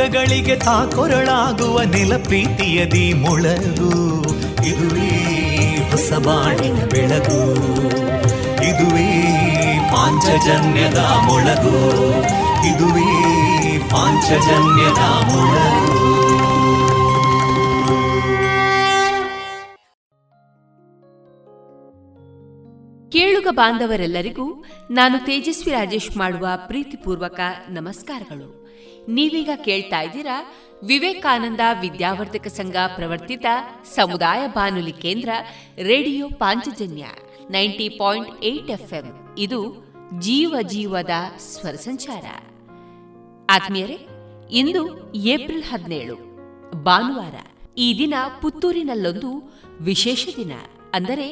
ದುಃಖಗಳಿಗೆ ತಾಕೊರಳಾಗುವ ನೆಲ ಪ್ರೀತಿಯದಿ ಮೊಳಗು. ಇದುವೇ ಹೊಸ ಬಾಣಿನ ಬೆಳಗು. ಇದುವೇ ಪಾಂಚಜನ್ಯದ ಮೊಳಗು. ಇದುವೇ ಪಾಂಚಜನ್ಯದ ಮೊಳಗು. ಕೇಳುಗ ಬಾಂಧವರೆಲ್ಲರಿಗೂ ನಾನು ತೇಜಸ್ವಿ ರಾಜೇಶ್ ಮಾಡುವ ಪ್ರೀತಿಪೂರ್ವಕ ನಮಸ್ಕಾರಗಳು. ನೀವೀಗ ಕೇಳ್ತಾ ಇದ್ದೀರಾ ವಿವೇಕಾನಂದ ವಿದ್ಯಾವರ್ಧಕ ಸಂಘ ಪ್ರವರ್ತಿತ ಸಮುದಾಯ ಬಾನುಲಿ ಕೇಂದ್ರ radio Panchajanya ninety point eight FM. ಇದು ಜೀವ ಜೀವದ ಸ್ವರ ಸಂಚಾರ. ಆತ್ಮೀಯರೇ, ಇಂದು ಏಪ್ರಿಲ್ ಹದಿನೇಳು, ಭಾನುವಾರ, ಈ ದಿನ ಪುತ್ತೂರಿನಲ್ಲೊಂದು ವಿಶೇಷ ದಿನ, ಅಂದರೆ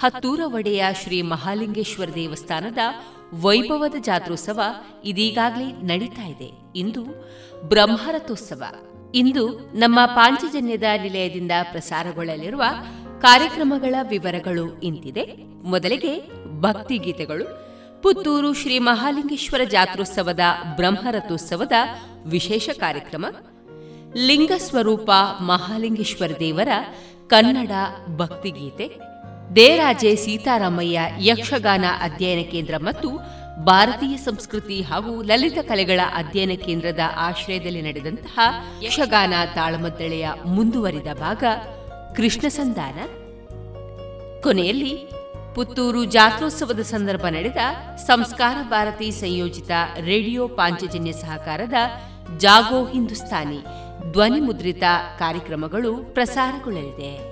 ಹತ್ತೂರ ಒಡೆಯ ಶ್ರೀ ಮಹಾಲಿಂಗೇಶ್ವರ ದೇವಸ್ಥಾನದ ವೈಭವದ ಜಾತ್ರೋತ್ಸವ ಇದೀಗಾಗಲೇ ನಡೀತಾ ಇದೆ. ಇಂದು ಬ್ರಹ್ಮರಥೋತ್ಸವ. ಇಂದು ನಮ್ಮ ಪಾಂಚಜನ್ಯದ ನಿಲಯದಿಂದ ಪ್ರಸಾರಗೊಳ್ಳಲಿರುವ ಕಾರ್ಯಕ್ರಮಗಳ ವಿವರಗಳು ಇಂತಿದೆ. ಮೊದಲಿಗೆ ಭಕ್ತಿ ಗೀತೆಗಳು ಪುತ್ತೂರು ಶ್ರೀ ಮಹಾಲಿಂಗೇಶ್ವರ ಜಾತ್ರೋತ್ಸವದ ಬ್ರಹ್ಮರಥೋತ್ಸವದ ವಿಶೇಷ ಕಾರ್ಯಕ್ರಮ. ಲಿಂಗ ಸ್ವರೂಪ ಮಹಾಲಿಂಗೇಶ್ವರ ದೇವರ ಕನ್ನಡ ಭಕ್ತಿಗೀತೆ. ದೇರಾಜೆ ಸೀತಾರಾಮಯ್ಯ ಯಕ್ಷಗಾನ ಅಧ್ಯಯನ ಕೇಂದ್ರ ಮತ್ತು ಭಾರತೀಯ ಸಂಸ್ಕೃತಿ ಹಾಗೂ ಲಲಿತ ಕಲೆಗಳ ಅಧ್ಯಯನ ಕೇಂದ್ರದ ಆಶ್ರಯದಲ್ಲಿ ನಡೆದಂತಹ ಯಕ್ಷಗಾನ ತಾಳಮದ್ದಳೆಯ ಮುಂದುವರಿದ ಭಾಗ ಕೃಷ್ಣ ಸಂಧಾನ. ಕೊನೆಯಲ್ಲಿ ಪುತ್ತೂರು ಜಾತ್ರೋತ್ಸವದ ಸಂದರ್ಭ ನಡೆದ ಸಂಸ್ಕಾರ ಭಾರತಿ ಸಂಯೋಜಿತ ರೇಡಿಯೋ ಪಾಂಚಜನ್ಯ ಸಹಕಾರದ ಜಾಗೋ ಹಿಂದೂಸ್ತಾನಿ ಧ್ವನಿ ಮುದ್ರಿತ ಕಾರ್ಯಕ್ರಮಗಳು ಪ್ರಸಾರಗೊಳ್ಳಲಿದೆ.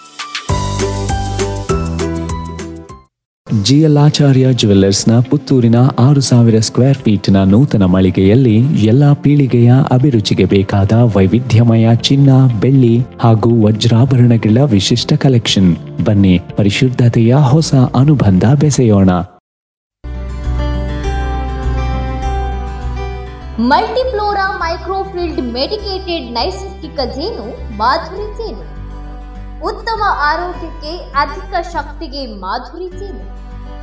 ಜಿಯಲಾಚಾರ್ಯ ಜುವೆಲ್ಲರ್ಸ್ನ ಪುತ್ತೂರಿನ ಆರು ಸಾವಿರ ಸ್ಕ್ವೇರ್ ಫೀಟ್ನ ನೂತನ ಮಳಿಗೆಯಲ್ಲಿ ಎಲ್ಲ ಪೀಳಿಗೆಯ ಅಭಿರುಚಿಗೆ ಬೇಕಾದ ವೈವಿಧ್ಯಮಯ ಚಿನ್ನ, ಬೆಳ್ಳಿ ಹಾಗೂ ವಜ್ರಾಭರಣಗಳ ವಿಶಿಷ್ಟ ಕಲೆಕ್ಷನ್ ಬನ್ನಿ, ಪರಿಶುದ್ಧತೆಯ ಹೊಸ ಅನುಬಂಧ ಬೆಸೆಯೋಣ. ಮಲ್ಟಿಫ್ಲೋರಾ ಮೈಕ್ರೋಫಿಲ್ಡ್ ಮೆಡಿಕೇಟೆಡ್ ನೈಸರ್ಗಿಕ ಜೇನು, ಮಾಧುರಿ ಜೇನು. ಉತ್ತಮ ಆರೋಗ್ಯಕ್ಕೆ ಅಧಿಕ ಶಕ್ತಿಗೆ ಮಾಧುರಿ ಜೇನು.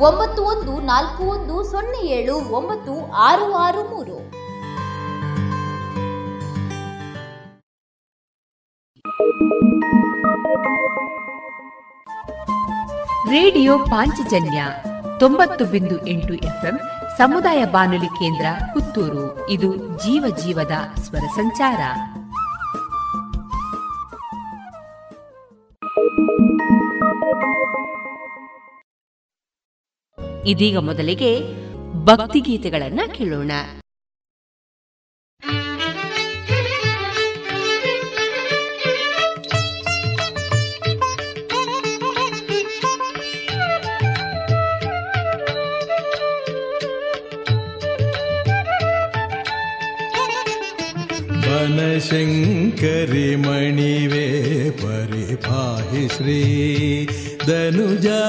ಒಂಬತ್ತು ಒಂದು ನಾಲ್ಕು ಒಂದು ಸೊನ್ನೆ ಏಳು ಒಂಬತ್ತು ಆರು ಆರು ಮೂರು. ರೇಡಿಯೋ ಪಾಂಚಜನ್ಯ ತೊಂಬತ್ತು ಬಿಂದು ಎಂಟು ಎಫ್ಎಂ ಸಮುದಾಯ ಬಾನುಲಿ ಕೇಂದ್ರ ಪುತ್ತೂರು. ಇದು ಜೀವ ಜೀವದ ಸ್ವರ ಸಂಚಾರ. ಇದೀಗ ಮೊದಲಿಗೆ ಭಕ್ತಿಗೀತೆಗಳನ್ನ ಕೇಳೋಣ बनशङ्करि मणिवे परिपाहि श्री धनुजा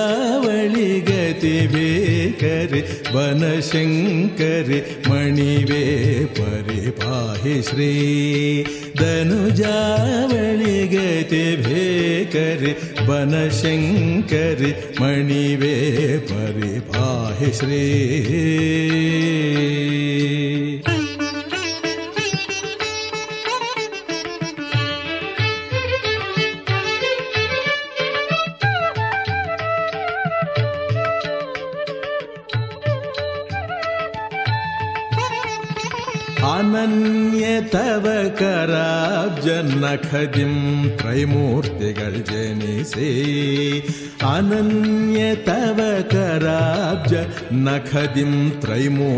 वणि गति भकर वनशङ्कर मणि परिपाहि श्री धनुजावळिगति भेकरे वनशङ्करे मणिवे परिपाहि श्री अनन्य तव ത്രൈമൂർത്തികൾ ജനിസേ त्रैमूर्तिग जनिसि। अनन्य तव कराब्ज नखदिं त्रैमूर्तिगीसी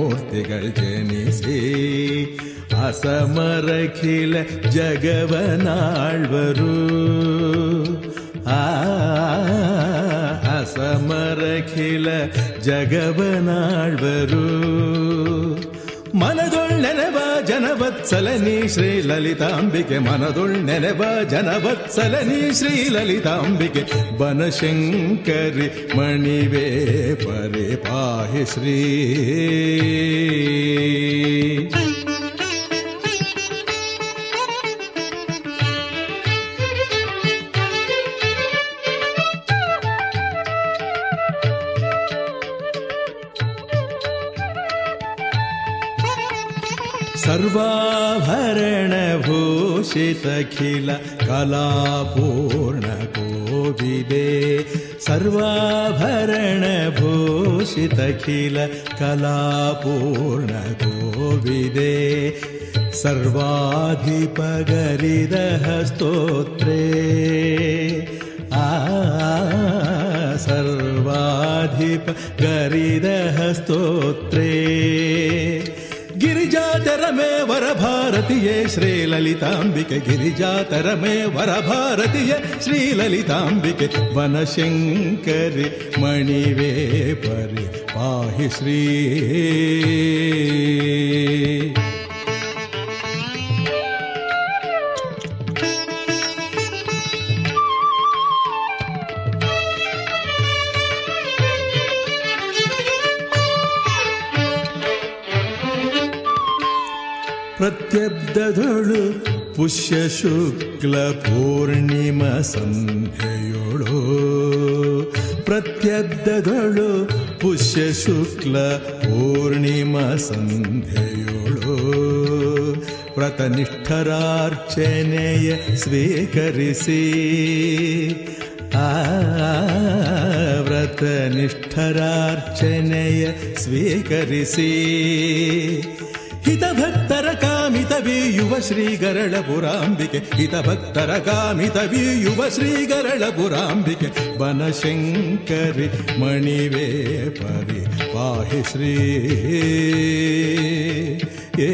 असमरखिल जगवनाळवरु। असमरखिल जगवनाळ्व ಮನದೊಳ್ ನೆನೆವ ಜನವತ್ಸಲನಿ ಶ್ರೀ ಲಲಿತಾಂಬಿಕೆ ಮನದೊಳ್ ನೆನೆವ ಜನವತ್ಸಲನಿ ಶ್ರೀ ಲಲಿತಾಂಬಿಕೆ ಬನಶಂಕರಿ ಮಣಿವೇ ಪರಿಪಾಹಿ ಶ್ರೀ सर्वाभरणभूषितखिल कलापूर्णकोविदे सर्वाभरणभूषितखिल कलापूर्णकोविदे सर्वाधिपगरिदः स्तोत्रे आ सर्वाधिप ಗಿರಿಜಾತರಮೇ ವರಭಾರತಿಯೇ ಶ್ರೀಲಲಿತಾಂಬಿಕೆ ಗಿರಿಜಾತರಮೇ ವರಭಾರತಿಯೇ ಶ್ರೀಲಲಿತಾಂಬಿಕೆ ವನಶಂಕರಿ ಮಣಿವೇ ಪರಿ ಪಾಹಿ ಶ್ರೀ ಪ್ರತ್ಯಬ್ಧದೊಳು ಪುಷ್ಯ ಶುಕ್ಲ ಪೂರ್ಣಿಮ ಸಂಧ್ಯೆಯೊಳು ಪ್ರತ್ಯಬ್ಧದೊಳು ಪುಷ್ಯ ಶುಕ್ಲ ಪೂರ್ಣಿಮ ಸಂಧ್ಯೆಯೊಳು ವ್ರತನಿಷ್ಠರಾರ್ಚನೆಯ ಸ್ವೀಕರಿಸಿ ಆ ವ್ರತನಿಷ್ಠರಾರ್ಚನೆಯ ಸ್ವೀಕರಿಸಿ ಹಿತಭಕ್ತರ ಕಾಮಿತ ಬೀಯುವ ಶ್ರೀಗರಳ ಪುರಾಂಬಿಕೆ ಹಿತಭಕ್ತರ ಕಾಮಿತ ಬೀಯುವ ಶ್ರೀಗರಳ ಪುರಾಂಬಿಕೆ ಬನಶಂಕರಿ ಮಣಿವೇ ಪರಿ ಪಾಹಿ ಶ್ರೀ ಏ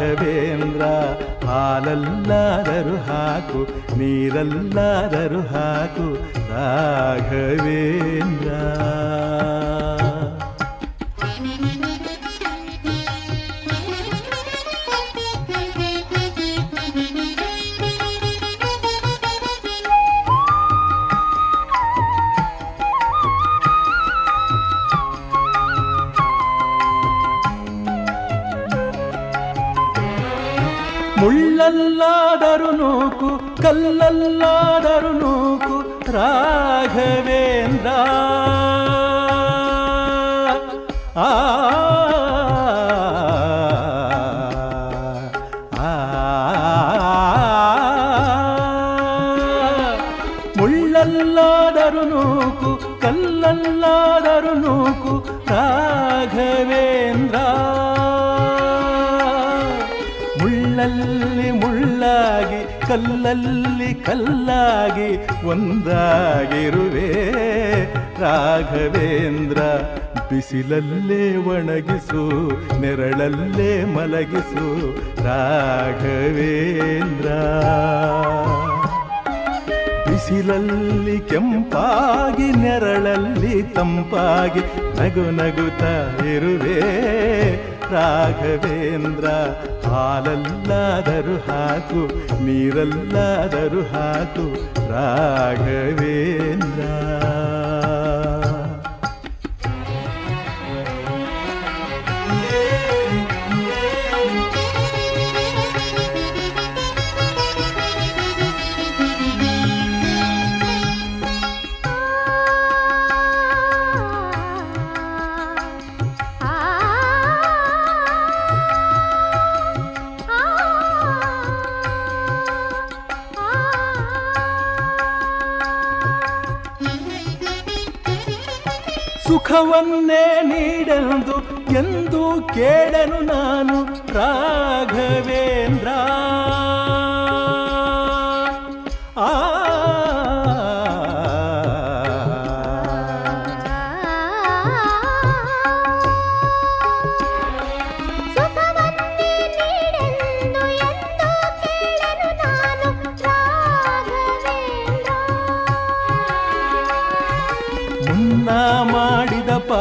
ರಾಘವೇಂದ್ರ ಹಾಲಲ್ಲಾದರೂ ಹಾಕು ನೀರಲ್ಲಾದರೂ ಹಾಕು. ನಗು ನಗುತ್ತ ಇರುವೆ. ರಾಘವೇಂದ್ರ ಹಾಲಲ್ಲಾದರೂ ಹಾಕು ನೀರಲ್ಲಾದರೂ ಹಾಕು.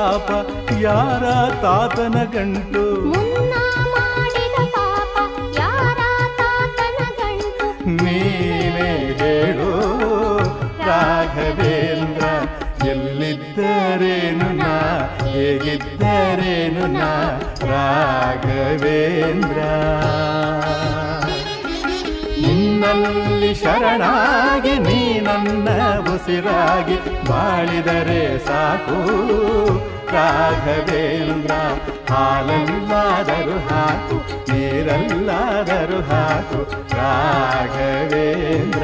ಪಾಪ ಯಾರ ತಾತನ ಗಂಟು? ನೀನೇ ಹೇಳು ರಾಘವೇಂದ್ರ ಎಲ್ಲಿದ್ದರೇನು ನಾ ಹೇಗಿದ್ದರೇನು ನಾ ರಾಘವೇಂದ್ರ? ನಿನ್ನಲ್ಲಿ ಶರಣಾಗಿ ನೀ ನನ್ನ ಉಸಿರಾಗಿ ಬಾಳಿದರೆ ಸಾಕು. ರಾಘವೇಂದ್ರ, ಹಾಲಲ್ಲಾದರೂ ಹಾಕು, ನೀರಲ್ಲಾದರೂ ಹಾಕು. ರಾಘವೇಂದ್ರ,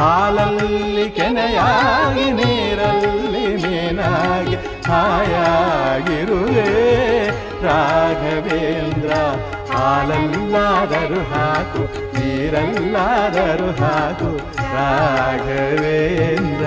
ಹಾಲಲ್ಲಿ ಕೆನೆಯಾಗಿ, ನೀರಲ್ಲಿ ನೀನಾಗಿ ಹಾಯಾಗಿರುವೆ. ರಾಘವೇಂದ್ರ, ಹಾಲಲ್ಲಾದರೂ ಹಾಕು, ನೀರಲ್ಲಾದರೂ ಹಾಕು. ರಾಘವೇಂದ್ರ.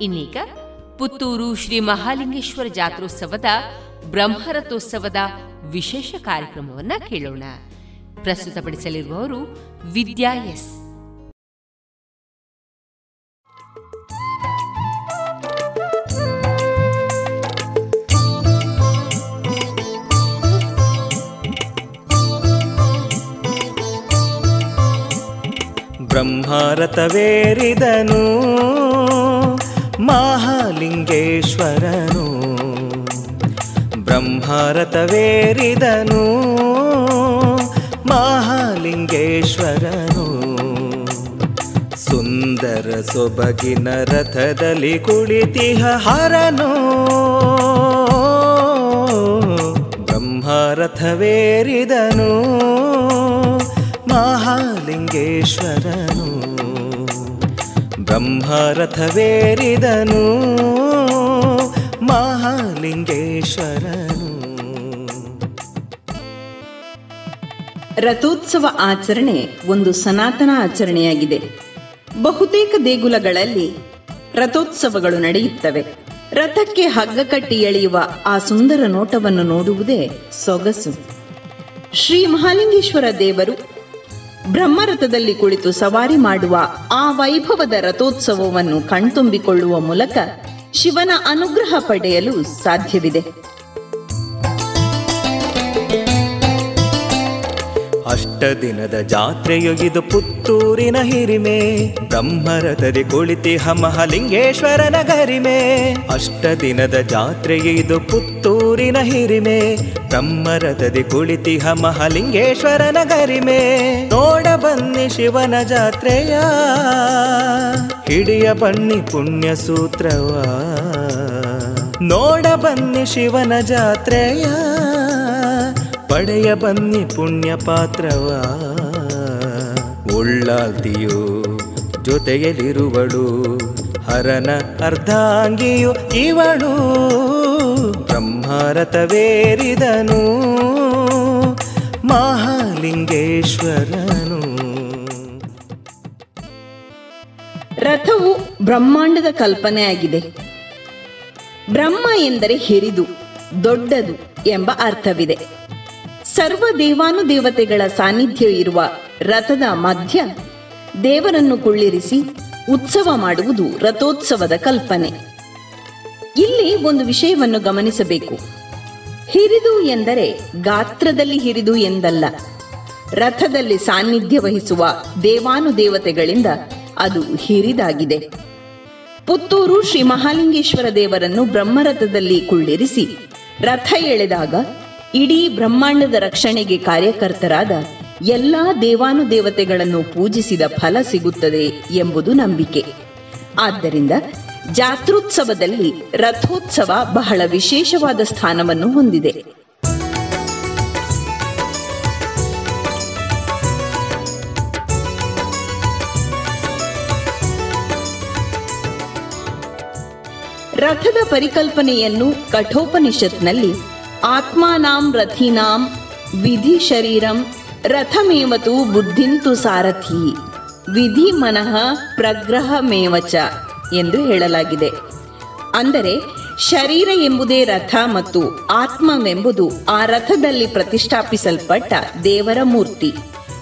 ಇನ್ನೀಗ ಪುತ್ತೂರು ಶ್ರೀ ಮಹಾಲಿಂಗೇಶ್ವರ ಜಾತ್ರೋತ್ಸವದ ಬ್ರಹ್ಮರಥೋತ್ಸವದ ವಿಶೇಷ ಕಾರ್ಯಕ್ರಮವನ್ನ ಕೇಳೋಣ. ಪ್ರಸ್ತುತಪಡಿಸಲಿರುವವರು ವಿದ್ಯಾ ಎಸ್. ಬ್ರಹ್ಮರಥವೇರಿದನು. ಮಹಾಲಿಂಗೇಶ್ವರನು ಬ್ರಹ್ಮರಥವೇರಿದನು ಮಹಾಲಿಂಗೇಶ್ವರನು. ಸುಂದರ ಸೊಬಗಿನ ರಥದಲ್ಲಿ ಕುಳಿತಿಹ ಹರನು ಬ್ರಹ್ಮರಥವೇರಿದನು ಮಹಾಲಿಂಗೇಶ್ವರನು. ಬ್ರಹ್ಮರಥವೇರಿದನು, ಮಹಾಲಿಂಗೇಶ್ವರನು. ರಥೋತ್ಸವ ಆಚರಣೆ ಒಂದು ಸನಾತನ ಆಚರಣೆಯಾಗಿದೆ. ಬಹುತೇಕ ದೇಗುಲಗಳಲ್ಲಿ ರಥೋತ್ಸವಗಳು ನಡೆಯುತ್ತವೆ. ರಥಕ್ಕೆ ಹಗ್ಗ ಕಟ್ಟಿ ಎಳೆಯುವ ಆ ಸುಂದರ ನೋಟವನ್ನು ನೋಡುವುದೇ ಸೊಗಸು. ಶ್ರೀ ಮಹಾಲಿಂಗೇಶ್ವರ ದೇವರು ಬ್ರಹ್ಮರಥದಲ್ಲಿ ಕುಳಿತು ಸವಾರಿ ಮಾಡುವ ಆ ವೈಭವದ ರಥೋತ್ಸವವನ್ನು ಕಣ್ತುಂಬಿಕೊಳ್ಳುವ ಮೂಲಕ ಶಿವನ ಅನುಗ್ರಹ ಪಡೆಯಲು ಸಾಧ್ಯವಿದೆ. ಅಷ್ಟ ದಿನದ ಜಾತ್ರೆಯು ಇದು ಪುತ್ತೂರಿನ ಹಿರಿಮೆ. ಬ್ರಹ್ಮರಥದಿ ಕುಳಿತಿ ಹಮಹಲಿಂಗೇಶ್ವರನ ಗರಿಮೆ. ಅಷ್ಟ ದಿನದ ಪುತ್ತೂರಿನ ಹಿರಿಮೆ. ಬ್ರಹ್ಮರಥದಿ ಕುಳಿತಿ ಹಮಹಲಿಂಗೇಶ್ವರನ ಗರಿಮೆ. ನೋಡ ಬನ್ನಿ ಶಿವನ ಜಾತ್ರೆಯ ಹಿಡಿಯ ಬನ್ನಿ ಪುಣ್ಯ ಸೂತ್ರವ ನೋಡ ಬನ್ನಿ ಶಿವನ ಜಾತ್ರೆಯ ಪಡೆಯ ಬನ್ನಿ ಪುಣ್ಯ ಪಾತ್ರವ ಉಳ್ಳಾಲ್ತಿಯು ಜೊತೆಯಲ್ಲಿರುವಳು. ಹರನ ಅರ್ಧಾಂಗಿಯು ಇವಳು. ಬ್ರಹ್ಮರಥವೇರಿದನು. ಮಹಾಲಿಂಗೇಶ್ವರನು. ರಥವು ಬ್ರಹ್ಮಾಂಡದ ಕಲ್ಪನೆಯಾಗಿದೆ ಬ್ರಹ್ಮ ಎಂದರೆ ಹಿರಿದು, ದೊಡ್ಡದು ಎಂಬ ಅರ್ಥವಿದೆ. ಸರ್ವ ದೇವಾನುದೇವತೆಗಳ ಸಾನ್ನಿಧ್ಯ ಇರುವ ರಥದ ಮಧ್ಯ ದೇವರನ್ನು ಕುಳ್ಳಿರಿಸಿ ಉತ್ಸವ ಮಾಡುವುದು ರಥೋತ್ಸವದ ಕಲ್ಪನೆ. ಇಲ್ಲಿ ಒಂದು ವಿಷಯವನ್ನು ಗಮನಿಸಬೇಕು. ಹಿರಿದು ಎಂದರೆ ಗಾತ್ರದಲ್ಲಿ ಹಿರಿದು ಎಂದಲ್ಲ, ರಥದಲ್ಲಿ ಸಾನ್ನಿಧ್ಯ ವಹಿಸುವ ದೇವಾನುದೇವತೆಗಳಿಂದ ಅದು ಹಿರಿದಾಗಿದೆ. ಪುತ್ತೂರು ಶ್ರೀ ಮಹಾಲಿಂಗೇಶ್ವರ ದೇವರನ್ನು ಬ್ರಹ್ಮರಥದಲ್ಲಿ ಕುಳ್ಳಿರಿಸಿ ರಥ ಎಳೆದಾಗ ಇಡೀ ಬ್ರಹ್ಮಾಂಡದ ರಕ್ಷಣೆಗೆ ಕಾರ್ಯಕರ್ತರಾದ ಎಲ್ಲಾ ದೇವಾನುದೇವತೆಗಳನ್ನು ಪೂಜಿಸಿದ ಫಲ ಸಿಗುತ್ತದೆ ಎಂಬುದು ನಂಬಿಕೆ. ಆದ್ದರಿಂದ ಜಾತ್ರೋತ್ಸವದಲ್ಲಿ ರಥೋತ್ಸವ ಬಹಳ ವಿಶೇಷವಾದ ಸ್ಥಾನವನ್ನು ಹೊಂದಿದೆ. ರಥದ ಪರಿಕಲ್ಪನೆಯನ್ನು ಕಠೋಪನಿಷತ್ನಲ್ಲಿ ಆತ್ಮಾನಾಂ ರಥೀನಾಂ ವಿಧಿ ಶರೀರಂ ರಥಮೇವತು ಬುದ್ಧಿಂತು ಸಾರಥಿ. ವಿಧಿ ಮನಃ ಪ್ರಗ್ರಹಮೇವಚ ಎಂದು ಹೇಳಲಾಗಿದೆ. ಅಂದರೆ ಶರೀರ ಎಂಬುದೇ ರಥ ಮತ್ತು ಆತ್ಮವೆಂಬುದು ಆ ರಥದಲ್ಲಿ ಪ್ರತಿಷ್ಠಾಪಿಸಲ್ಪಟ್ಟ ದೇವರ ಮೂರ್ತಿ.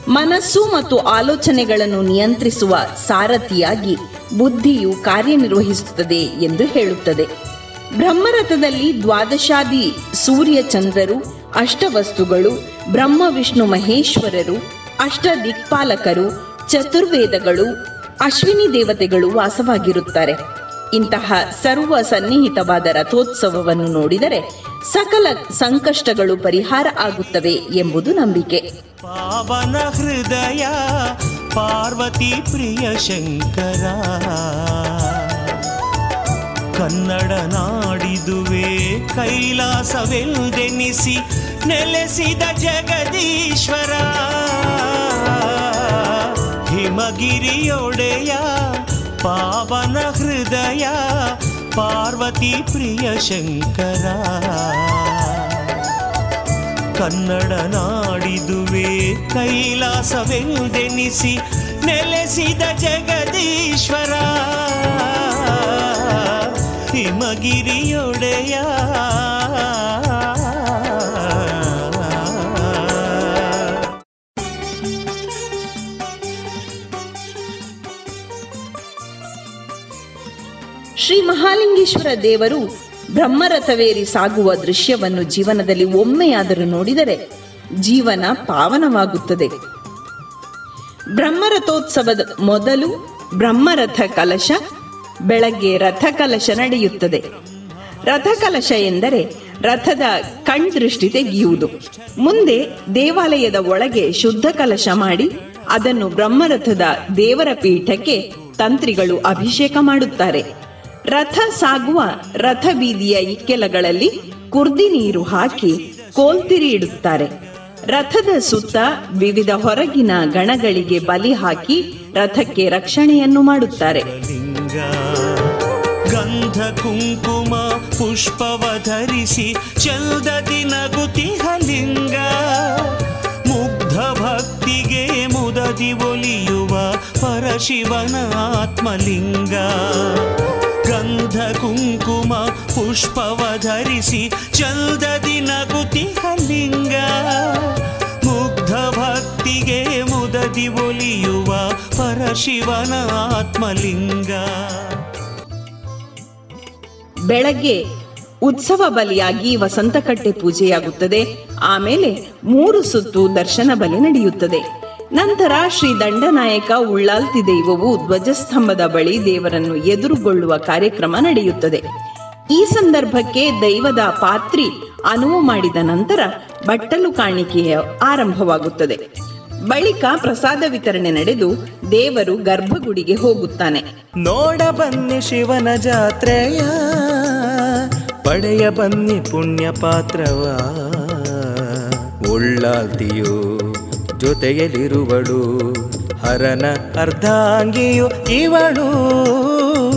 ಮನಸ್ಸು ಮತ್ತು ಆಲೋಚನೆಗಳನ್ನು ನಿಯಂತ್ರಿಸುವ ಸಾರಥಿಯಾಗಿ ಬುದ್ಧಿಯು ಕಾರ್ಯನಿರ್ವಹಿಸುತ್ತದೆ ಎಂದು ಹೇಳುತ್ತದೆ. ಬ್ರಹ್ಮರಥದಲ್ಲಿ ದ್ವಾದಶಾದಿ ಸೂರ್ಯ ಚಂದ್ರರು ಅಷ್ಟವಸ್ತುಗಳು, ಬ್ರಹ್ಮ, ವಿಷ್ಣು, ಮಹೇಶ್ವರರು ಅಷ್ಟ ದಿಕ್ಪಾಲಕರು ಚತುರ್ವೇದಗಳು, ಅಶ್ವಿನಿ ದೇವತೆಗಳು ವಾಸವಾಗಿರುತ್ತಾರೆ. ಇಂತಹ ಸರ್ವ ಸನ್ನಿಹಿತವಾದ ರಥೋತ್ಸವವನ್ನು ನೋಡಿದರೆ ಸಕಲ ಸಂಕಷ್ಟಗಳು ಪರಿಹಾರ ಆಗುತ್ತವೆ ಎಂಬುದು ನಂಬಿಕೆ. ಪಾವನ ಹೃದಯ ಪಾರ್ವತಿ ಪ್ರಿಯ ಶಂಕರ. ಕನ್ನಡ ನಾಡಿದುವೆ, ಕೈಲಾಸವೆಂದೆನಿಸಿ ನೆಲೆಸಿದ ಜಗದೀಶ್ವರ. ಹಿಮಗಿರಿಯೊಡೆಯ, ಪಾವನ ಹೃದಯ, ಪಾರ್ವತಿ ಪ್ರಿಯ ಶಂಕರ. ಕನ್ನಡ ನಾಡಿದುವೆ, ಕೈಲಾಸವೆಂದೆನಿಸಿ ನೆಲೆಸಿದ ಜಗದೀಶ್ವರ. ಹಿಮಗಿರಿಯೊಡೆಯ. ಶ್ರೀ ಮಹಾಲಿಂಗೇಶ್ವರ ದೇವರು ಬ್ರಹ್ಮರಥವೇರಿ ಸಾಗುವ ದೃಶ್ಯವನ್ನು ಜೀವನದಲ್ಲಿ ಒಮ್ಮೆಯಾದರೂ ನೋಡಿದರೆ ಜೀವನ ಪಾವನವಾಗುತ್ತದೆ. ಬ್ರಹ್ಮರಥೋತ್ಸವದ ಮೊದಲು ಬ್ರಹ್ಮರಥ ಕಲಶ ಬೆಳಗ್ಗೆ ರಥಕಲಶ ನಡೆಯುತ್ತದೆ. ರಥಕಲಶ ಎಂದರೆ ರಥದ ಕಣ್ದೃಷ್ಟಿ ತೆಗೆಯುವುದು. ಮುಂದೆ ದೇವಾಲಯದ ಒಳಗೆ ಶುದ್ಧ ಕಲಶ ಮಾಡಿ, ಅದನ್ನು ಬ್ರಹ್ಮರಥದ ದೇವರ ಪೀಠಕ್ಕೆ ತಂತ್ರಿಗಳು ಅಭಿಷೇಕ ಮಾಡುತ್ತಾರೆ. ರಥ ಸಾಗುವ ರಥ ಬೀದಿಯ ಇಕ್ಕೆಲಗಳಲ್ಲಿ ಕುರ್ದಿ ನೀರು ಹಾಕಿ ಕೋಲ್ತಿರಿ ಇಡುತ್ತಾರೆ. ರಥದ ಸುತ್ತ ವಿವಿಧ ಹೊರಗಿನ ಗಣಗಳಿಗೆ ಬಲಿ ಹಾಕಿ ರಥಕ್ಕೆ ರಕ್ಷಣೆಯನ್ನು ಮಾಡುತ್ತಾರೆ. ಗಂಧ ಕುಂಕುಮ ಪುಷ್ಪವ ಧರಿಸಿ ಚಲ್ದದಿ ನಗುತಿಹ ಲಿಂಗ ಮುಗ್ಧ ಭಕ್ತಿಗೆ ಮುದದಿ ಒಲಿಯುವ ಪರಶಿವನ ಆತ್ಮಲಿಂಗ. ಗಂಧ ಕುಂಕುಮ ಪುಷ್ಪವ ಧರಿಸಿ ಚಲ್ದದಿ ಮುಗ್ಧ ಲಿಂಗ ಭಕ್ತಿಗೆ ಮುದದಿ ಒಲಿಯುವ ಪರಶಿವನ ಆತ್ಮಲಿಂಗ. ಬೆಳಗ್ಗೆ ಉತ್ಸವ ಬಲಿಯಾಗಿ ವಸಂತಕಟ್ಟೆ ಪೂಜೆಯಾಗುತ್ತದೆ. ಆಮೇಲೆ ಮೂರು ಸುತ್ತು ದರ್ಶನ ಬಲಿ ನಡೆಯುತ್ತದೆ. ನಂತರ ಶ್ರೀ ದಂಡನಾಯಕ ಉಳ್ಳಾಲ್ತಿ ದೈವವು ಧ್ವಜಸ್ತಂಭದ ಬಳಿ ದೇವರನ್ನು ಎದುರುಗೊಳ್ಳುವ ಕಾರ್ಯಕ್ರಮ ನಡೆಯುತ್ತದೆ. ಈ ಸಂದರ್ಭಕ್ಕೆ ದೈವದ ಪಾತ್ರಿ ಅನುವು ಮಾಡಿದ ನಂತರ ಬಟ್ಟಲು ಕಾಣಿಕೆಯ ಆರಂಭವಾಗುತ್ತದೆ. ಬಳಿಕ ಪ್ರಸಾದ ವಿತರಣೆ ನಡೆದು ದೇವರು ಗರ್ಭಗುಡಿಗೆ ಹೋಗುತ್ತಾನೆ. ನೋಡ ಬನ್ನಿ ಶಿವನ ಜಾತ್ರೆಯ, ಪಡೆಯ ಬನ್ನಿ ಪುಣ್ಯ ಪಾತ್ರವ. ಉಳ್ಳಾಲ್ತಿಯು ಜೊತೆಯಲ್ಲಿರುವಳು, ಹರನ ಅರ್ಧಾಂಗಿಯು ಇವಳು.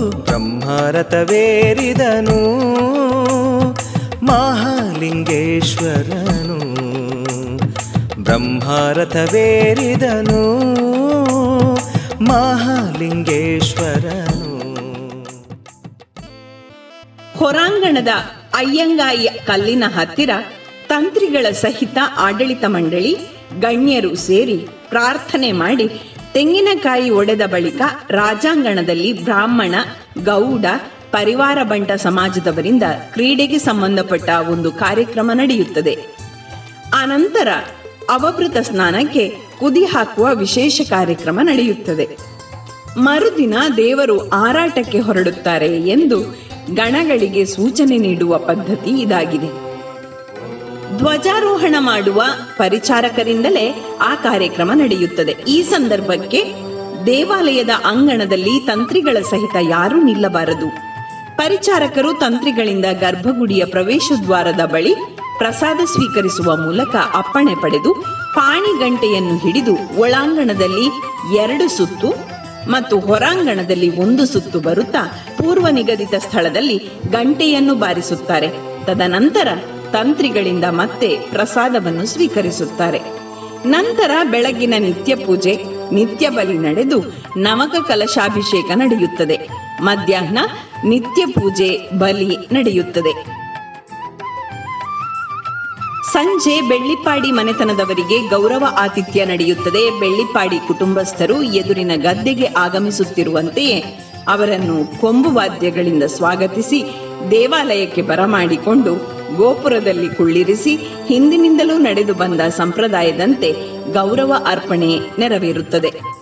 ಬ್ರಹ್ಮರಥವೇರಿದನು, ಮಹಾಲಿಂಗೇಶ್ವರನು. ಬ್ರಹ್ಮರಥವೇರಿದನು, ಮಹಾಲಿಂಗೇಶ್ವರನು. ಹೊರಾಂಗಣದ ಅಯ್ಯಂಗಾಯಿ ಕಲ್ಲಿನ ಹತ್ತಿರ ತಂತ್ರಿಗಳ ಸಹಿತ ಆಡಳಿತ ಮಂಡಳಿ, ಗಣ್ಯರು ಸೇರಿ ಪ್ರಾರ್ಥನೆ ಮಾಡಿ ತೆಂಗಿನಕಾಯಿ ಒಡೆದ ಬಳಿಕ ರಾಜಾಂಗಣದಲ್ಲಿ ಬ್ರಾಹ್ಮಣ, ಗೌಡ, ಪರಿವಾರ ಬಂಟ ಸಮಾಜದವರಿಂದ ಕ್ರೀಡೆಗೆ ಸಂಬಂಧಪಟ್ಟ ಒಂದು ಕಾರ್ಯಕ್ರಮ ನಡೆಯುತ್ತದೆ. ಆನಂತರ ಅವಭೃತ ಸ್ನಾನಕ್ಕೆ ಕುದಿ ಹಾಕುವ ವಿಶೇಷ ಕಾರ್ಯಕ್ರಮ ನಡೆಯುತ್ತದೆ. ಮರುದಿನ ದೇವರು ಆರಾಟಕ್ಕೆ ಹೊರಡುತ್ತಾರೆ ಎಂದು ಗಣಗಳಿಗೆ ಸೂಚನೆ ನೀಡುವ ಪದ್ಧತಿ ಇದಾಗಿದೆ. ಧ್ವಜಾರೋಹಣ ಮಾಡುವ ಪರಿಚಾರಕರಿಂದಲೇ ಆ ಕಾರ್ಯಕ್ರಮ ನಡೆಯುತ್ತದೆ. ಈ ಸಂದರ್ಭಕ್ಕೆ ದೇವಾಲಯದ ಅಂಗಣದಲ್ಲಿ ತಂತ್ರಿಗಳ ಸಹಿತ ಯಾರೂ ನಿಲ್ಲಬಾರದು. ಪರಿಚಾರಕರು ತಂತ್ರಿಗಳಿಂದ ಗರ್ಭಗುಡಿಯ ಪ್ರವೇಶ ದ್ವಾರದ ಬಳಿ ಪ್ರಸಾದ ಸ್ವೀಕರಿಸುವ ಮೂಲಕ ಅಪ್ಪಣೆ ಪಡೆದು ಪಾಣಿ ಗಂಟೆಯನ್ನು ಹಿಡಿದು ಒಳಾಂಗಣದಲ್ಲಿ ಎರಡು ಸುತ್ತು ಮತ್ತು ಹೊರಾಂಗಣದಲ್ಲಿ ಒಂದು ಸುತ್ತು ಬರುತ್ತಾ ಪೂರ್ವ ನಿಗದಿತ ಸ್ಥಳದಲ್ಲಿ ಗಂಟೆಯನ್ನು ಬಾರಿಸುತ್ತಾರೆ. ತದನಂತರ ತಂತ್ರಿಗಳಿಂದ ಮತ್ತೆ ಪ್ರಸಾದವನ್ನು ಸ್ವೀಕರಿಸುತ್ತಾರೆ. ನಂತರ ಬೆಳಗಿನ ನಿತ್ಯ ಪೂಜೆ ನಿತ್ಯ ಬಲಿ ನಡೆದು ನಮಕ ಕಲಶಾಭಿಷೇಕ ನಡೆಯುತ್ತದೆ. ಮಧ್ಯಾಹ್ನ ನಿತ್ಯ ಪೂಜೆ ಬಲಿ ನಡೆಯುತ್ತದೆ. ಸಂಜೆ ಬೆಳ್ಳಿಪ್ಪಾಡಿ ಮನೆತನದವರಿಗೆ ಗೌರವ ಆತಿಥ್ಯ ನಡೆಯುತ್ತದೆ. ಬೆಳ್ಳಿಪಾಡಿ ಕುಟುಂಬಸ್ಥರು ಎದುರಿನ ಗದ್ದೆಗೆ ಆಗಮಿಸುತ್ತಿರುವಂತೆಯೇ ಅವರನ್ನು ಕೊಂಬು ವಾದ್ಯಗಳಿಂದ ಸ್ವಾಗತಿಸಿ ದೇವಾಲಯಕ್ಕೆ ಬರಮಾಡಿಕೊಂಡು ಗೋಪುರದಲ್ಲಿ ಕುಳ್ಳಿರಿಸಿ ಹಿಂದಿನಿಂದಲೂ ನಡೆದು ಬಂದ ಸಂಪ್ರದಾಯದಂತೆ ಗೌರವ ಅರ್ಪಣೆ ನೆರವೇರುತ್ತದೆ.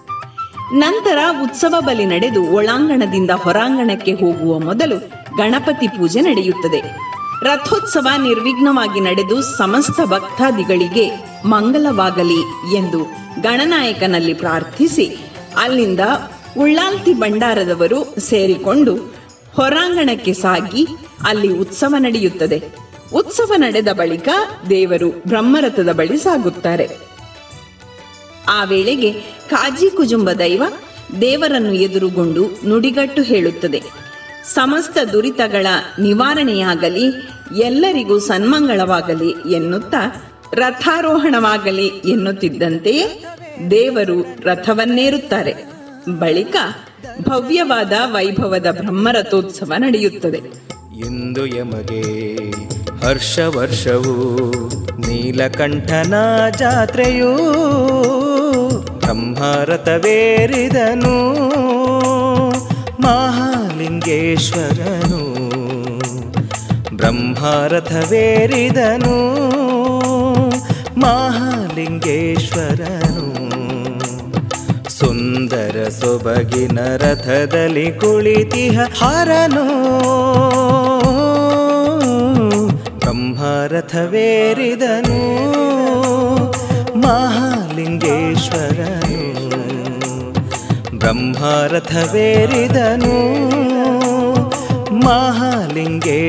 ನಂತರ ಉತ್ಸವ ಬಲಿ ನಡೆದು ಒಳಾಂಗಣದಿಂದ ಹೊರಾಂಗಣಕ್ಕೆ ಹೋಗುವ ಮೊದಲು ಗಣಪತಿ ಪೂಜೆ ನಡೆಯುತ್ತದೆ. ರಥೋತ್ಸವ ನಿರ್ವಿಘ್ನವಾಗಿ ನಡೆದು ಸಮಸ್ತ ಭಕ್ತಾದಿಗಳಿಗೆ ಮಂಗಲವಾಗಲಿ ಎಂದು ಗಣನಾಯಕನಲ್ಲಿ ಪ್ರಾರ್ಥಿಸಿ, ಅಲ್ಲಿಂದ ಉಳ್ಳಾಲ್ತಿ ಭಂಡಾರದವರು ಸೇರಿಕೊಂಡು ಹೊರಾಂಗಣಕ್ಕೆ ಸಾಗಿ ಅಲ್ಲಿ ಉತ್ಸವ ನಡೆಯುತ್ತದೆ. ಉತ್ಸವ ನಡೆದ ಬಳಿಕ ದೇವರು ಬ್ರಹ್ಮರಥದ ಬಳಿ ಸಾಗುತ್ತಾರೆ. ಆ ವೇಳೆಗೆ ಕಾಜಿ ಕುಜುಂಬ ದೈವ ದೇವರನ್ನು ಎದುರುಗೊಂಡು ನುಡಿಗಟ್ಟು ಹೇಳುತ್ತದೆ. ಸಮಸ್ತ ದುರಿತಗಳ ನಿವಾರಣೆಯಾಗಲಿ, ಎಲ್ಲರಿಗೂ ಸನ್ಮಂಗಳವಾಗಲಿ ಎನ್ನುತ್ತಾ ರಥಾರೋಹಣವಾಗಲಿ ಎನ್ನುತ್ತಿದ್ದಂತೆಯೇ ದೇವರು ರಥವನ್ನೇರುತ್ತಾರೆ. ಬಳಿಕ ಭವ್ಯವಾದ ವೈಭವದ ಬ್ರಹ್ಮರಥೋತ್ಸವ ನಡೆಯುತ್ತದೆ. ಇಂದು ಯಮಗೆ ಹರ್ಷ ವರ್ಷವು ನೀಲಕಂಠನ ಜಾತ್ರೆಯು ಬ್ರಹ್ಮರಥವೇರಿದನು ಮಹಾಲಿಂಗೇಶ್ವರನು ಬ್ರಹ್ಮರಥವೇರಿದನು ಮಹಾಲಿಂಗೇಶ್ವರನು. ಸುಂದರ ಸೊಬಗಿನ ರಥದಲ್ಲಿ ಕುಳಿತಿಹ ಹರನು ಬ್ರಹ್ಮರಥವೇರಿದನು ಮಹಾಲಿಂಗೇಶ್ವರನು. ಬ್ರಹ್ಮರಥವೇರಿದನು ಮಹಾಲಿಂಗೇಶ್ವರನು.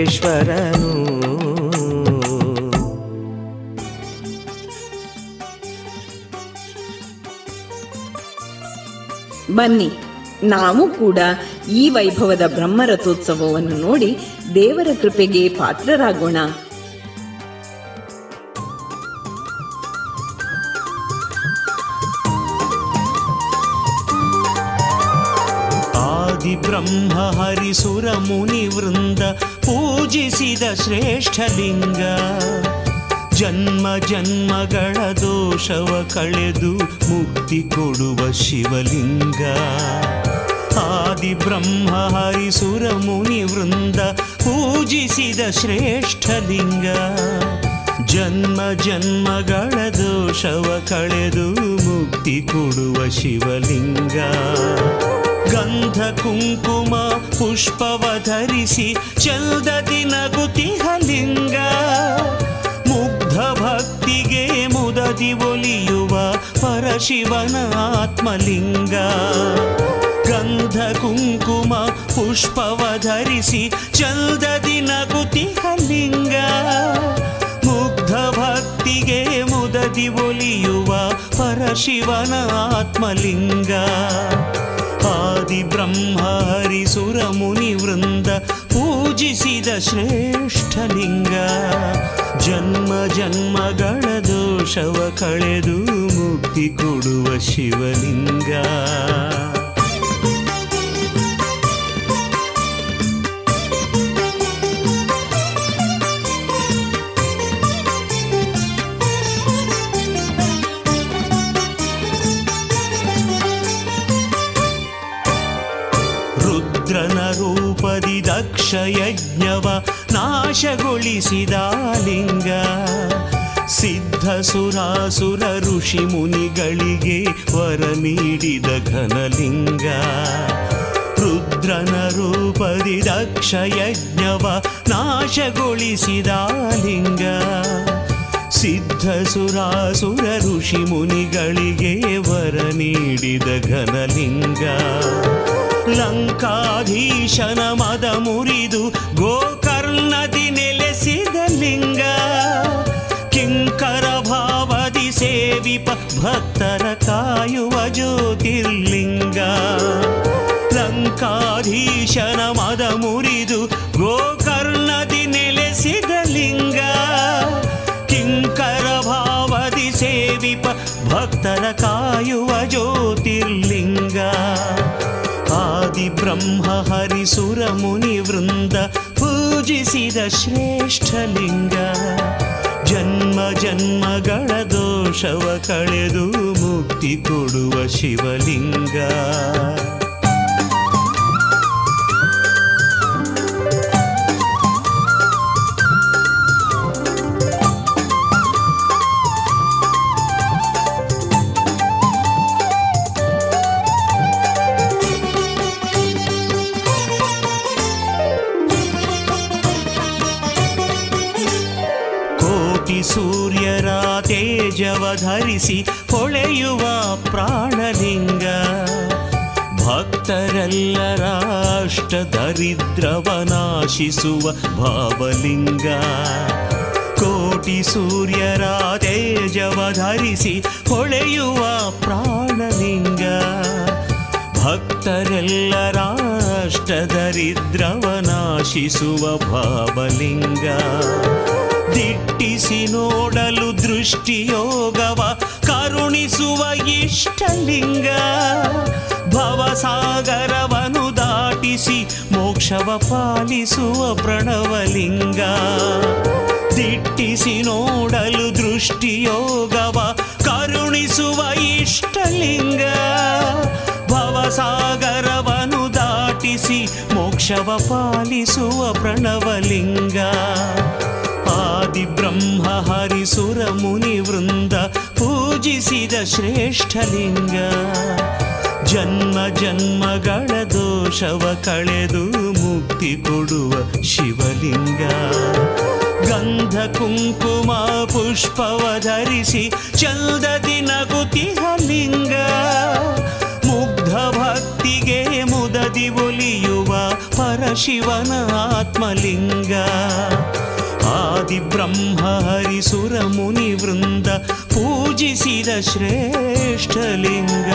ಬನ್ನಿ ನಾವು ಕೂಡ ಈ ವೈಭವದ ಬ್ರಹ್ಮರಥೋತ್ಸವವನ್ನು ನೋಡಿ ದೇವರ ಕೃಪೆಗೆ ಪಾತ್ರರಾಗೋಣ. ಹರಿಸುರ ಮುನಿ ವೃಂದ ಪೂಜಿಸಿದ ಶ್ರೇಷ್ಠಲಿಂಗ ಜನ್ಮ ಜನ್ಮಗಳ ದೋಷವ ಕಳೆದು ಮುಕ್ತಿ ಕೊಡುವ ಶಿವಲಿಂಗ. ಆದಿ ಬ್ರಹ್ಮ ಹರಿಸುರ ಮುನಿ ವೃಂದ ಪೂಜಿಸಿದ ಶ್ರೇಷ್ಠಲಿಂಗ ಜನ್ಮ ಜನ್ಮಗಳ ದೋಷವ ಕಳೆದು ಮುಕ್ತಿ ಕೊಡುವ ಶಿವಲಿಂಗ. ಗಂಧ ಕುಂಕುಮ ಪುಷ್ಪವ ಧರಿಸಿ ಚಲ್ದದಿ ನಗುತಿಹಲಿಂಗ ಮುಗ್ಧ ಭಕ್ತಿಗೆ ಮುದದಿ ಒಲಿಯುವ ಪರಶಿವನ ಆತ್ಮಲಿಂಗ. ಗಂಧ ಕುಂಕುಮ ಪುಷ್ಪವ ಧರಿಸಿ ಚಲ್ದದಿ ನಗುತಿಹಲಿಂಗ ಮುಗ್ಧ ಭಕ್ತಿಗೆ ಮುದದಿ ಒಲಿಯುವ ಪರಶಿವನ ಆತ್ಮಲಿಂಗ. ಆದಿ ಬ್ರಹ್ಮ ಹರಿಸುರ ಮುನಿ ವೃಂದ ಪೂಜಿಸಿದ ಶ್ರೇಷ್ಠಲಿಂಗ ಜನ್ಮ ಜನ್ಮಗಳ ದೋಷವ ಕಳೆದು ಮುಕ್ತಿ ಕೊಡುವ ಶಿವಲಿಂಗ. ಯಜ್ಞವ ನಾಶಗೊಳಿಸಿದ ಲಿಂಗ. ಸಿದ್ಧ ಸುರಾಸುರ ಋಷಿ ಮುನಿಗಳಿಗೆ ವರ ನೀಡಿದ ಘನಲಿಂಗ. ರುದ್ರನ ರೂಪದಿ ದಕ್ಷ ಯಜ್ಞವ ನಾಶಗೊಳಿಸಿದ ಲಿಂಗ. ಸಿದ್ಧ ಸುರಾಸುರ ಋಷಿ ಮುನಿಗಳಿಗೆ ವರ ನೀಡಿದ ಘನಲಿಂಗ. ಲಂಕಾಧೀಶನ ಮದ ಮುರಿದು ಗೋಕರ್ಣದಿ ನೆಲೆಸಿದ ಲಿಂಗ ಕಿಂಕರ ಭಾವದಿ ಸೇವಿಪ ಭಕ್ತರ ಕಾಯುವ ಜ್ಯೋತಿರ್ಲಿಂಗ ಲಂಕಾಧೀಶನ ಮದ ಮುರಿದು ಗೋಕರ್ಣದಿ ನೆಲೆಸಿದ ಲಿಂಗ ಕಿಂಕರ ಭಾವದಿ ಸೇವಿಪ ಭಕ್ತರ ಕಾಯುವ ಜ್ಯೋತಿರ್ಲಿಂಗ ಆದಿ ಬ್ರಹ್ಮ ಹರಿಸುರ ಮುನಿ ವೃಂದ ಪೂಜಿಸಿದ ಶ್ರೇಷ್ಠಲಿಂಗ ಜನ್ಮ ಜನ್ಮಗಳ ದೋಷವ ಕಳೆದು ಮುಕ್ತಿ ಕೊಡುವ ಶಿವಲಿಂಗ. ಧರಿಸಿ ಹೊಳೆಯುವ ಪ್ರಾಣಲಿಂಗ. ಭಕ್ತರೆಲ್ಲರ ಅಷ್ಟ ದರಿದ್ರವ ನಾಶಿಸುವ ಭಾವಲಿಂಗ. ಕೋಟಿ ಸೂರ್ಯರ ತೇಜವ ಧರಿಸಿ ಹೊಳೆಯುವ ಪ್ರಾಣಲಿಂಗ. ಭಕ್ತರೆಲ್ಲರ ಅಷ್ಟ ದರಿದ್ರವ ನಾಶಿಸುವ ಭಾವಲಿಂಗ. ದಿಟ್ಟಿಸಿ ನೋಡಲು ದೃಷ್ಟಿಯೋಗವ, ಕರುಣಿಸುವ ಇಷ್ಟಲಿಂಗ. ಭವಸಾಗರವನು ದಾಟಿಸಿ ಮೋಕ್ಷವ ಪಾಲಿಸುವ ಪ್ರಣವಲಿಂಗ. ದಿಟ್ಟಿಸಿ ನೋಡಲು ದೃಷ್ಟಿಯೋಗವ, ಕರುಣಿಸುವ ಇಷ್ಟಲಿಂಗ. ಭವಸಾಗರವನು ದಾಟಿಸಿ ಮೋಕ್ಷವ ಪಾಲಿಸುವ ಪ್ರಣವಲಿಂಗ. ಆದಿ ಬ್ರಹ್ಮ ಹರಿಸುರ ಮುನಿ ವೃಂದ ಪೂಜಿಸಿದ ಶ್ರೇಷ್ಠಲಿಂಗ ಜನ್ಮ ಜನ್ಮಗಳ ದೋಷವ ಕಳೆದು ಮುಕ್ತಿ ಕೊಡುವ ಶಿವಲಿಂಗ. ಗಂಧ ಕುಂಕುಮ ಪುಷ್ಪವ ಧರಿಸಿ ಚಂದ ದಿನ ಲಿಂಗ. ಮುಗ್ಧ ಭಕ್ತಿಗೆ ಮುದದಿ ಒಲಿಯುವ ಪರಶಿವನ ಆತ್ಮಲಿಂಗ. ಆದಿ ಬ್ರಹ್ಮ ಹರಿಸುರ ಮುನಿ ವೃಂದ ಪೂಜಿಸಿದ ಶ್ರೇಷ್ಠ ಲಿಂಗ.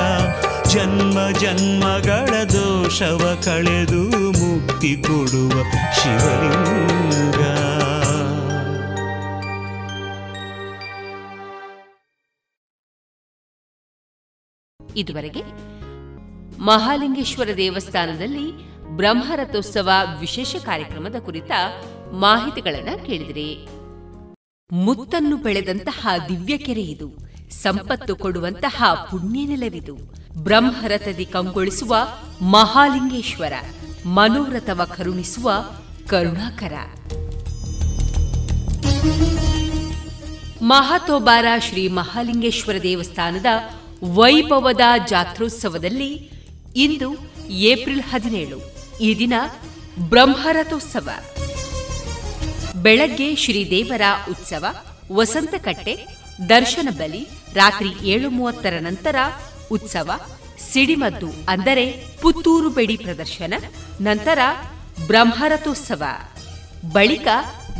ಜನ್ಮ ಜನ್ಮಗಳ ದೋಷವ ಕಳೆದು ಮುಕ್ತಿ ಕೊಡುವ ಶಿವಲಿಂಗ. ಇದುವರೆಗೆ ಮಹಾಲಿಂಗೇಶ್ವರ ದೇವಸ್ಥಾನದಲ್ಲಿ ಬ್ರಹ್ಮರಥೋತ್ಸವ ವಿಶೇಷ ಕಾರ್ಯಕ್ರಮದ ಕುರಿತ ಮಾಹಿತಿಗಳನ್ನ ಕೇಳಿದಿರಿ. ಮುತ್ತನ್ನು ಬೆಳೆದಂತಹ ದಿವ್ಯಕೆರೆ ಇದು. ಸಂಪತ್ತು ಕೊಡುವಂತಹ ಪುಣ್ಯ ನೆಲವಿದು. ಬ್ರಹ್ಮರಥದಿ ಕಂಗೊಳಿಸುವ ಮಹಾಲಿಂಗೇಶ್ವರ. ಮನೋರಥವ ಕರುಣಿಸುವ ಕರುಣಾಕರ. ಮಹಾತೋಬಾರ ಶ್ರೀ ಮಹಾಲಿಂಗೇಶ್ವರ ದೇವಸ್ಥಾನದ ವೈಭವದ ಜಾತ್ರೋತ್ಸವದಲ್ಲಿ ಇಂದು ಏಪ್ರಿಲ್ ಹದಿನೇಳು. ಈ ದಿನ ಬ್ರಹ್ಮರಥೋತ್ಸವ. ಬೆಳಗ್ಗೆ ಶ್ರೀದೇವರ ಉತ್ಸವ, ವಸಂತಕಟ್ಟೆ, ದರ್ಶನ ಬಲಿ, ರಾತ್ರಿ ಏಳು ಮೂವತ್ತರ ನಂತರ ಉತ್ಸವ, ಸಿಡಿಮದ್ದು ಅಂದರೆ ಪುತ್ತೂರು ಬೆಡಿ ಪ್ರದರ್ಶನ, ನಂತರ ಬ್ರಹ್ಮರಥೋತ್ಸವ. ಬಳಿಕ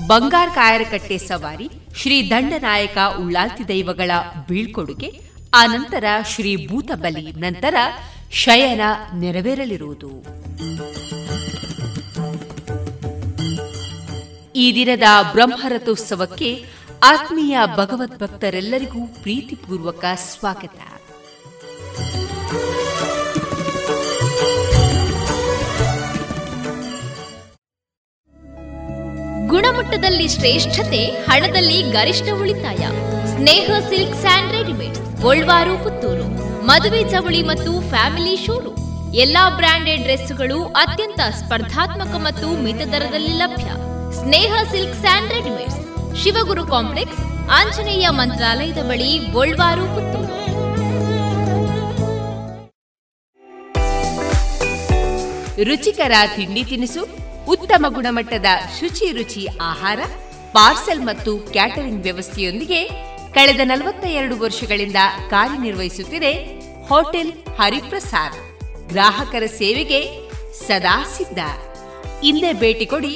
ಬಂಗಾರ ಕಾಯರಕಟ್ಟೆ ಸವಾರಿ ಶ್ರೀ ದಂಡನಾಯಕ ಉಳ್ಳಾಲ್ತಿ ದೈವಗಳ ಬೀಳ್ಕೊಡುಗೆ ಆ ನಂತರ ಶ್ರೀ ಭೂತಬಲಿ ನಂತರ ಶಯನ ನೆರವೇರಲಿರುವುದು. ಈ ದಿನದ ಬ್ರಹ್ಮರಥೋತ್ಸವಕ್ಕೆ ಆತ್ಮೀಯ ಭಗವತ್ ಭಕ್ತರೆಲ್ಲರಿಗೂ ಪ್ರೀತಿಪೂರ್ವಕ ಸ್ವಾಗತ. ಗುಣಮಟ್ಟದಲ್ಲಿ ಶ್ರೇಷ್ಠತೆ, ಹಣದಲ್ಲಿ ಗರಿಷ್ಠ ಉಳಿತಾಯ. Sneha silk sand readymade Golwaru, Puttur. ಮದುವೆ ಚವಳಿ ಮತ್ತು ಫ್ಯಾಮಿಲಿ ಶೋರೂಮ್. ಎಲ್ಲಾ ಬ್ರಾಂಡೆಡ್ ಡ್ರೆಸ್ಗಳು ಅತ್ಯಂತ ಸ್ಪರ್ಧಾತ್ಮಕ ಮತ್ತು ಮಿತ ದರದಲ್ಲಿ ಲಭ್ಯ. Sneha silks and readymades. Shivaguru complex, Anjaneya ಮಂತ್ರಾಲಯದ ಬಳಿ ಗೋಲ್ವಾರು ಪುತ್ತೂರು. ರುಚಿಕರ ತಿಂಡಿ ತಿನಿಸು, ಉತ್ತಮ ಗುಣಮಟ್ಟದ ಶುಚಿ ರುಚಿ ಆಹಾರ, ಪಾರ್ಸೆಲ್ ಮತ್ತು ಕ್ಯಾಟರಿಂಗ್ ವ್ಯವಸ್ಥೆಯೊಂದಿಗೆ ಕಳೆದ ನಲವತ್ತ ಎರಡು ವರ್ಷಗಳಿಂದ ಕಾರ್ಯನಿರ್ವಹಿಸುತ್ತಿದೆ ಹೋಟೆಲ್ ಹರಿಪ್ರಸಾದ್. ಗ್ರಾಹಕರ ಸೇವೆಗೆ ಸದಾ ಸಿದ್ಧ. ಇಲ್ಲೇ ಭೇಟಿ ಕೊಡಿ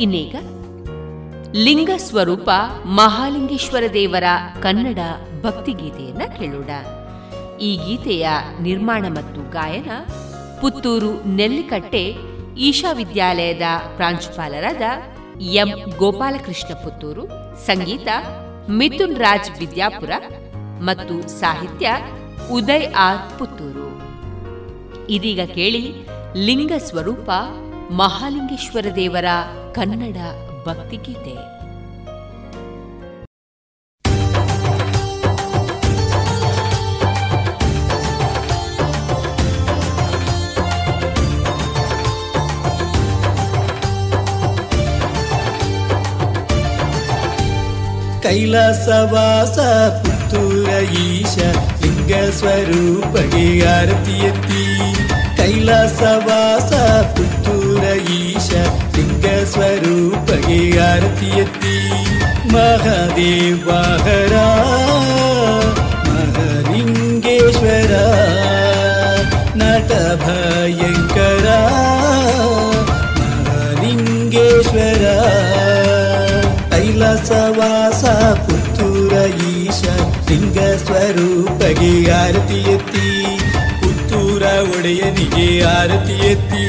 ಇನ್ನೀಗ ಲಿಂಗ ಸ್ವರೂಪ ಮಹಾಲಿಂಗೇಶ್ವರ ದೇವರ ಕನ್ನಡ ಭಕ್ತಿಗೀತೆಯನ್ನ ಕೇಳೋಣ. ಈ ಗೀತೆಯ ನಿರ್ಮಾಣ ಮತ್ತು ಗಾಯನ ಪುತ್ತೂರು ನೆಲ್ಲಿಕಟ್ಟೆ ಈಶಾ ವಿದ್ಯಾಲಯದ ಪ್ರಾಂಶುಪಾಲರಾದ ಎಂ. ಗೋಪಾಲಕೃಷ್ಣ ಪುತ್ತೂರು, ಸಂಗೀತ ಮಿಥುನ್ ರಾಜ್ ವಿದ್ಯಾಪುರ ಮತ್ತು ಸಾಹಿತ್ಯ ಉದಯ್ ಆರ್ ಪುತ್ತೂರು. ಇದೀಗ ಕೇಳಿ ಲಿಂಗ ಸ್ವರೂಪ ಮಹಾಲಿಂಗೇಶ್ವರ ದೇವರ ಕನ್ನಡ ಭಕ್ತಿಗೀತೆ ಕೈಲಾಸವಾಸ ಪುತ್ತೂರ ಈಶ ಲಿಂಗ ಸ್ವರೂಪಗೆ ಆರತಿಯತ್ತಿ ಕೈಲಾಸವಾಸ ಪುತ್ತೂರ ಈಶ ಲಿಂಗ ಸ್ವರೂಪಗೆ ಆರತಿಯತ್ತಿ ಮಹಾದೇವಾಹರ ಮಹಲಿಂಗೇಶ್ವರ ನಟ ಭಯಂಕರ ಮಹಲಿಂಗೇಶ್ವರ. ಕೈಲಾಸವಾಸ ಪುತ್ತೂರ ಲಿಂಗ ಸ್ವರೂಪಗೆ ಆರತಿ ಎತ್ತಿ ಪುತ್ತೂರ ಒಡೆಯನಿಗೆ ಆರತಿ ಎತ್ತಿ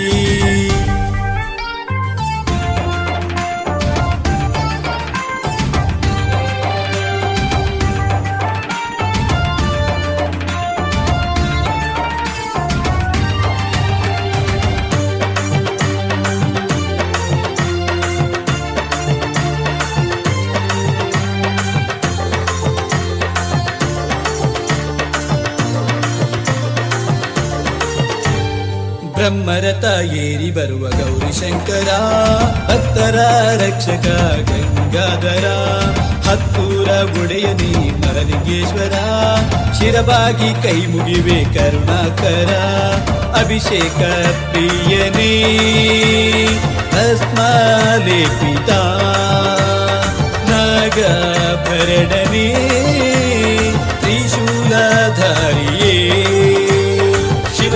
ಬ್ರಹ್ಮರಥ ಏರಿ ಬರುವ ಗೌರಿಶಂಕರ, ಭಕ್ತರ ರಕ್ಷಕ ಗಂಗಾಧರ, ಹತ್ತೂರ ಒಡೆಯನಿ ಮರಲಿಂಗೇಶ್ವರ, ಶಿರಬಾಗಿ ಕೈ ಮುಗಿವೆ ಕರುಣಾಕರ, ಅಭಿಷೇಕ ಪ್ರಿಯನೇ ಭಸ್ಮಾಲೇಪಿತ ನಾಗಭರಣನೇ ತ್ರಿಶೂಲಧಾರಿಯೇ.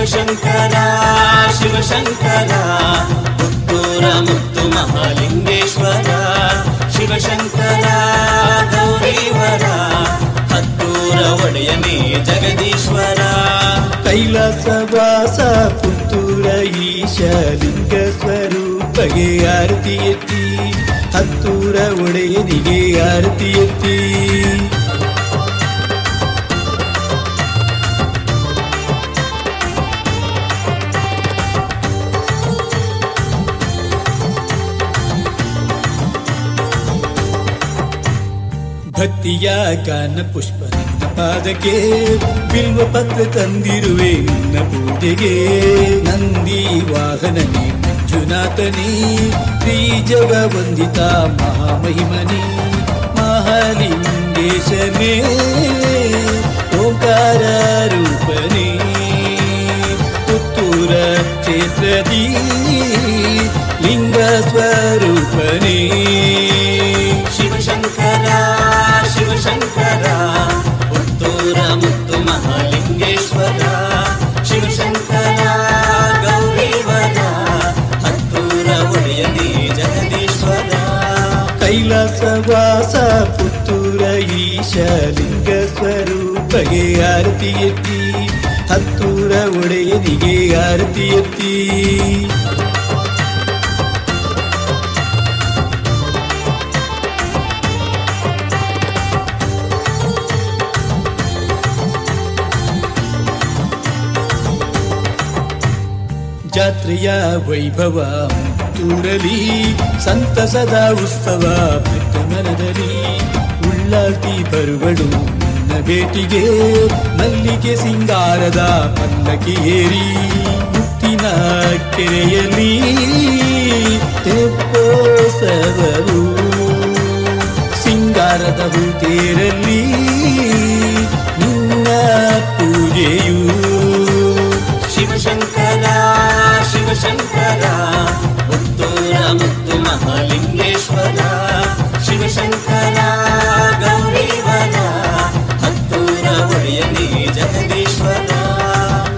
ಶಿವಶಂಕರ ಶಿವಶಂಕರ. ಪುತ್ತೂರ ಮುತ್ತು ಮಹಾಲಿಂಗೇಶ್ವರ. ಶಿವಶಂಕರ, ಗೌರೀವರ. ಹತ್ತೂರ ಒಡೆಯನೇ ಜಗದೀಶ್ವರ. ಕೈಲಾಸವಾಸ ಪುತ್ತೂರ ಈಶಲಿಂಗ ಸ್ವರೂಪಗೆ ಆರತಿ ಎತ್ತಿ. ಹತ್ತೂರ ಒಡೆಯನಿಗೆ ಆರತಿ ಭಕ್ತಿಯ ಕಾನ ಪುಷ್ಪ ನಿನ್ನ ಪಾದಕ್ಕೆ. ಬಿಲ್ವ ಪತ್ರ ತಂದಿರುವೆ ನಿನ್ನ ಪೂಜೆಗೆ. ನಂದಿ ವಾಹನನೇ ಮಂಜುನಾಥನೇ. ಶ್ರೀ ವಂದಿತ ಮಹಾಮಹಿಮನೇ. ಮಹಾಲಿಂಗೇಶನೇ. ಓಂಕಾರ ರೂಪನೇ. ಪುತ್ತೂರ ಕ್ಷೇತ್ರದಿ ಲಿಂಗ ಸ್ವರೂಪನೇ. ಶಿವಶಂಕರ, ಪುತ್ತೂರ ಮುತ್ತು ಮಹಾಲಿಂಗೇಶ್ವರ, ಶಿವಶಂಕರ, ಗೌರೀವರ, ಹತ್ತೂರ ಒಡೆಯದಿ ಜಗದೀಶ್ವರ. ಕೈಲಾಸವಾಸ ಪುತ್ತೂರ ಈಶಲಿಂಗ ಸ್ವರೂಪಗೆ ಆರತಿ ಎತ್ತಿ, ಹತ್ತೂರ ಒಡೆಯನಿಗೆ ಆರತಿ ಎತ್ತಿ. ಜಾತ್ರೆಯ ವೈಭವ, ತೂರಲಿ ಸಂತಸದ ಉತ್ಸವ ಮರದಲ್ಲಿ ಉಳ್ಳಾಟಿ ಬರುವಳು. ನನ್ನ ಭೇಟಿಗೆ ಮಲ್ಲಿಗೆ ಸಿಂಗಾರದ ಪಲ್ಲಕ್ಕಿ ಏರಿ, ಮುತ್ತಿನ ಕೆರೆಯಲ್ಲಿ ತೆಪ್ಪೋಸವರು ಸಿಂಗಾರದ ಹೂತೇರಲ್ಲಿ ನಿನ್ನ ಪೂಜೆಯು. ಶಿವಶಂಕರ ಶಿವಶಂಕರ ಮುತ್ತೂರ ಮುತ್ತು ಮಹಾಲಿಂಗೇಶ್ವರ. ಶಿವಶಂಕರ ಗೌರಿವನ ಹತ್ತೂರ ಒಡೆಯನೇ ಜಗದೀಶ್ವರ.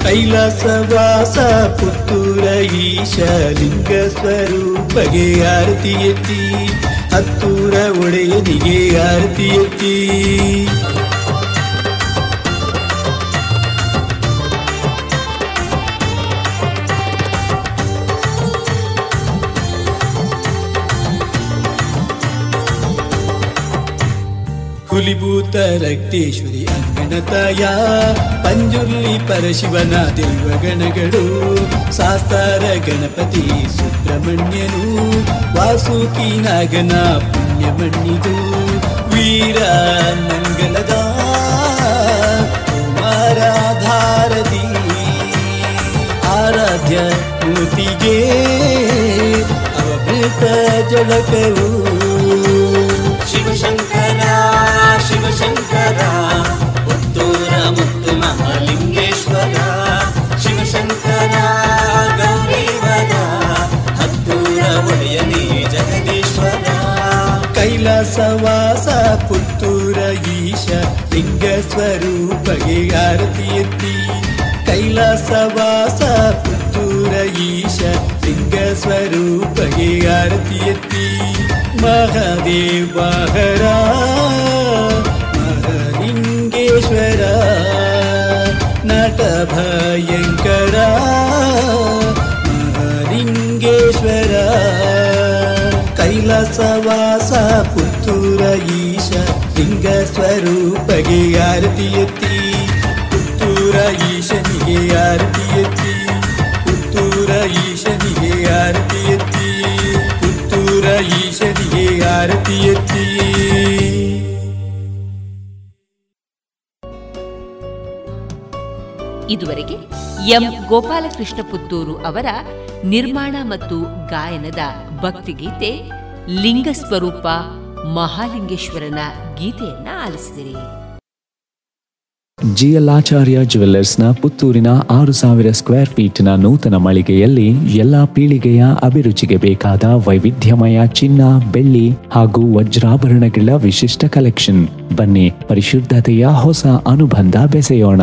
ಕೈಲಾಸವಾಸ ಪುತ್ತೂರ ಈಶ, ಲಿಂಗ ಸ್ವರೂಪಗೆ ಆರತಿ ಎತ್ತಿ. ಹತ್ತೂರ ಒಡೆಯನಿಗೆ ಆರತಿ ಹುಲಿಭೂತ ರಕ್ತೇಶ್ವರಿ ಅಂಗಣತಾಯ ಪಂಜುರ್ಲಿ ಪರಶಿವನ ದೇವಗಣಗಳು ಸಾಸ್ತಾರ ಗಣಪತಿ ಸುಬ್ರಹ್ಮಣ್ಯನು, ವಾಸುಕಿ ನಾಗನ ಪುಣ್ಯಮಣ್ಣಿದು, ವೀರ ಮಂಗಲದ ಕುಮಾರಾಧಾರದಿ ಆರಾಧ್ಯ ಮೂರ್ತಿಗೆ ಅವಭೃತ ಜಳಕವು. ಶಿವಶಂಕರ ಶಿವಶಂಕರ, ಪುತ್ತೂರ ಮುತ್ತು ಮಹಾಲಿಂಗೇಶ್ವರ. ಶಿವಶಂಕರ, ಗೌರೀವರ, ಹತ್ತೂರ ಒಡೆಯನೇ ಜಗದೀಶ್ವರ. ಕೈಲಾಸವಾಸ ಪುತ್ತೂರ ಈಶ ಲಿಂಗ ಸ್ವರೂಪಗೆ ಆರತಿ ಕೈಲಾಸವಾಸ ಪುತ್ತೂರ ಈಶ ಲಿಂಗ ಸ್ವರೂಪಗೆ ಆರತಿ ಎತ್ತಿ ಮಹಾದೇವಾಹರ ಮಹಾಲಿಂಗೇಶ್ವರ ನಟ ಭಯಂಕರ, ಮಹಾಲಿಂಗೇಶ್ವರ, ಕೈಲಾಸವಾಸ ಪುತ್ತೂರ ಈಶ ಲಿಂಗ ಸ್ವರೂಪಗೆ ಆರತಿಯತ್ತಿ ಪುತ್ತೂರ ಈಶನಿಗೆ ಆರತಿಯತ್ತಿ ಪುತ್ತೂರ ಈಶನಿಗೆ ಆರತಿಯತ್ತಿ ಪುತ್ತೂರ ಈಶನಿಗೆ ಆರತಿ ಇದುವರೆಗೆ ಎಂ. ಗೋಪಾಲಕೃಷ್ಣ ಪುತ್ತೂರು ಅವರ ನಿರ್ಮಾಣ ಮತ್ತು ಗಾಯನದ ಭಕ್ತಿಗೀತೆ ಲಿಂಗ ಸ್ವರೂಪ ಮಹಾಲಿಂಗೇಶ್ವರನ ಗೀತೆಯನ್ನ ಆಲಿಸಿದಿರಿ. ಜಿಎಲ್ಆಚಾರ್ಯ ಜುವೆಲ್ಲರ್ಸ್ನ ಪುತ್ತೂರಿನ ಆರು ಸಾವಿರ ಸ್ಕ್ವೇರ್ ಫೀಟ್ನ ನೂತನ ಮಳಿಗೆಯಲ್ಲಿ ಎಲ್ಲಾ ಪೀಳಿಗೆಯ ಅಭಿರುಚಿಗೆ ಬೇಕಾದ ವೈವಿಧ್ಯಮಯ ಚಿನ್ನ, ಬೆಳ್ಳಿ ಹಾಗೂ ವಜ್ರಾಭರಣಗಳ ವಿಶಿಷ್ಟ ಕಲೆಕ್ಷನ್. ಬನ್ನಿ ಪರಿಶುದ್ಧತೆಯ ಹೊಸ ಅನುಬಂಧ ಬೆಸೆಯೋಣ.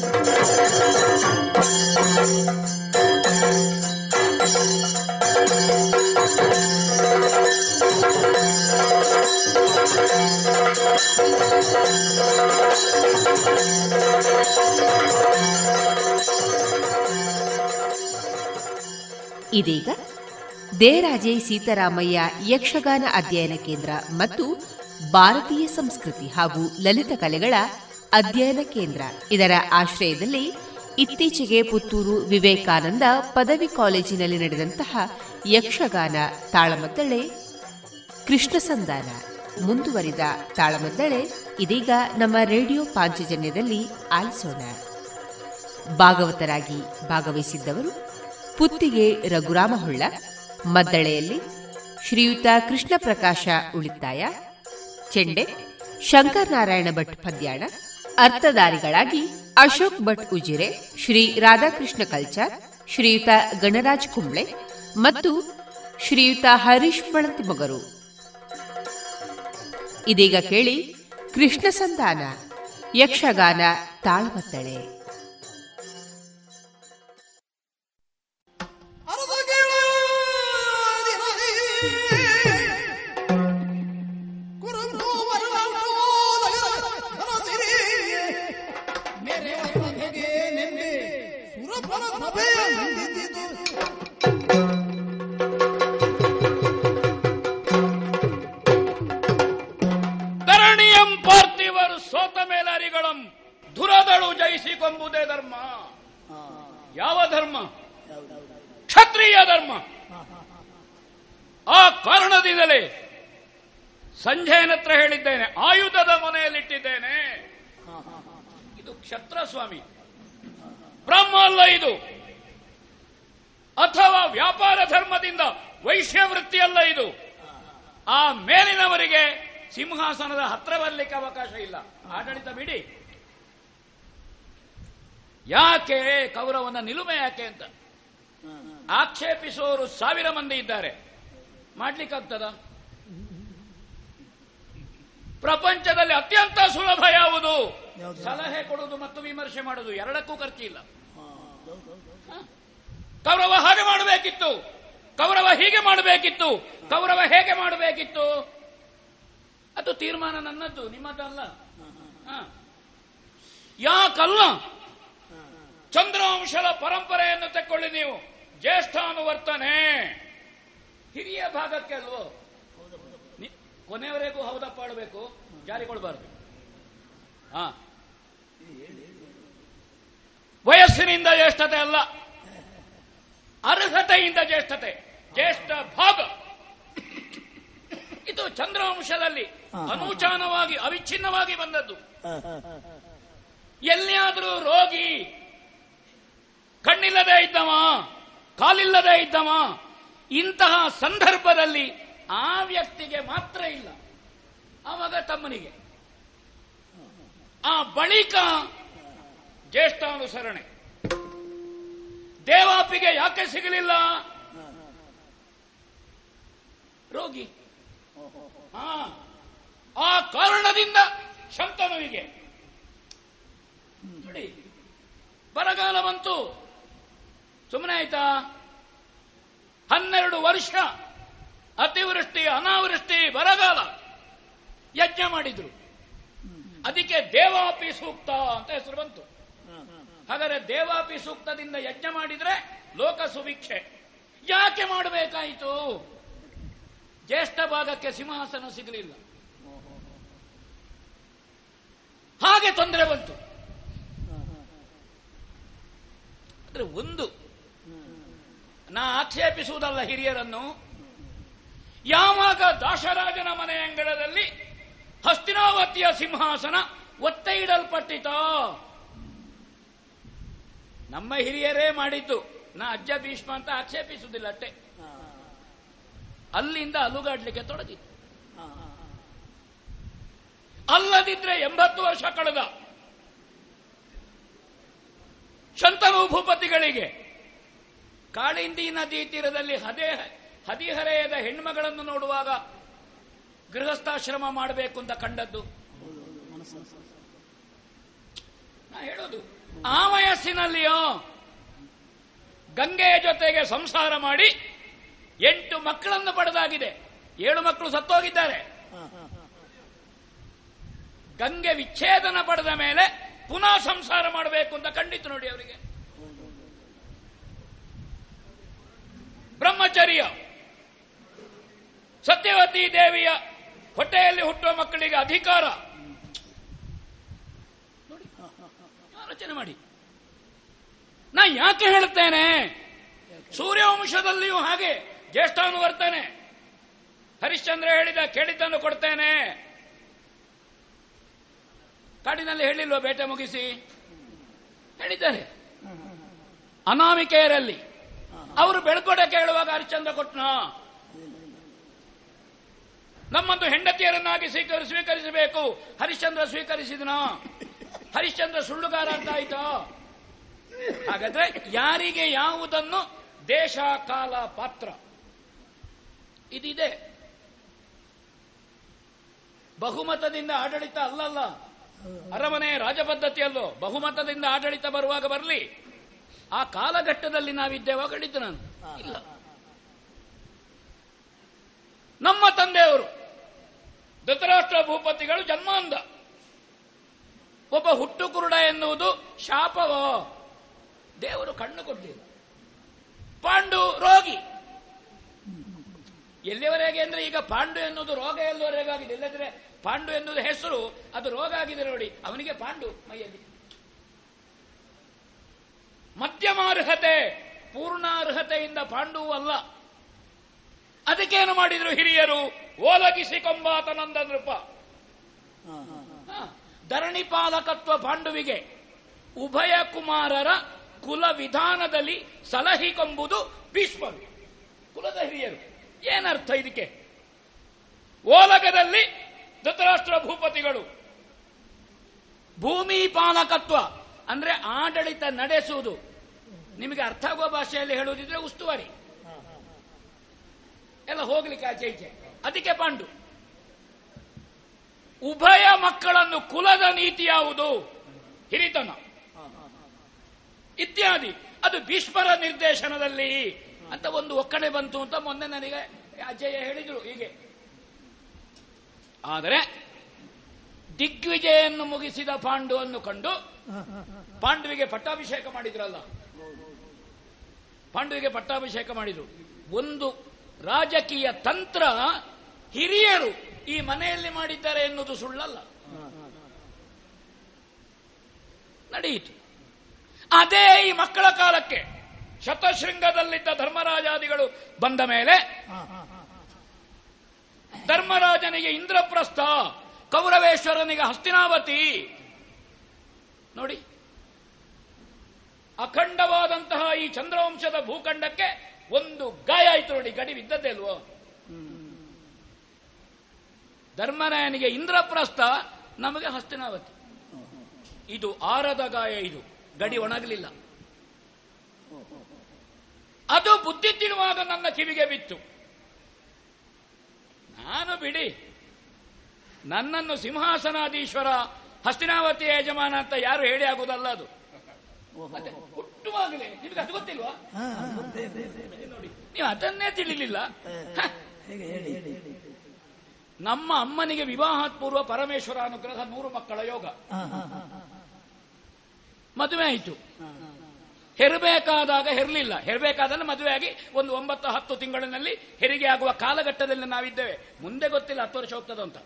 ಇದೀಗ ದೇರಾಜೇ ಸೀತಾರಾಮಯ್ಯ ಯಕ್ಷಗಾನ ಅಧ್ಯಯನ ಕೇಂದ್ರ ಮತ್ತು ಭಾರತೀಯ ಸಂಸ್ಕೃತಿ ಹಾಗೂ ಲಲಿತ ಕಲೆಗಳ ಅಧ್ಯಯನ ಕೇಂದ್ರ. ಇದರ ಆಶ್ರಯದಲ್ಲಿ ಇತ್ತೀಚೆಗೆ ಪುತ್ತೂರು ವಿವೇಕಾನಂದ ಪದವಿ ಕಾಲೇಜಿನಲ್ಲಿ ನಡೆದಂತಹ ಯಕ್ಷಗಾನ ತಾಳಮದ್ದಳೆ, ಕೃಷ್ಣ ಸಂಧಾನ ಮುಂದುವರಿದ ತಾಳಮದ್ದಳೆ, ಇದೀಗ ನಮ್ಮ ರೇಡಿಯೋ ಪಾಂಚಜನ್ಯದಲ್ಲಿ ಆಲಿಸೋಣ. ಭಾಗವತರಾಗಿ ಭಾಗವಹಿಸಿದ್ದವರು ಪುತ್ತಿಗೆ ರಘುರಾಮ ಹೊಳ್ಳ ಮದ್ದಳೆಯಲ್ಲಿ ಶ್ರೀಯುತ ಕೃಷ್ಣ ಪ್ರಕಾಶ ಉಳಿತಾಯ ಚೆಂಡೆ ಶಂಕರನಾರಾಯಣ ಭಟ್ ಪದ್ಯಾಣ ಅರ್ಥಧಾರಿಗಳಾಗಿ ಅಶೋಕ್ ಭಟ್ ಉಜಿರೆ, ಶ್ರೀ ರಾಧಾಕೃಷ್ಣ ಕಲ್ಚರ್, ಶ್ರೀಯುತ ಗಣರಾಜ್ ಕುಂಬ್ಳೆ ಮತ್ತು ಶ್ರೀಯುತ ಹರೀಶ್ ಮಗರು. ಇದೀಗ ಕೇಳಿ ಕೃಷ್ಣ ಸಂಧಾನ, ಯಕ್ಷಗಾನ ತಾಳಮತ್ತಳೆ. ಜಯಿಸಿಕೊಂಬುದೇ ಧರ್ಮ. ಯಾವ ಧರ್ಮ? ಕ್ಷತ್ರಿಯ ಧರ್ಮ. ಆ ಕಾರಣದಿಂದಲೇ ಸಂಜಯನತ್ರ ಹೇಳಿದ್ದೇನೆ ಆಯುಧದ ಮನೆಯಲ್ಲಿಟ್ಟಿದ್ದೇನೆ. ಇದು ಕ್ಷತ್ರ ಸ್ವಾಮಿ ಬ್ರಹ್ಮ ಅಲ್ಲ ಇದು. ಅಥವಾ ವ್ಯಾಪಾರ ಧರ್ಮದಿಂದ ವೈಶ್ಯವೃತ್ತಿ ಅಲ್ಲ ಇದು. ಆ ಮೇಲಿನವರಿಗೆ ಸಿಂಹಾಸನದ ಹತ್ರ ಬರಲಿಕ್ಕೆ ಅವಕಾಶ ಇಲ್ಲ. ಆಡಳಿತ ಬಿಡಿ. ಯಾಕೆ ಕೌರವನ ನಿಲುಮೆ ಯಾಕೆ ಅಂತ? ಆಕ್ಷೇಪಿಸುವವರು ಸಾವಿರ ಮಂದಿ ಇದ್ದಾರೆ. ಮಾಡ್ಲಿಕ್ಕಾಗ್ತದ? ಪ್ರಪಂಚದಲ್ಲಿ ಅತ್ಯಂತ ಸುಲಭ ಯಾವುದು? ಸಲಹೆ ಕೊಡುವುದು ಮತ್ತು ವಿಮರ್ಶೆ ಮಾಡುವುದು ಎರಡಕ್ಕೂ ಖರ್ಚಿಲ್ಲ. ಕೌರವ ಹಾಗೆ ಮಾಡಬೇಕಿತ್ತು. ಕೌರವ ಹೀಗೆ ಮಾಡಬೇಕಿತ್ತು. ಕೌರವ ಹೇಗೆ ಮಾಡಬೇಕಿತ್ತು? ಅದು ತೀರ್ಮಾನ ನನ್ನದ್ದು ನಿಮ್ಮದಲ್ಲ ಯಾಕಲ್ಲ? ಚಂದ್ರವಂಶದ ಪರಂಪರೆಯನ್ನು ತಕ್ಕೊಳ್ಳಿ ನೀವು. ಜ್ಯೇಷ್ಠಾನುವರ್ತನೆ ಹಿರಿಯ ಭಾಗಕ್ಕೆ ಅಲ್ವೋ ಕೊನೆಯವರೆಗೂ ಹೌದಪ್ಪ ಆಡಬೇಕು ಜಾರಿಗೊಳ್ಬಾರ್ದು ಹಾ. ವಯಸ್ಸಿನಿಂದ ಜ್ಯೇಷ್ಠತೆ ಅಲ್ಲ. ಅರ್ಹತೆಯಿಂದ ಜ್ಯೇಷ್ಠತೆ. ಜ್ಯೇಷ್ಠ ಭಾಗ. ಇದು ಚಂದ್ರವಂಶದಲ್ಲಿ ಅನೂಚಾನವಾಗಿ ಅವಿಚ್ಛಿನ್ನವಾಗಿ ಬಂದದ್ದು. ಎಲ್ಲಿಯಾದರೂ ರೋಗಿ ಕಣ್ಣಿಲ್ಲದೆ ಇದ್ದವ ಕಾಲಿಲ್ಲದೆ ಇದ್ದವ ಇಂತಹ ಸಂದರ್ಭದಲ್ಲಿ ಆ ವ್ಯಕ್ತಿಗೆ ಮಾತ್ರ ಇಲ್ಲ. ಆವಾಗ ತಮ್ಮನಿಗೆ. ಆ ಬಳಿಕ ಜ್ಯೇಷ್ಠಾನುಸರಣೆ. ದೇವಾಪಿಗೆ ಯಾಕೆ ಸಿಗಲಿಲ್ಲ? ರೋಗಿ. ಆ ಕಾರಣದಿಂದ ಶಂತನುವಿಗೆ ಬರಗಾಲ ಬಂತು. ಸುಮ್ಮನೆ ಆಯ್ತಾ? ಹನ್ನೆರಡು ವರ್ಷ ಅತಿವೃಷ್ಟಿ ಅನಾವೃಷ್ಟಿ ಬರಗಾಲ ಯಜ್ಞ ಮಾಡಿದ್ರು. ಅದಕ್ಕೆ ದೇವಾಪಿ ಸೂಕ್ತ ಅಂತ ಹೆಸರು ಬಂತು. ಹಾಗಾದ್ರೆ ದೇವಾಪಿ ಸೂಕ್ತದಿಂದ ಯಜ್ಞ ಮಾಡಿದ್ರೆ ಲೋಕ ಸುಭಿಕ್ಷೆ ಯಾಕೆ ಮಾಡಬೇಕಾಯಿತು? ಜ್ಯೇಷ್ಠ ಭಾಗಕ್ಕೆ ಸಿಂಹಾಸನ ಸಿಗಲಿಲ್ಲ. ಹಾಗೆ ತೊಂದರೆ ಬಂತು. ಅಂದ್ರೆ ಒಂದು, ನಾ ಆಕ್ಷೇಪಿಸುವುದಲ್ಲ ಹಿರಿಯರನ್ನು. ಯಾವಾಗ ದಾಶರಾಜನ ಮನೆ ಅಂಗಳದಲ್ಲಿ ಹಸ್ತಿನಾವತಿಯ ಸಿಂಹಾಸನ ಒತ್ತೆ ಇಡಲ್ಪಟ್ಟಿತೋ ನಮ್ಮ ಹಿರಿಯರೇ ಮಾಡಿದ್ದು. ನಾ ಅಜ್ಜ ಭೀಷ್ಮ ಅಂತ ಆಕ್ಷೇಪಿಸುವುದಿಲ್ಲ ಅಟ್ಟೆ ಅಲ್ಲಿಂದ ಅಲುಗಾಡ್ಲಿಕ್ಕೆ ತೊಡಗಿತ್ತು ಅಲ್ಲದಿದ್ರೆ ಎಂಬತ್ತು ವರ್ಷ ಕಳೆದ. ಶಂತನು ಭೂಪತಿಗಳಿಗೆ ಕಾಳಿಂದಿ ನದಿ ತೀರದಲ್ಲಿ ಹದೇ ಹದಿಹರೆಯದ ಹೆಣ್ಮಗಳನ್ನು ನೋಡುವಾಗ ಗೃಹಸ್ಥಾಶ್ರಮ ಮಾಡಬೇಕು ಅಂತ ಕಂಡದ್ದು. ನಾ ಹೇಳೋದು, ಆ ವಯಸ್ಸಿನಲ್ಲಿಯೋ ಗಂಗೆಯ ಜೊತೆಗೆ ಸಂಸಾರ ಮಾಡಿ ಎಂಟು ಮಕ್ಕಳನ್ನು ಪಡೆದಾಗಿದೆ. ಏಳು ಮಕ್ಕಳು ಸತ್ತೋಗಿದ್ದಾರೆ. ಗಂಗೆ ವಿಚ್ಛೇದನ ಪಡೆದ ಮೇಲೆ ಪುನಃ ಸಂಸಾರ ಮಾಡಬೇಕು ಅಂತ ಖಂಡಿತ ನೋಡಿ ಅವರಿಗೆ. ಬ್ರಹ್ಮಚರ್ಯ, ಸತ್ಯವತಿ ದೇವಿಯ ಹೊಟ್ಟೆಯಲ್ಲಿ ಹುಟ್ಟುವ ಮಕ್ಕಳಿಗೆ ಅಧಿಕಾರ. ಆಲೋಚನೆ ಮಾಡಿ. ನಾ ಯಾಕೆ ಹೇಳ್ತೇನೆ ಸೂರ್ಯವಂಶದಲ್ಲಿಯೂ ಹಾಗೆ ಜ್ಯೇಷ್ಠಾನುವರ್ತನೆ ಹರಿಶ್ಚಂದ್ರ ಹೇಳಿದ ಕೇಳಿದ್ದನ್ನು ಕೊಡ್ತೇನೆ. ಕಾಡಿನಲ್ಲಿ ಹೇಳಿಲ್ವ ಬೇಟೆ ಮುಗಿಸಿ? ಹೇಳಿದ್ದಾರೆ. ಅನಾಮಿಕೆಯರಲ್ಲಿ. ಅವರು ಬೆಳ್ಕೊಡೆ ಕೇಳುವಾಗ ಹರಿಶ್ಚಂದ್ರ ಕೊಟ್ನ? ನಮ್ಮಂದು ಹೆಂಡತಿಯರನ್ನಾಗಿ ಸ್ವೀಕರಿ, ಸ್ವೀಕರಿಸಬೇಕು. ಹರಿಶ್ಚಂದ್ರ ಸ್ವೀಕರಿಸಿದನ? ಹರಿಶ್ಚಂದ್ರ ಸುಳ್ಳುಗಾರ ಅಂತ ಆಯ್ತು? ಹಾಗಾದ್ರೆ ಯಾರಿಗೆ ಯಾವುದನ್ನು ದೇಶ ಕಾಲ ಪಾತ್ರ? ಇದಿದೆ. ಬಹುಮತದಿಂದ ಆಡಳಿತ ಅಲ್ಲಲ್ಲ. ಅರಮನೆ ರಾಜಪದ್ಧತಿಯಲ್ಲೋ ಬಹುಮತದಿಂದ ಆಡಳಿತ ಬರುವಾಗ ಬರಲಿ. ಆ ಕಾಲಘಟ್ಟದಲ್ಲಿ ನಾವಿದ್ದೇವಾ ಕಂಡಿದ್ದು ನಾನು. ಇಲ್ಲ. ನಮ್ಮ ತಂದೆಯವರು, ಧೃತರಾಷ್ಟ್ರ ಭೂಪತಿಗಳು ಜನ್ಮಾಂಧ. ಒಬ್ಬ ಹುಟ್ಟು ಕುರುಡ ಎನ್ನುವುದು ಶಾಪವೋ? ದೇವರು ಕಣ್ಣು ಕೊಟ್ಟಿಲ್ಲ ಪಾಂಡು ರೋಗಿ. ಎಲ್ಲಿವರೆಗೆ ಅಂದ್ರೆ ಈಗ ಪಾಂಡು ಎನ್ನುವುದು ರೋಗ ಎಲ್ಲಿವರೆಗಾಗಿದೆ? ಇಲ್ಲದ್ರೆ ಪಾಂಡು ಎನ್ನುವುದು ಹೆಸರು ಅದು ರೋಗ ಆಗಿದೆ ನೋಡಿ ಅವನಿಗೆ ಪಾಂಡು ಮೈಯಲ್ಲಿ. ಮಧ್ಯಮಾರ್ಹತೆ ಪೂರ್ಣಾರ್ಹತೆಯಿಂದ ಪಾಂಡು ಅಲ್ಲ. ಅದಕ್ಕೇನು ಮಾಡಿದ್ರು ಹಿರಿಯರು? ಓಲಗಿಸಿ ಕೊಂಬಾತನಂದ ನೃಪ ಧರಣಿ ಪಾಲಕತ್ವ ಪಾಂಡುವಿಗೆ. ಉಭಯ ಕುಮಾರರ ಕುಲ ವಿಧಾನದಲ್ಲಿ ಸಲಹಿಕೊಂಬುದು ಭೀಷ್ಮರು. ಕುಲದ ಹಿರಿಯರು ಏನರ್ಥ ಇದಕ್ಕೆ? ಓಲಗದಲ್ಲಿ ಧೃತರಾಷ್ಟ್ರ ಭೂಪತಿಗಳು. ಭೂಮಿ ಪಾಲಕತ್ವ ಅಂದ್ರೆ ಆಡಳಿತ ನಡೆಸುವುದು. ನಿಮಗೆ ಅರ್ಥ ಆಗುವ ಭಾಷೆಯಲ್ಲಿ ಹೇಳುವುದಿದ್ರೆ ಉಸ್ತುವಾರಿ. ಎಲ್ಲ ಹೋಗ್ಲಿಕ್ಕೆ ಆಚೆ ಈಚೆ. ಅದಕ್ಕೆ ಪಾಂಡು. ಉಭಯ ಮಕ್ಕಳನ್ನು ಕುಲದ ನೀತಿ ಯಾವುದು? ಹಿರಿತನ. ಇತ್ಯಾದಿ. ಅದು ಭೀಷ್ಮರ ನಿರ್ದೇಶನದಲ್ಲಿ ಅಂತ ಒಂದು ಒಕ್ಕಣೆ ಬಂತು ಅಂತ ಮೊನ್ನೆ ನನಗೆ ಅಜಯ ಹೇಳಿದ್ರು ಹೀಗೆ. ಆದರೆ ದಿಗ್ವಿಜಯನ್ನು ಮುಗಿಸಿದ ಪಾಂಡುವನ್ನು ಕಂಡು ಪಾಂಡುವಿಗೆ ಪಟ್ಟಾಭಿಷೇಕ ಮಾಡಿದ್ರಲ್ಲ. ಪಾಂಡುವಿಗೆ ಪಟ್ಟಾಭಿಷೇಕ ಮಾಡಿದ್ರು. ಒಂದು ರಾಜಕೀಯ ತಂತ್ರ ಹಿರಿಯರು ಈ ಮನೆಯಲ್ಲಿ ಮಾಡಿದ್ದಾರೆ ಎನ್ನುವುದು ಸುಳ್ಳಲ್ಲ. ನಡೆಯಿತು. ಅದೇ ಈ ಮಕ್ಕಳ ಕಾಲಕ್ಕೆ ಶತಶೃಂಗದಲ್ಲಿದ್ದ ಧರ್ಮರಾಜಾದಿಗಳು ಬಂದ ಮೇಲೆ ಧರ್ಮರಾಜನಿಗೆ ಇಂದ್ರಪ್ರಸ್ಥ, ಕೌರವೇಶ್ವರನಿಗೆ ಹಸ್ತಿನಾವತಿ. ನೋಡಿ, ಅಖಂಡವಾದಂತಹ ಈ ಚಂದ್ರವಂಶದ ಭೂಖಂಡಕ್ಕೆ ಒಂದು ಗಾಯ ಆಯ್ತು ನೋಡಿ, ಗಡಿ ಬಿದ್ದದ್ದೇ ಅಲ್ವೋ? ಧರ್ಮರಾಯನಿಗೆ ಇಂದ್ರಪ್ರಸ್ಥ, ನಮಗೆ ಹಸ್ತಿನಾವತಿ. ಇದು ಆರದ ಗಾಯ ಇದು, ಗಡಿ ಒಣಗಲಿಲ್ಲ. ಅದು ಬುದ್ಧಿ ತಿಳುವಾಗ ನನ್ನ ಕಿವಿಗೆ ಬಿತ್ತು. ನಾನು ಬಿಡಿ. ನನ್ನನ್ನು ಸಿಂಹಾಸನಾಧೀಶ್ವರ ಹಸ್ತಿನಾವತಿ ಯಜಮಾನ ಅಂತ ಯಾರು ಹೇಳಿ ಆಗುದಲ್ಲ ಅದು. ಹುಟ್ಟುವಾಗಲೇ. ನಿಮಗೆ ಅದು ಗೊತ್ತಿಲ್ವಾ? ನೋಡಿ ನೀವು ಅದನ್ನೇ ತಿಳಿಲಿಲ್ಲ. ನಮ್ಮ ಅಮ್ಮನಿಗೆ ವಿವಾಹ ಪೂರ್ವ ಪರಮೇಶ್ವರ ಅನುಗ್ರಹ ನೂರು ಮಕ್ಕಳ ಯೋಗ. ಮದುವೆ ಆಯಿತು. ಹೆರಬೇಕಾದಾಗ ಹೆರಲಿಲ್ಲ. ಹೆರಬೇಕಾದಲ್ಲಿ ಮದುವೆಯಾಗಿ ಒಂದು ಒಂಬತ್ತು ಹತ್ತು ತಿಂಗಳಿನಲ್ಲಿ ಹೆರಿಗೆ ಆಗುವ ಕಾಲಘಟ್ಟದಲ್ಲಿ ನಾವಿದ್ದೇವೆ. ಮುಂದೆ ಗೊತ್ತಿಲ್ಲ ಹತ್ತು ವರ್ಷ ಹೋಗ್ತದೆ ಅಂತ.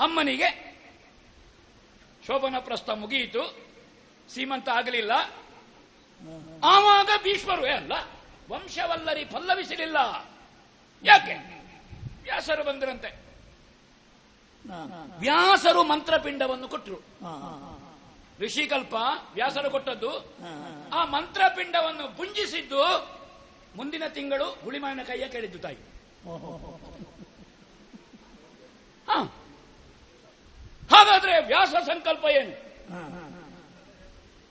ಅಮ್ಮನಿಗೆ ಶೋಭನ ಪ್ರಸ್ತ ಮುಗಿಯಿತು. ಸೀಮಂತ ಆಗಲಿಲ್ಲ. ಆವಾಗ ಭೀಷ್ಮರು ಅಲ್ಲ ವಂಶವಲ್ಲರಿ ಪಲ್ಲವಿಸಲಿಲ್ಲ. ಯಾಕೆ? ವ್ಯಾಸರು ಬಂದರಂತೆ. ವ್ಯಾಸರು ಮಂತ್ರಪಿಂಡವನ್ನು ಕೊಟ್ಟರು ಋಷಿಕಲ್ಪ ವ್ಯಾಸರು ಕೊಟ್ಟದ್ದು. ಆ ಮಂತ್ರಪಿಂಡವನ್ನು ಪುಂಜಿಸಿದ್ದು ಮುಂದಿನ ತಿಂಗಳು ಹುಳಿಮಾವಿನ ಕೈಯ ಕೇಳಿದ್ದು ತಾಯಿ. ಹಾಗಾದ್ರೆ ವ್ಯಾಸ ಸಂಕಲ್ಪ ಏನು?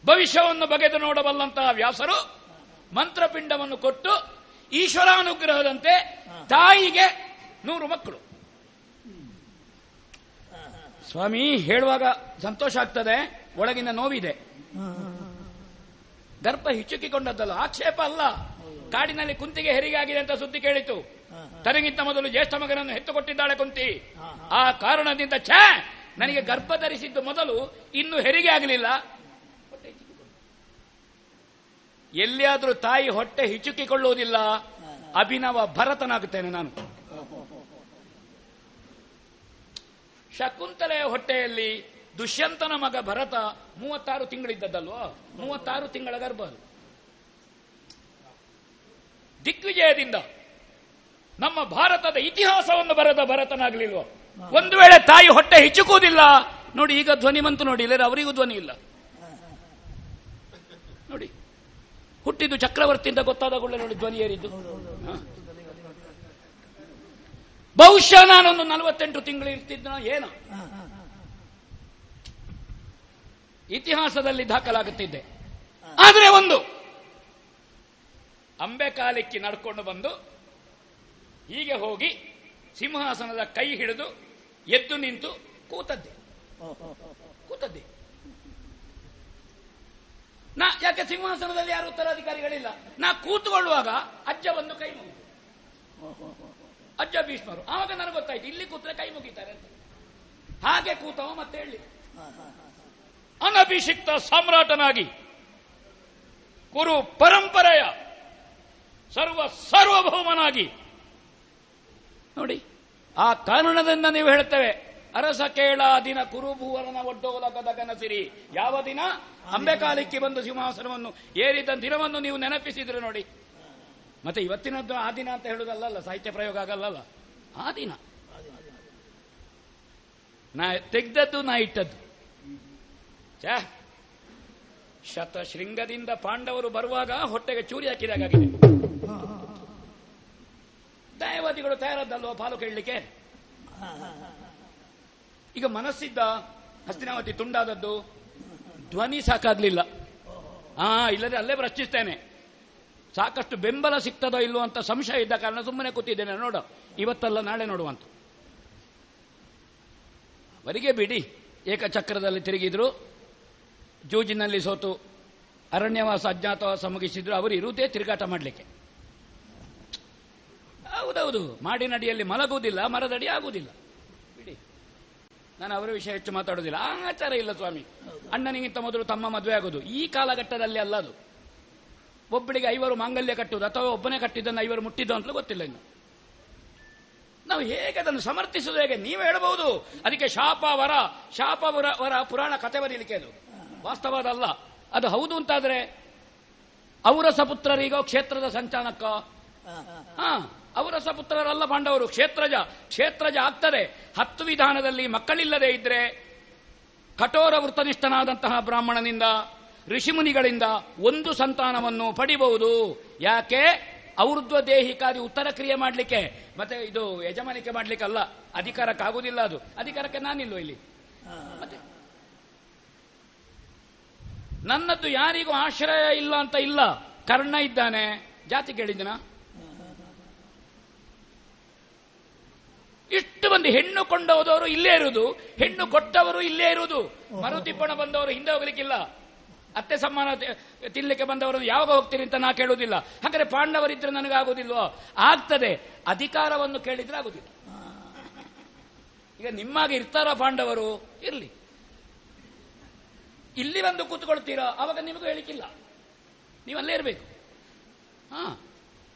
ಭವಿಷ್ಯವನ್ನು ಬಗೆದು ನೋಡಬಲ್ಲಂತಹ ವ್ಯಾಸರು ಮಂತ್ರಪಿಂಡವನ್ನು ಕೊಟ್ಟು ಈಶ್ವರಾನುಗ್ರಹದಂತೆ ತಾಯಿಗೆ ನೂರು ಮಕ್ಕಳು. ಸ್ವಾಮಿ ಹೇಳುವಾಗ ಸಂತೋಷ ಆಗ್ತದೆ. ಒಳಗಿನ ನೋವಿದೆ. ಗರ್ಭ ಹಿಚ್ಚುಕಿಕೊಂಡದ್ದಲ್ಲ ಆಕ್ಷೇಪ ಅಲ್ಲ. ಕಾಡಿನಲ್ಲಿ ಕುಂತಿಗೆ ಹೆರಿಗೆ ಆಗಿದೆ ಅಂತ ಸುದ್ದಿ ಕೇಳಿತು. ತನಗಿಂತ ಮೊದಲು ಜ್ಯೇಷ್ಠ ಮಗನನ್ನು ಹೆತ್ತುಕೊಟ್ಟಿದ್ದಾಳೆ ಕುಂತಿ. ಆ ಕಾರಣದಿಂದ ಛೇ! ನನಗೆ ಗರ್ಭ ಧರಿಸಿದ್ದು ಮೊದಲು ಇನ್ನು ಹೆರಿಗೆ ಆಗಲಿಲ್ಲ. ಎಲ್ಲಿಯಾದ್ರೂ ತಾಯಿ ಹೊಟ್ಟೆ ಹಿಚುಕಿಕೊಳ್ಳುವುದಿಲ್ಲ. ಅಭಿನವ ಭರತನಾಗುತ್ತೇನೆ ನಾನು. ಶಕುಂತಲೆಯ ಹೊಟ್ಟೆಯಲ್ಲಿ ದುಷ್ಯಂತನ ಮಗ ಭರತ ಮೂವತ್ತಾರು ತಿಂಗಳಿದ್ದದ್ದಲ್ವೋ? ಮೂವತ್ತಾರು ತಿಂಗಳ ಗರ್ಭ ದಿಗ್ವಿಜಯದಿಂದ ನಮ್ಮ ಭಾರತದ ಇತಿಹಾಸವನ್ನು ಬರೆದ ಭರತನಾಗಲಿಲ್ವೋ? ಒಂದು ವೇಳೆ ತಾಯಿ ಹೊಟ್ಟೆ ಹಿಚ್ಚುಕುವುದಿಲ್ಲ ನೋಡಿ ಈಗ ಧ್ವನಿ ಮಂತು ನೋಡಿ ಇಲ್ಲರ ಅವರಿಗೂ ಧ್ವನಿ ಇಲ್ಲ. ನೋಡಿ, ಹುಟ್ಟಿದ್ದು ಚಕ್ರವರ್ತಿಯಿಂದ ಗೊತ್ತಾದ ಕೂಡಲೇ ನೋಡಿ ಧ್ವನಿ ಏರಿದ್ದು. ಬಹುಶಃ ನಾನೊಂದು ನಲವತ್ತೆಂಟು ತಿಂಗಳು ಇರ್ತಿದ್ದ ಏನೋ? ಇತಿಹಾಸದಲ್ಲಿ ದಾಖಲಾಗುತ್ತಿದ್ದೆ. ಆದರೆ ಒಂದು ಅಂಬೆ ಕಾಲಿಕ್ಕಿ ನಡ್ಕೊಂಡು ಬಂದು ಹೀಗೆ ಹೋಗಿ ಸಿಂಹಾಸನದ ಕೈ ಹಿಡಿದು ಎದ್ದು ನಿಂತು ಕೂತದ್ದೆ. ಕೂತದ್ದೆ. ನಾ ಯಾಕೆ ಸಿಂಹಾಸನದಲ್ಲಿ ಯಾರು ಉತ್ತರಾಧಿಕಾರಿಗಳಿಲ್ಲ? ನಾ ಕೂತ್ಕೊಳ್ಳುವಾಗ ಅಜ್ಜ ಒಂದು ಕೈ ಮುಗಿದು ಅಜ್ಜ ಭೀಷ್ಮರು. ಆವಾಗ ನನಗೆ ಗೊತ್ತಾಯ್ತು ಇಲ್ಲಿ ಕೂತ್ರೆ ಕೈ ಮುಗಿತಾರೆ ಅಂತ. ಹಾಗೆ ಕೂತವ ಮತ್ತೆ ಹೇಳಿ ಅನಭಿಷಿಕ್ತ ಸಾಮ್ರಾಟನಾಗಿ. ಕುರು ಪರಂಪರೆಯ ಸರ್ವ ಸಾರ್ವಭೌಮನಾಗಿ. ನೋಡಿ, ಆ ಕಾರಣದಿಂದ ನೀವು ಹೇಳ್ತೇವೆ, ಅರಸ ಕೇಳ ದಿನ ಕುರುಭುವರನ ಒಡ್ಡೋಲಕದ ಕನಸಿರಿ ಯಾವ ದಿನ? ಅಂಬೆಕಾಲಕ್ಕೆ ಬಂದು ಸಿಂಹಾಸನವನ್ನು ಏರಿದ ದಿನವನ್ನು ನೀವು ನೆನಪಿಸಿದ್ರೆ ನೋಡಿ. ಮತ್ತೆ ಇವತ್ತಿನದ್ದು ಆ ದಿನ ಅಂತ ಹೇಳುದಲ್ಲಲ್ಲ, ಸಾಹಿತ್ಯ ಪ್ರಯೋಗ ಆಗಲ್ಲ ಆ ದಿನ. ನಾ ತೆಗ್ದದ್ದು ನಾ ಇಟ್ಟದ್ದು ಛೇ ಶತ ಶೃಂಗದಿಂದ ಪಾಂಡವರು ಬರುವಾಗ ಹೊಟ್ಟೆಗೆ ಚೂರಿ ಹಾಕಿದಾಗಿದೆ ದೈವತಿಗಳು ತಯಾರದ್ದಲ್ವ ಪಾಲು ಕೇಳಲಿಕ್ಕೆ? ಈಗ ಮನಸ್ಸಿದ್ದ ಹಸ್ತಿನಾವತಿ ತುಂಡಾದದ್ದು ಧ್ವನಿ ಸಾಕಾಗ್ಲಿಲ್ಲ. ಹಾ ಇಲ್ಲದೆ ಅಲ್ಲೇ ಪ್ರಶ್ನಿಸ್ತೇನೆ. ಸಾಕಷ್ಟು ಬೆಂಬಲ ಸಿಗ್ತದೋ ಇಲ್ಲೋ ಅಂತ ಸಂಶಯ ಇದ್ದ ಕಾರಣ ಸುಮ್ಮನೆ ಕೂತಿದ್ದೇನೆ. ನೋಡು, ಇವತ್ತಲ್ಲ ನಾಳೆ ನೋಡುವಂತ. ಅವರಿಗೆ ಬಿಡಿ, ಏಕಚಕ್ರದಲ್ಲಿ ತಿರುಗಿದ್ರು. ಜೂಜಿನಲ್ಲಿ ಸೋತು ಅರಣ್ಯವಾಸ ಅಜ್ಞಾತವಾಸ ಮುಗಿಸಿದ್ರು ಅವರು ಇರುವುದೇ ತಿರುಗಾಟ ಮಾಡಲಿಕ್ಕೆ. ಹೌದೌದು, ಮಾಡಿನಡಿಯಲ್ಲಿ ಮಲಗುವುದಿಲ್ಲ, ಮರದಡಿ ಆಗುವುದಿಲ್ಲ. ಬಿಡಿ. ನಾನು ಅವರ ವಿಷಯ ಹೆಚ್ಚು ಮಾತಾಡೋದಿಲ್ಲ ಆಚಾರ ಇಲ್ಲ ಸ್ವಾಮಿ. ಅಣ್ಣನಿಗಿಂತ ಮೊದಲು ತಮ್ಮ ಮದುವೆ ಆಗೋದು. ಈ ಕಾಲಘಟ್ಟದಲ್ಲಿ ಅಲ್ಲ ಅದು. ಒಬ್ಬಳಿಗೆ ಐವರು ಮಾಂಗಲ್ಯ ಕಟ್ಟುವುದು ಅಥವಾ ಒಬ್ಬನೇ ಕಟ್ಟಿದ್ದನ್ನು ಐವರು ಮುಟ್ಟಿದ್ದು ಅಂತಲೂ ಗೊತ್ತಿಲ್ಲ ಇನ್ನು. ನಾವು ಹೇಗೆ ಅದನ್ನು ಸಮರ್ಥಿಸುವುದು ಹೇಗೆ? ನೀವು ಹೇಳಬಹುದು. ಅದಕ್ಕೆ ಶಾಪ ವರ ಶಾಪ ವರ ಪುರಾಣ ಕತೆ ಬರೀಲಿಕ್ಕೆ ಅದು. ವಾಸ್ತವದಲ್ಲ. ಅದು ಹೌದು ಅಂತಾದ್ರೆ ಅವರ ಸಪುತ್ರರಿಗೋ ಕ್ಷೇತ್ರದ ಸಂಚಾಲಕ ಹಾ ಅವರ ಸಪುತ್ರರಲ್ಲ ಪಾಂಡವರು, ಕ್ಷೇತ್ರಜ. ಕ್ಷೇತ್ರಜ ಆಗ್ತದೆ. ಹತ್ತು ವಿಧಾನದಲ್ಲಿ ಮಕ್ಕಳಿಲ್ಲದೆ ಇದ್ರೆ, ಕಠೋರ ವೃತನಿಷ್ಠನಾದಂತಹ ಬ್ರಾಹ್ಮಣನಿಂದ, ಋಷಿಮುನಿಗಳಿಂದ ಒಂದು ಸಂತಾನವನ್ನು ಪಡಿಬಹುದು. ಯಾಕೆ? ಔರ್ಧ್ವ ದೇಹಿಕಾದಿ ಉತ್ತರ ಕ್ರಿಯೆ ಮಾಡಲಿಕ್ಕೆ. ಮತ್ತೆ ಇದು ಯಜಮಾನಿಕೆ ಮಾಡ್ಲಿಕ್ಕೆ ಅಲ್ಲ ಅಧಿಕಾರಕ್ಕಾಗುವುದಿಲ್ಲ ಅದು. ಅಧಿಕಾರಕ್ಕೆ ನಾನಿಲ್ವ ಇಲ್ಲಿ? ಮತ್ತೆ ನನ್ನದ್ದು ಯಾರಿಗೂ ಆಶ್ರಯ ಇಲ್ಲ ಅಂತ ಇಲ್ಲ. ಕರ್ಣ ಇದ್ದಾನೆ. ಜಾತಿ ಕೇಳಿದಿನ ಇಷ್ಟು ಬಂದು ಹೆಣ್ಣು ಕೊಂಡೋದವರು ಇಲ್ಲೇ ಇರುವುದು. ಹೆಣ್ಣು ಕೊಟ್ಟವರು ಇಲ್ಲೇ ಇರುವುದು. ಮರುತಿಪ್ಪಣ ಬಂದವರು ಹಿಂದೆ ಹೋಗ್ಲಿಕ್ಕಿಲ್ಲ. ಅತ್ತೆ ಸಮ್ಮಾನ ತಿನ್ಲಿಕ್ಕೆ ಬಂದವರು ಯಾವಾಗ ಹೋಗ್ತೀರಿ ಅಂತ ನಾ ಕೇಳುವುದಿಲ್ಲ. ಹಾಗಾದ್ರೆ ಪಾಂಡವರಿದ್ರೆ ನನಗಾಗುವುದಿಲ್ವೋ? ಆಗ್ತದೆ. ಅಧಿಕಾರವನ್ನು ಕೇಳಿದ್ರೆ ಆಗುದಿಲ್ಲ ಈಗ ನಿಮ್ಮಾಗಿ ಇರ್ತಾರ ಪಾಂಡವರು? ಇರ್ಲಿ. ಇಲ್ಲಿ ಬಂದು ಕೂತ್ಕೊಳ್ತೀರಾ? ಆವಾಗ ನಿಮಗೂ ಹೇಳಿಕ್ಕಿಲ್ಲ. ನೀವು ಅಲ್ಲೇ ಇರಬೇಕು. ಹಾ,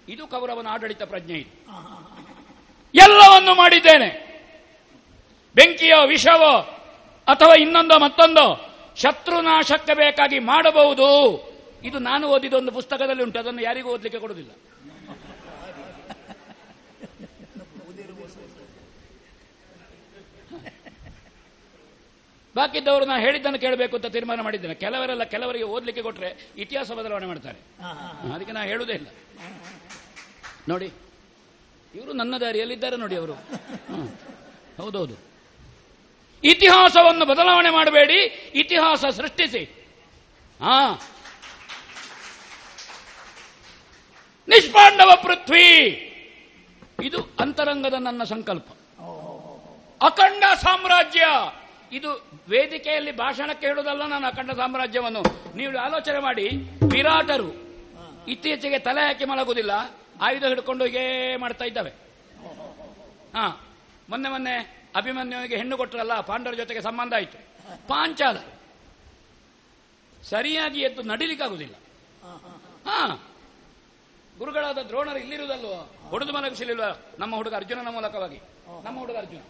ಇದು ಕೌರವನ ಆಡಳಿತ ಪ್ರಜ್ಞೆ ಇದು. ಎಲ್ಲವನ್ನು ಮಾಡಿದ್ದೇನೆ. ಬೆಂಕಿಯೋ, ವಿಷವೋ, ಅಥವಾ ಇನ್ನೊಂದೋ, ಮತ್ತೊಂದೋ, ಶತ್ರುನಾಶಕ್ಕೆ ಬೇಕಾಗಿ ಮಾಡಬಹುದು. ಇದು ನಾನು ಓದಿದ ಒಂದು ಪುಸ್ತಕದಲ್ಲಿ ಉಂಟು. ಅದನ್ನು ಯಾರಿಗೂ ಓದಲಿಕ್ಕೆ ಕೊಡುವುದಿಲ್ಲ. ಬಾಕಿದ್ದವರು ನಾನು ಹೇಳಿದ್ದನ್ನು ಕೇಳಬೇಕು ಅಂತ ತೀರ್ಮಾನ ಮಾಡಿದ್ದೇನೆ. ಕೆಲವರೆಲ್ಲ ಕೆಲವರಿಗೆ ಓದಲಿಕ್ಕೆ ಕೊಟ್ಟರೆ ಇತಿಹಾಸ ಬದಲಾವಣೆ ಮಾಡ್ತಾರೆ. ಅದಕ್ಕೆ ನಾನು ಹೇಳುವುದೇ ಇಲ್ಲ. ನೋಡಿ ಇವರು ನನ್ನ ದಾರಿಯಲ್ಲಿದ್ದಾರೆ ನೋಡಿ ಅವರು. ಹೌದೌದು. ಇತಿಹಾಸವನ್ನು ಬದಲಾವಣೆ ಮಾಡಬೇಡಿ ಇತಿಹಾಸ ಸೃಷ್ಟಿಸಿ. ಹಾ. ನಿಷ್ಪಾಂಡವ ಪೃಥ್ವಿ. ಇದು ಅಂತರಂಗದ ನನ್ನ ಸಂಕಲ್ಪ. ಅಖಂಡ ಸಾಮ್ರಾಜ್ಯ. ಇದು ವೇದಿಕೆಯಲ್ಲಿ ಭಾಷಣಕ್ಕೆ ಹೇಳುವುದಲ್ಲ ನಾನು ಅಖಂಡ ಸಾಮ್ರಾಜ್ಯವನ್ನು ನೀವು ಆಲೋಚನೆ ಮಾಡಿ ವಿರಾಟರು ಇತ್ತೀಚೆಗೆ ತಲೆ ಹಾಕಿ ಮಲಗುವುದಿಲ್ಲ ಆಯುಧ ಹಿಡ್ಕೊಂಡು ಹೀಗೇ ಮಾಡ್ತಾ ಇದ್ದಾವೆ ಹಾ ಮೊನ್ನೆ ಮೊನ್ನೆ ಅಭಿಮನ್ಯುವಿಗೆ ಹೆಣ್ಣು ಕೊಟ್ಟರಲ್ಲ ಪಾಂಡವರ ಜೊತೆಗೆ ಸಂಬಂಧ ಆಯಿತು ಪಾಂಚಾಲ ಸರಿಯಾಗಿ ಎದ್ದು ನಡಿಲಿಕ್ಕಾಗುದಿಲ್ಲ ಹಾ ಗುರುಗಳಾದ ದ್ರೋಣರು ಇಲ್ಲಿರುವುದಲ್ವ ಹೊಡೆದು ಮಲಗಿಸಲಿಲ್ವ ನಮ್ಮ ಹುಡುಗ ಅರ್ಜುನನ ಮೂಲಕವಾಗಿ ನಮ್ಮ ಹುಡುಗ ಅರ್ಜುನ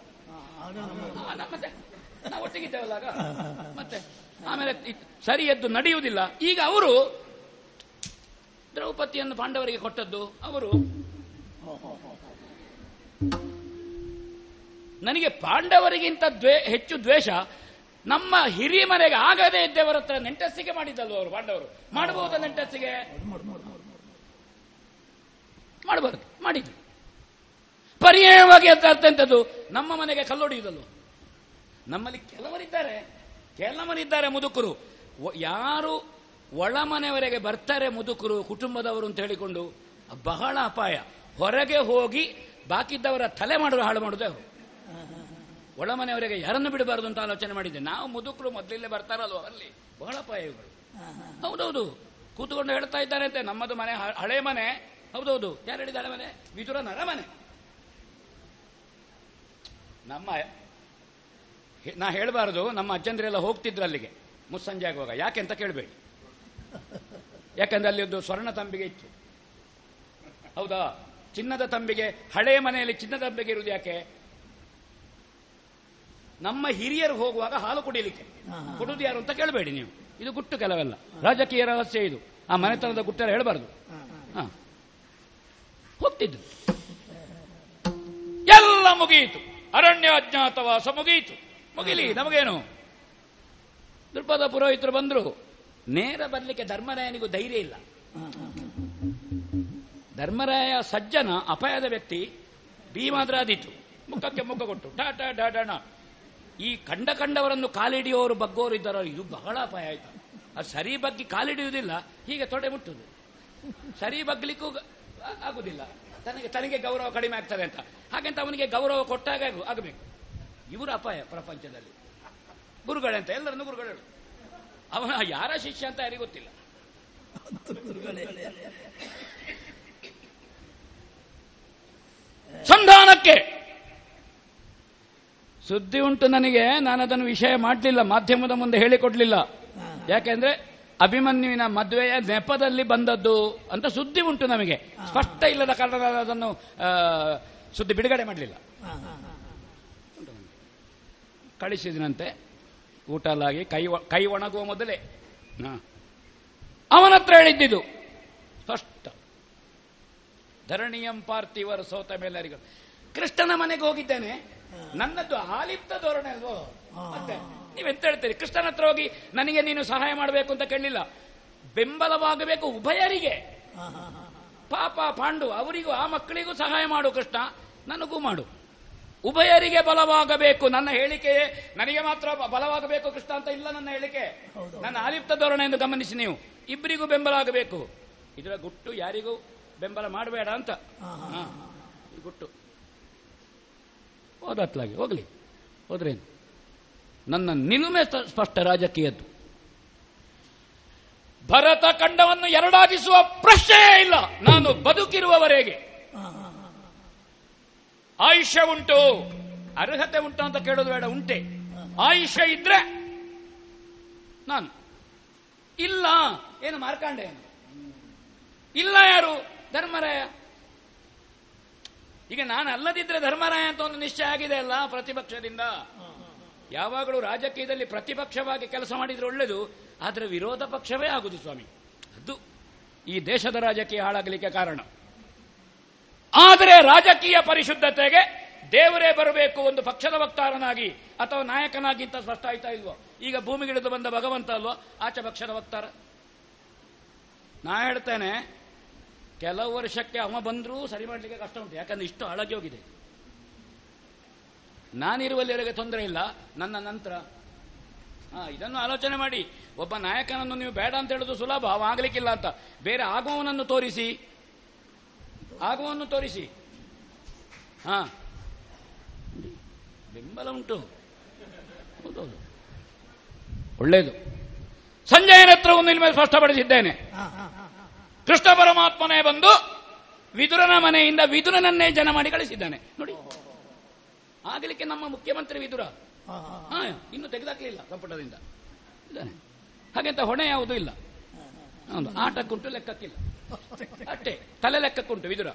ನಾವು ಒಟ್ಟಿಗಿದ್ದೇವಲ್ಲ ಮತ್ತೆ, ಆಮೇಲೆ ಸರಿ ಎದ್ದು ನಡೆಯುವುದಿಲ್ಲ. ಈಗ ಅವರು ದ್ರೌಪದಿಯನ್ನು ಪಾಂಡವರಿಗೆ ಕೊಟ್ಟದ್ದು, ಅವರು ನನಗೆ ಪಾಂಡವರಿಗಿಂತ ದ್ವೇ, ಹೆಚ್ಚು ದ್ವೇಷ, ನಮ್ಮ ಹಿರಿಯ ಮನೆಗೆ ಆಗದೇ ಇದ್ದವರ ಹತ್ರ ನೆಂಟಸ್ಸಿಗೆ ಮಾಡಿದ್ದಲ್ವ ಅವರು, ಪಾಂಡವರು? ಮಾಡಬಹುದ ನೆಂಟಸ್ಸಿಗೆ? ಮಾಡಬಾರದು ಮಾಡಿದ್ರು ಪರ್ಯಾಯವಾಗಿ ಅಂತ ನಮ್ಮ ಮನೆಗೆ ಕಲ್ಲೊಡೆಯುವುದಲ್ವ? ನಮ್ಮಲ್ಲಿ ಕೆಲವರಿದ್ದಾರೆ. ಕೆಲವರಿದ್ದಾರೆ ಮುದುಕರು. ಯಾರು ಒಳ ಮನೆಯವರೆಗೆ ಬರ್ತಾರೆ ಮುದುಕರು, ಕುಟುಂಬದವರು ಅಂತ ಹೇಳಿಕೊಂಡು ಬಹಳ ಅಪಾಯ. ಹೊರಗೆ ಹೋಗಿ ಬಾಕಿದ್ದವರ ತಲೆ ಮಾಡುವ ಹಾಳು ಮಾಡುದೇ ಒಳ ಮನೆಯವರೆಗೆ ಯಾರನ್ನು ಬಿಡಬಾರದು ಅಂತ ಆಲೋಚನೆ ಮಾಡಿದ್ದೆ. ನಾವು ಮುದುಕರು ಮೊದಲಿಲ್ಲೇ ಬರ್ತಾರಲ್ವ ಅಲ್ಲಿ. ಬಹಳ ಅಪಾಯ ಇವರು. ಹೌದೌದು. ಕೂತ್ಕೊಂಡು ಹೇಳ್ತಾ ಇದ್ದಾರೆ ಅಂತೆ, ನಮ್ಮದು ಮನೆ ಹಳೆ ಮನೆ. ಹೌದೌದು. ಯಾರು ಹೇಳಿದ ಹಳೆ ಮನೆ? ವಿದುರ ನರಮನೆ. ನಮ್ಮ ಹೆ- ನಾ ಹೇಳಬಾರದು ನಮ್ಮ ಅಜ್ಜಂದ್ರೆಲ್ಲ ಹೋಗ್ತಿದ್ರು ಅಲ್ಲಿಗೆ ಮುಸ್ಸಂಜೆ ಆಗುವಾಗ ಯಾಕೆ ಅಂತ ಕೇಳಬೇಡಿ. ಯಾಕಂದ್ರೆ ಅಲ್ಲಿ ಒಂದು ಸ್ವರ್ಣ ತಂಬಿಗೆ ಇತ್ತು. ಹೌದಾ? ಚಿನ್ನದ ತಂಬಿಗೆ ಹಳೆಯ ಮನೆಯಲ್ಲಿ ಚಿನ್ನದ ತಂಬಿಗೆ ಇರುವುದು ಯಾಕೆ? ನಮ್ಮ ಹಿರಿಯರು ಹೋಗುವಾಗ ಹಾಲು ಕುಡಿಯಲಿಕ್ಕೆ. ಕೊಡುವುದು ಯಾರು ಅಂತ ಕೇಳಬೇಡಿ ನೀವು. ಇದು ಗುಟ್ಟು ಕೆಲವೆಲ್ಲ. ರಾಜಕೀಯ ರಹಸ್ಯ ಇದು. ಆ ಮನೆತನದ ಗುಟ್ಟೆಲ್ಲ ಹೇಳಬಾರ್ದು. ಹಾ. ಹೋಗ್ತಿದ್ರು. ಎಲ್ಲ ಮುಗಿಯಿತು ಅರಣ್ಯ ಅಜ್ಞಾತವಾಸ ಮುಗಿಯಿತು ಮುಗಿಲಿ, ನಮಗೇನು? ದೃಪದ ಪುರೋಹಿತರು ಬಂದ್ರು. ನೇರ ಬರ್ಲಿಕ್ಕೆ ಧರ್ಮರಾಯನಿಗೂ ಧೈರ್ಯ ಇಲ್ಲ. ಧರ್ಮರಾಯ ಸಜ್ಜನ ಅಪಾಯದ ವ್ಯಕ್ತಿ ಭೀಮಾದ್ರಾದೀತು ಮುಖಕ್ಕೆ ಮುಖ ಕೊಟ್ಟು, ಡಾ ಡಾ ಡಾ ಈ ಕಂಡ ಕಂಡವರನ್ನು ಕಾಲಿಡಿಯೋರು, ಬಗ್ಗೋರು ಇದ್ದಾರೋ ಇದು ಬಹಳ ಅಪಾಯ ಆಯ್ತು. ಅದು ಸರಿ ಬಗ್ಗಿ ಕಾಲಿಡಿಯುವುದಿಲ್ಲ, ಹೀಗೆ ತೊಡೆ ಮುಟ್ಟುದು ಸರಿ ಬಗ್ಲಿಕ್ಕೂ ಆಗುದಿಲ್ಲ. ತನಗೆ ತನಗೆ ಗೌರವ ಕಡಿಮೆ ಆಗ್ತದೆ ಅಂತ. ಹಾಗೆಂತ ಅವನಿಗೆ ಗೌರವ ಕೊಟ್ಟಾಗ ಆಗು- ಆಗಬೇಕು. ಇವರು ಅಪಾಯ ಪ್ರಪಂಚದಲ್ಲಿ. ಗುರುಗಳಂತ ಎಲ್ಲರನ್ನು ಗುರುಗಳು ಅವನ ಯಾರ ಶಿಷ್ಯ ಅಂತ ಯಾರಿಗೂ ಗೊತ್ತಿಲ್ಲ. ಸಂಧಾನಕ್ಕೆ. ಸುದ್ದಿ ಉಂಟು ನನಗೆ, ನಾನು ಅದನ್ನು ವಿಷಯ ಮಾಡಲಿಲ್ಲ, ಮಾಧ್ಯಮದ ಮುಂದೆ ಹೇಳಿಕೊಡ್ಲಿಲ್ಲ. ಯಾಕೆಂದ್ರೆ ಅಭಿಮನ್ಯುವಿನ ಮದುವೆಯ ನೆಪದಲ್ಲಿ ಬಂದದ್ದು ಅಂತ ಸುದ್ದಿ ಉಂಟು ನಮಗೆ. ಸ್ಪಷ್ಟ ಇಲ್ಲದ ಕಾರಣ ಅದನ್ನು ಸುದ್ದಿ ಬಿಡುಗಡೆ ಮಾಡಲಿಲ್ಲ. ಕಳಿಸಿದನಂತೆ. ಊಟ ಅಲ್ಲಾಗಿ ಕೈ ಕೈ ಒಣಗುವ ಮೊದಲೇ. ಹಾಂ. ಅವನ ಹತ್ರ ಹೇಳಿದ್ದಿದ್ದು ಸ್ಪಷ್ಟ ಧರಣಿಯಂ ಪಾರ್ಥಿವರ ಸೋತ ಮೇಲರಿಗಳು. ಕೃಷ್ಣನ ಮನೆಗೆ ಹೋಗಿದ್ದೇನೆ. ನನ್ನದು ಆಲಿಪ್ತ ಧೋರಣೆ ಅಲ್ವೋ? ಮತ್ತೆ ನೀವೆಂತ ಹೇಳ್ತೀರಿ? ಕೃಷ್ಣನ ಹತ್ರ ಹೋಗಿ ನನಗೆ ನೀನು ಸಹಾಯ ಮಾಡಬೇಕು ಅಂತ ಕೇಳಲಿಲ್ಲ. ಬೆಂಬಲವಾಗಬೇಕು ಉಭಯರಿಗೆ. ಪಾಪ ಪಾಂಡು ಅವರಿಗೂ ಆ ಮಕ್ಕಳಿಗೂ ಸಹಾಯ ಮಾಡು ಕೃಷ್ಣ. ನನಗೂ ಮಾಡು. ಉಭಯರಿಗೆ ಬಲವಾಗಬೇಕು. ನನ್ನ ಹೇಳಿಕೆಯೇ ನನಗೆ ಮಾತ್ರ ಬಲವಾಗಬೇಕು ಕೃಷ್ಣ ಅಂತ ಇಲ್ಲ ನನ್ನ ಹೇಳಿಕೆ. ನನ್ನ ಆಲಿಪ್ತ ಧೋರಣೆ ಎಂದು ಗಮನಿಸಿ ನೀವು. ಇಬ್ಬರಿಗೂ ಬೆಂಬಲ ಆಗಬೇಕು. ಇದರ ಗುಟ್ಟು ಯಾರಿಗೂ ಬೆಂಬಲ ಮಾಡಬೇಡ ಅಂತ. ಗುಟ್ಟು. ಹೋದತ್ಲಾಗಿ ಹೋಗ್ಲಿ. ಹೋದ್ರೇನು ನನ್ನ ನಿಲುಮೆ ಸ್ಪಷ್ಟ ರಾಜಕೀಯದ್ದು. ಭರತ ಖಂಡವನ್ನು ಎರಡಾಗಿಸುವ ಪ್ರಶ್ನೆಯೇ ಇಲ್ಲ. ನಾನು ಬದುಕಿರುವವರೆಗೆ. ಆಯುಷ್ಯ ಉಂಟು. ಅರ್ಹತೆ ಉಂಟು ಅಂತ ಕೇಳೋದು ಬೇಡ, ಉಂಟೆ. ಆಯುಷ್ಯ ಇದ್ರೆ ನಾನು. ಇಲ್ಲ, ಏನು ಮಾರ್ಕಾಂಡೆ? ಇಲ್ಲ ಯಾರು? ಧರ್ಮರಾಯ. ಈಗ ನಾನು ಅಲ್ಲದಿದ್ರೆ ಧರ್ಮರಾಯ ಅಂತ ಒಂದು ನಿಶ್ಚಯ ಆಗಿದೆ ಅಲ್ಲ ಪ್ರತಿಪಕ್ಷದಿಂದ? ಯಾವಾಗಲೂ ರಾಜಕೀಯದಲ್ಲಿ ಪ್ರತಿಪಕ್ಷವಾಗಿ ಕೆಲಸ ಮಾಡಿದ್ರೆ ಒಳ್ಳೆಯದು ಆದರೆ ವಿರೋಧ ಪಕ್ಷವೇ ಆಗುದು ಸ್ವಾಮಿ. ಅದು ಈ ದೇಶದ ರಾಜಕೀಯ ಹಾಳಾಗಲಿಕ್ಕೆ ಕಾರಣ. ಆದರೆ ರಾಜಕೀಯ ಪರಿಶುದ್ಧತೆಗೆ ದೇವರೇ ಬರಬೇಕು ಒಂದು ಪಕ್ಷದ ವಕ್ತಾರನಾಗಿ ಅಥವಾ ನಾಯಕನಾಗಿ ಅಂತ ಸ್ಪಷ್ಟ ಆಯ್ತಾ ಇಲ್ವೋ? ಈಗ ಭೂಮಿಗಿಳಿದು ಬಂದ ಭಗವಂತ ಅಲ್ವೋ? ಆಚೆ ಪಕ್ಷದ ವಕ್ತಾರ. ನಾ ಹೇಳ್ತೇನೆ, ಕೆಲವು ವರ್ಷಕ್ಕೆ ಅವ ಬಂದರೂ ಸರಿ ಮಾಡಲಿಕ್ಕೆ ಕಷ್ಟ ಉಂಟು. ಯಾಕಂದ್ರೆ ಇಷ್ಟು ಹಾಳಾಗಿ ಹೋಗಿದೆ. ನಾನಿರುವಲ್ಲಿವರೆಗೆ ತೊಂದರೆ ಇಲ್ಲ. ನನ್ನ ನಂತರ. ಹಾ, ಇದನ್ನು ಆಲೋಚನೆ ಮಾಡಿ. ಒಬ್ಬ ನಾಯಕನನ್ನು ನೀವು ಬೇಡ ಅಂತ ಹೇಳೋದು ಸುಲಭ. ಅವ ಆಗ್ಲಿಕ್ಕಿಲ್ಲ ಅಂತ. ಬೇರೆ ಆಗುವವನನ್ನು ತೋರಿಸಿ. ಆಗುವನ್ನು ತೋರಿಸಿ. ಹಾ. ಬೆಂಬಲ ಉಂಟು. ಹೌದೌದು ಒಳ್ಳೆಯದು. ಸಂಜಯನ ಹತ್ರ ಒಂದು ಮೇಲೆ ಸ್ಪಷ್ಟಪಡಿಸಿದ್ದೇನೆ. ಕೃಷ್ಣ ಪರಮಾತ್ಮನೇ ಬಂದು ವಿದುರನ ಮನೆಯಿಂದ ವಿದುರನನ್ನೇ ಜನ ಮಾಡಿ ಕಳಿಸಿದ್ದಾನೆ. ನೋಡಿ. ಆಗಲಿಕ್ಕೆ ನಮ್ಮ ಮುಖ್ಯಮಂತ್ರಿ ವಿದುರ. ಹಾ ಇನ್ನು ತೆಗೆದಾಕ್ಲಿಲ್ಲ ಸಂಪುಟದಿಂದ. ಇದ್ದಾನೆ ಹಾಗೆಂತ ಹೊಣೆ ಯಾವುದೂ ಇಲ್ಲ. ಹೌದು ಆಟಕ್ಕುಂಟು ಲೆಕ್ಕಕ್ಕಿಲ್ಲ. ಅಷ್ಟೇ ತಲೆ ಲೆಕ್ಕಕ್ಕುಂಟು ವಿದುರ.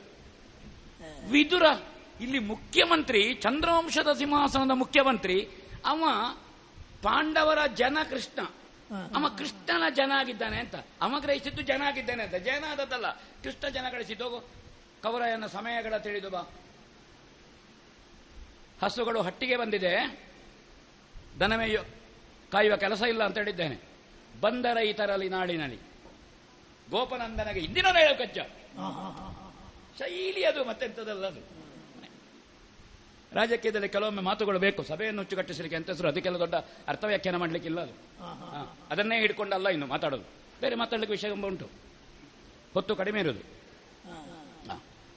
ವಿದುರ ಇಲ್ಲಿ ಮುಖ್ಯಮಂತ್ರಿ ಚಂದ್ರವಂಶದ ಸಿಂಹಾಸನದ ಮುಖ್ಯಮಂತ್ರಿ ಅವ ಪಾಂಡವರ ಜನ ಕೃಷ್ಣ. ಅವ ಕೃಷ್ಣನ ಜನ ಆಗಿದ್ದಾನೆ ಅಂತ. ಅವ ಗ್ರಹಿಸಿದ್ದು ಜನ ಆಗಿದ್ದಾನೆ ಅಂತ. ಜನ ಆದದ್ದಲ್ಲ. ಕೃಷ್ಣ ಜನ ಗಳಿಸಿದ್ದು ಕವರಯನ ಕವರಾಯನ ಸಮಯಗಳ ತಿಳಿದು ಬಾ. ಹಸುಗಳು ಹಟ್ಟಿಗೆ ಬಂದಿದೆ. ದನಮೇಯು ಕಾಯುವ ಕೆಲಸ ಇಲ್ಲ ಅಂತ ಹೇಳಿದ್ದೇನೆ. ಬಂದ ರೈತರಲ್ಲಿ ನಾಡಿನಲ್ಲಿ. ಗೋಪನಂದನಗೆ ಇಂದಿನ ಹೇಳೋ ಕಚ್ಚ. ಶೈಲಿ ಅದು ಮತ್ತೆಂಥದಲ್ಲ ಅದು. ರಾಜಕೀಯದಲ್ಲಿ ಕೆಲವೊಮ್ಮೆ ಮಾತುಗಳು ಬೇಕು. ಸಭೆಯನ್ನು ಹುಚ್ಚುಗಟ್ಟಿಸಲಿಕ್ಕೆ ಅಂತ ಹೆಸರು ಅದಕ್ಕೆಲ್ಲ ದೊಡ್ಡ ಅರ್ಥ ವ್ಯಾಖ್ಯಾನ ಮಾಡಲಿಕ್ಕಿಲ್ಲ ಅದು. ಅದನ್ನೇ ಹಿಡ್ಕೊಂಡಲ್ಲ ಇನ್ನು ಮಾತಾಡೋದು. ಬೇರೆ ಮಾತಾಡಲಿಕ್ಕೆ ವಿಷಯ ಉಂಟು. ಹೊತ್ತು ಕಡಿಮೆ ಇರೋದು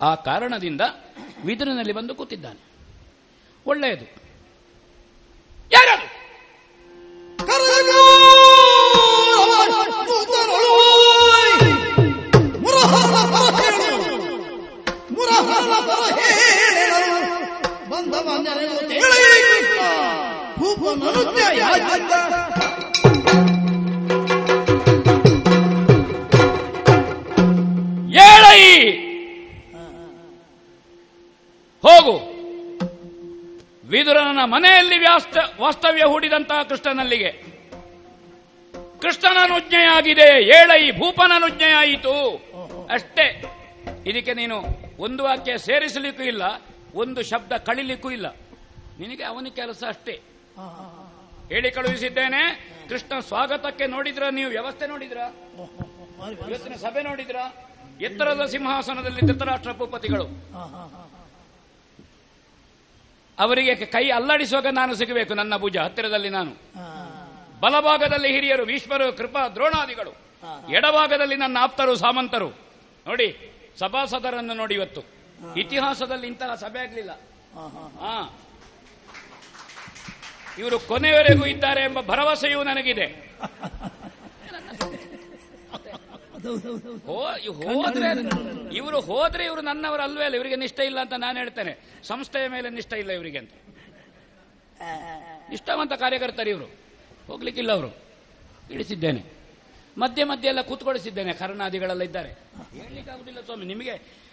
ಆ ಕಾರಣದಿಂದ ವಿದುರಿನಲ್ಲಿ ಬಂದು ಕೂತಿದ್ದಾನೆ. ಒಳ್ಳೆಯದು. ಮನೆಯಲ್ಲಿ ವ್ಯಾಸ್ತ, ವಾಸ್ತವ್ಯ ಹೂಡಿದಂತಹ ಕೃಷ್ಣನಲ್ಲಿಗೆ. ಕೃಷ್ಣನನುಜ್ಞೆಯಾಗಿದೆ ಏಳೈ ಭೂಪನನುಜ್ಞೆಯಾಯಿತು ಅಷ್ಟೇ, ಇದಕ್ಕೆ ನೀನು ಒಂದು ವಾಕ್ಯ ಸೇರಿಸಲಿಕ್ಕೂ ಇಲ್ಲ, ಒಂದು ಶಬ್ದ ಕಳಿಲಿಕ್ಕೂ ಇಲ್ಲ. ನಿನಗೆ ಅವನ ಕೆಲಸ ಅಷ್ಟೇ. ಹೇಳಿ ಕಳುಹಿಸಿದ್ದೇನೆ, ಕೃಷ್ಣ ಸ್ವಾಗತಕ್ಕೆ ನೋಡಿದ್ರ, ನೀವು ವ್ಯವಸ್ಥೆ ನೋಡಿದ್ರ? ಇವತ್ತಿನ ಸಭೆ ನೋಡಿದ್ರ? ಎತ್ತರದ ಸಿಂಹಾಸನದಲ್ಲಿ ಧೃತರಾಷ್ಟ್ರ ಭೂಪತಿಗಳು. ಅವರಿಗೆ ಕೈ ಅಲ್ಲಾಡಿಸುವಾಗ ನಾನು ಸಿಗಬೇಕು ನನ್ನ ಭುಜ ಹತ್ತಿರದಲ್ಲಿ ನಾನು. ಬಲಭಾಗದಲ್ಲಿ ಹಿರಿಯರು ಭೀಷ್ಮರು ಕೃಪಾ ದ್ರೋಣಾದಿಗಳು. ಎಡಭಾಗದಲ್ಲಿ ನನ್ನ ಆಪ್ತರು ಸಾಮಂತರು. ನೋಡಿ ಸಭಾಸದರನ್ನು ನೋಡಿ ಇವತ್ತು. ಇತಿಹಾಸದಲ್ಲಿ ಇಂತಹ ಸಭೆ ಆಗಲಿಲ್ಲ. ಹಾ. ಇವರು ಕೊನೆಯವರೆಗೂ ಇದ್ದಾರೆ ಎಂಬ ಭರವಸೆಯೂ ನನಗಿದೆ. ಹೋದ್ರೆ ಇವರು ಹೋದ್ರೆ ಇವರು ನನ್ನವರು ಅಲ್ವೇ ಅಲ್ಲ ಇವರಿಗೆ ನಿಷ್ಠೆ ಇಲ್ಲ ಅಂತ ನಾನು ಹೇಳ್ತೇನೆ. ಸಂಸ್ಥೆಯ ಮೇಲೆ ನಿಷ್ಠೆ ಇಲ್ಲ ಇವರಿಗೆ ಅಂತ. ನಿಷ್ಠಾವಂತ ಕಾರ್ಯಕರ್ತರು ಇವರು. ಹೋಗ್ಲಿಕ್ಕಿಲ್ಲ ಅವರು. ಇಳಿಸಿದ್ದೇನೆ. ಮಧ್ಯೆ ಮಧ್ಯೆ ಎಲ್ಲ ಕೂತ್ಕೊಳಿಸಿದ್ದೇನೆ ಕರ್ಣಾದಿಗಳೆಲ್ಲ ಇದ್ದಾರೆ. ಹೇಳಲಿಕ್ಕಾಗುದಿಲ್ಲ ಸ್ವಾಮಿ ನಿಮಗೆ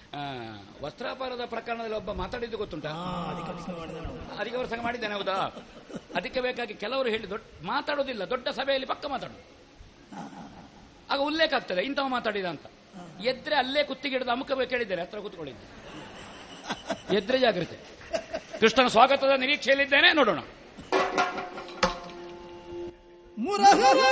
ವಸ್ತ್ರಾಪಾರದ ಪ್ರಕರಣದಲ್ಲಿ ಒಬ್ಬ ಮಾತಾಡಿದ್ದು ಗೊತ್ತುಂಟಾ? ಅದಕ್ಕೆ ಅವರ ಸಂಘ ಮಾಡಿದ್ದೇನೆ ಹೌದಾ? ಅದಕ್ಕೆ ಬೇಕಾಗಿ ಕೆಲವರು ಹೇಳಿ ದೊಡ್ಡ ಮಾತಾಡೋದಿಲ್ಲ ದೊಡ್ಡ ಸಭೆಯಲ್ಲಿ ಪಕ್ಕ ಮಾತಾಡೋದು. ಆಗ ಉಲ್ಲೇಖ ಆಗ್ತದೆ ಇಂಥವ ಮಾತಾಡಿದ ಅಂತ. ಎದ್ರೆ ಅಲ್ಲೇ ಕುತ್ತಿಗೆ ಹಿಡಿದು ಅಮುಕ ಕೇಳಿದ್ದೇನೆ ಹತ್ರ ಕೂತ್ಕೊಂಡಿದ್ದೆ ಎದ್ರೆ ಜಾಗ್ರತೆ. ಕೃಷ್ಣನ ಸ್ವಾಗತದ ನಿರೀಕ್ಷೆಯಲ್ಲಿದ್ದೇನೆ, ನೋಡೋಣ. ಮುರಹರ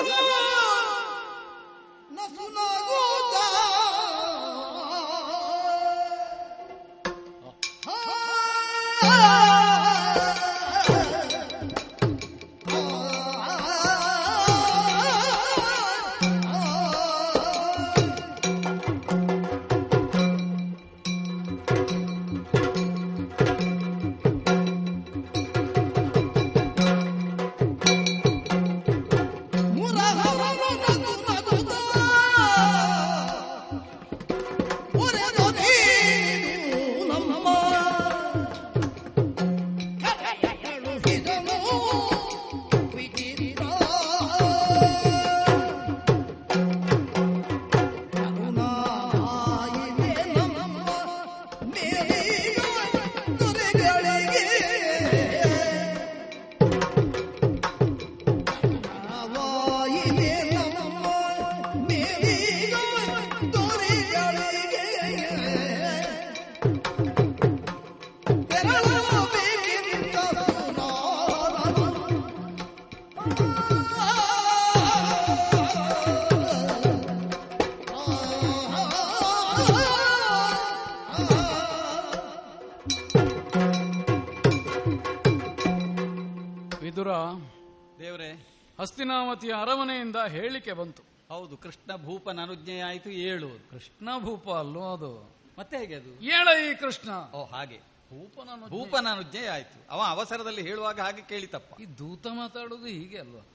ಹಸ್ತಿನಾವತಿಯ ಅರಮನೆಯಿಂದ ಹೇಳಿಕೆ ಬಂತು. ಹೌದು ಕೃಷ್ಣ ಭೂಪನ ಅನುಜ್ಞೆ ಆಯಿತು ಏಳು. ಕೃಷ್ಣ ಭೂಪ ಅಲ್ಲೋ ಅದು. ಮತ್ತೆ ಹೇಗೆ ಅದು? ಏಳ ಈ ಕೃಷ್ಣ. ಓ ಹಾಗೆ. ಭೂಪನ. ಭೂಪನ ಅನುಜ್ಞೆ ಆಯಿತು. ಅವ ಅವಸರದಲ್ಲಿ ಹೇಳುವಾಗ ಹಾಗೆ ಕೇಳಿತಪ್ಪ. ಈ ದೂತ ಮಾತಾಡೋದು ಹೀಗೆ ಅಲ್ವಾ?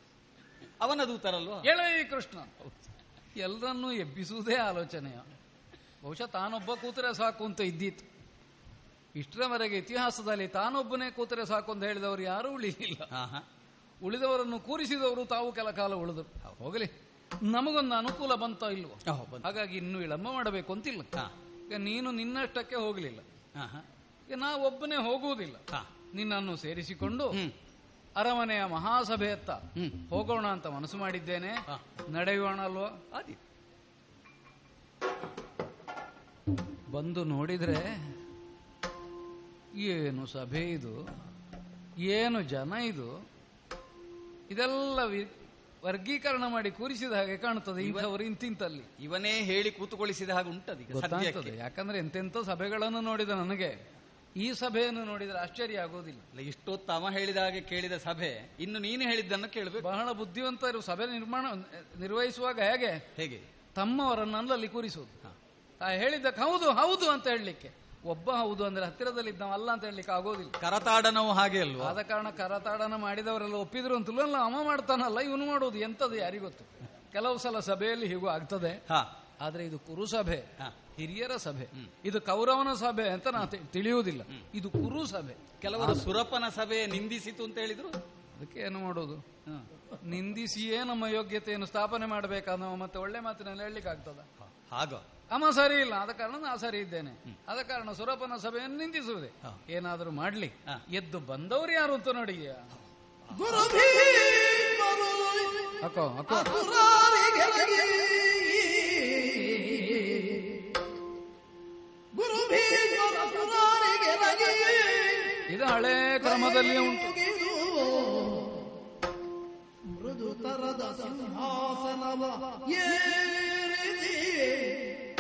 ಅವನ ದೂತರಲ್ವಾ? ಏಳ ಈ ಕೃಷ್ಣ. ಎಲ್ಲರನ್ನೂ ಎಬ್ಬಿಸುವುದೇ ಆಲೋಚನೆಯ ಬಹುಶಃ ತಾನೊಬ್ಬ ಕೂತರೆ ಸಾಕು ಅಂತ ಇದ್ದಿತ್ತು ಇಷ್ಟರವರೆಗೆ ಇತಿಹಾಸದಲ್ಲಿ ತಾನೊಬ್ಬನೇ ಕೂತರೆ ಸಾಕು ಅಂತ ಹೇಳಿದವರು ಯಾರೂ ಉಳಿಲಿಲ್ಲ. ಆಹಾ. ಉಳಿದವರನ್ನು ಕೂರಿಸಿದವರು ತಾವು ಕೆಲ ಕಾಲ ಉಳಿದರು ಹೋಗಲಿ ನಮಗೊಂದು ಅನುಕೂಲ ಬಂತ ಇಲ್ವೋ. ಹಾಗಾಗಿ ಇನ್ನು ವಿಳಂಬ ಮಾಡಬೇಕು ಅಂತಿಲ್ಲ. ಈಗ ನೀನು ನಿನ್ನಷ್ಟಕ್ಕೆ ಹೋಗಲಿಲ್ಲ. ಈಗ ನಾ ಒಬ್ಬನೇ ಹೋಗುವುದಿಲ್ಲ. ನಿನ್ನನ್ನು ಸೇರಿಸಿಕೊಂಡು. ಅರಮನೆಯ ಮಹಾಸಭೆಯತ್ತ. ಹೋಗೋಣ ಅಂತ ಮನಸ್ಸು ಮಾಡಿದ್ದೇನೆ. ನಡೆಯೋಣ ಅಲ್ವಾ ಅದಿ ಬಂದು ನೋಡಿದ್ರೆ ಏನು ಸಭೆ ಇದು ಏನು ಜನ ಇದು ಇದೆಲ್ಲ ವರ್ಗೀಕರಣ ಮಾಡಿ ಕೂರಿಸಿದ ಹಾಗೆ ಕಾಣುತ್ತದೆ ಇಂಥವರು ಇಂತಿಂತಲ್ಲಿ. ಇವನೇ ಹೇಳಿ ಕೂತುಕೊಳಿಸಿದ ಹಾಗೆ ಉಂಟದ ಯಾಕಂದ್ರೆ ಎಂತೆಂಥ ಸಭೆಗಳನ್ನು ನೋಡಿದ ನನಗೆ. ಈ ಸಭೆಯನ್ನು ನೋಡಿದ್ರೆ ಆಶ್ಚರ್ಯ ಆಗೋದಿಲ್ಲ. ಇಷ್ಟೊತ್ತು ಅವ ಹೇಳಿದ ಹಾಗೆ ಕೇಳಿದ ಸಭೆ ಇನ್ನು ನೀನು ಹೇಳಿದ್ದನ್ನು ಕೇಳಬೇಕು. ಬಹಳ ಬುದ್ಧಿವಂತರು ಸಭೆ ನಿರ್ಮಾಣ ನಿರ್ವಹಿಸುವಾಗ ಹೇಗೆ? ಹೇಗೆ? ತಮ್ಮವರನ್ನು ಅಲ್ಲಲ್ಲಿ ಕೂರಿಸುವುದು ಆ ಹೇಳಿದ್ದಕ್ಕೆ ಹೌದು ಹೌದು ಅಂತ ಹೇಳಲಿಕ್ಕೆ. ಒಬ್ಬ ಹೌದು ಅಂದ್ರೆ ಹತ್ತಿರದಲ್ಲಿ ಅಲ್ಲ ಅಂತ ಹೇಳಲಿಕ್ಕೆ ಆಗೋದಿಲ್ಲ. ಕರತಾಡನವು ಹಾಗೆ ಅಲ್ವಾ? ಆದ ಕಾರಣ ಕರತಾಡನ ಮಾಡಿದವರೆಲ್ಲ ಒಪ್ಪಿದ್ರು ಅಂತಲೂ ಅಲ್ಲ ಅವ ಮಾಡ್ತಾನಲ್ಲ ಇವನು ಮಾಡೋದು ಎಂತದು ಯಾರಿಗೊತ್ತು? ಕೆಲವು ಸಲ ಸಭೆಯಲ್ಲಿ ಹೀಗೂ ಆಗ್ತದೆ. ಆದ್ರೆ ಇದು ಕುರುಸಭೆ ಹಿರಿಯರ ಸಭೆ. ಇದು ಕೌರವನ ಸಭೆ ಅಂತ ನಾ ತಿಳಿಯುವುದಿಲ್ಲ. ಇದು ಕುರು ಸಭೆ ಕೆಲವರು ಸುರಪನ ಸಭೆ ನಿಂದಿಸಿತು ಅಂತ ಹೇಳಿದ್ರು? ಅದಕ್ಕೆ ಏನು ಮಾಡೋದು? ನಿಂದಿಸಿಯೇ ನಮ್ಮ ಯೋಗ್ಯತೆಯನ್ನು ಸ್ಥಾಪನೆ ಮಾಡಬೇಕಾದ ಮತ್ತೆ ಒಳ್ಳೆ ಮಾತಿನಲ್ಲಿ ಹೇಳಲಿಕ್ಕೆ ಆಗ್ತದ ಹಾಗ. ಅಮ್ಮ ಸರಿ ಇಲ್ಲ ಆದ ಕಾರಣ ನಾ ಸರಿ ಇದ್ದೇನೆ. ಆದ ಕಾರಣ ಸುರಪನ ಸಭೆಯನ್ನು ನಿಂದಿಸುವುದೇ. ಏನಾದರೂ ಮಾಡ್ಲಿ. ಎದ್ದು ಬಂದವರು ಯಾರು ಅಂತ ನೋಡಿ ಇದು ಹಳೆ ಕ್ರಮದಲ್ಲಿ ಉಂಟು.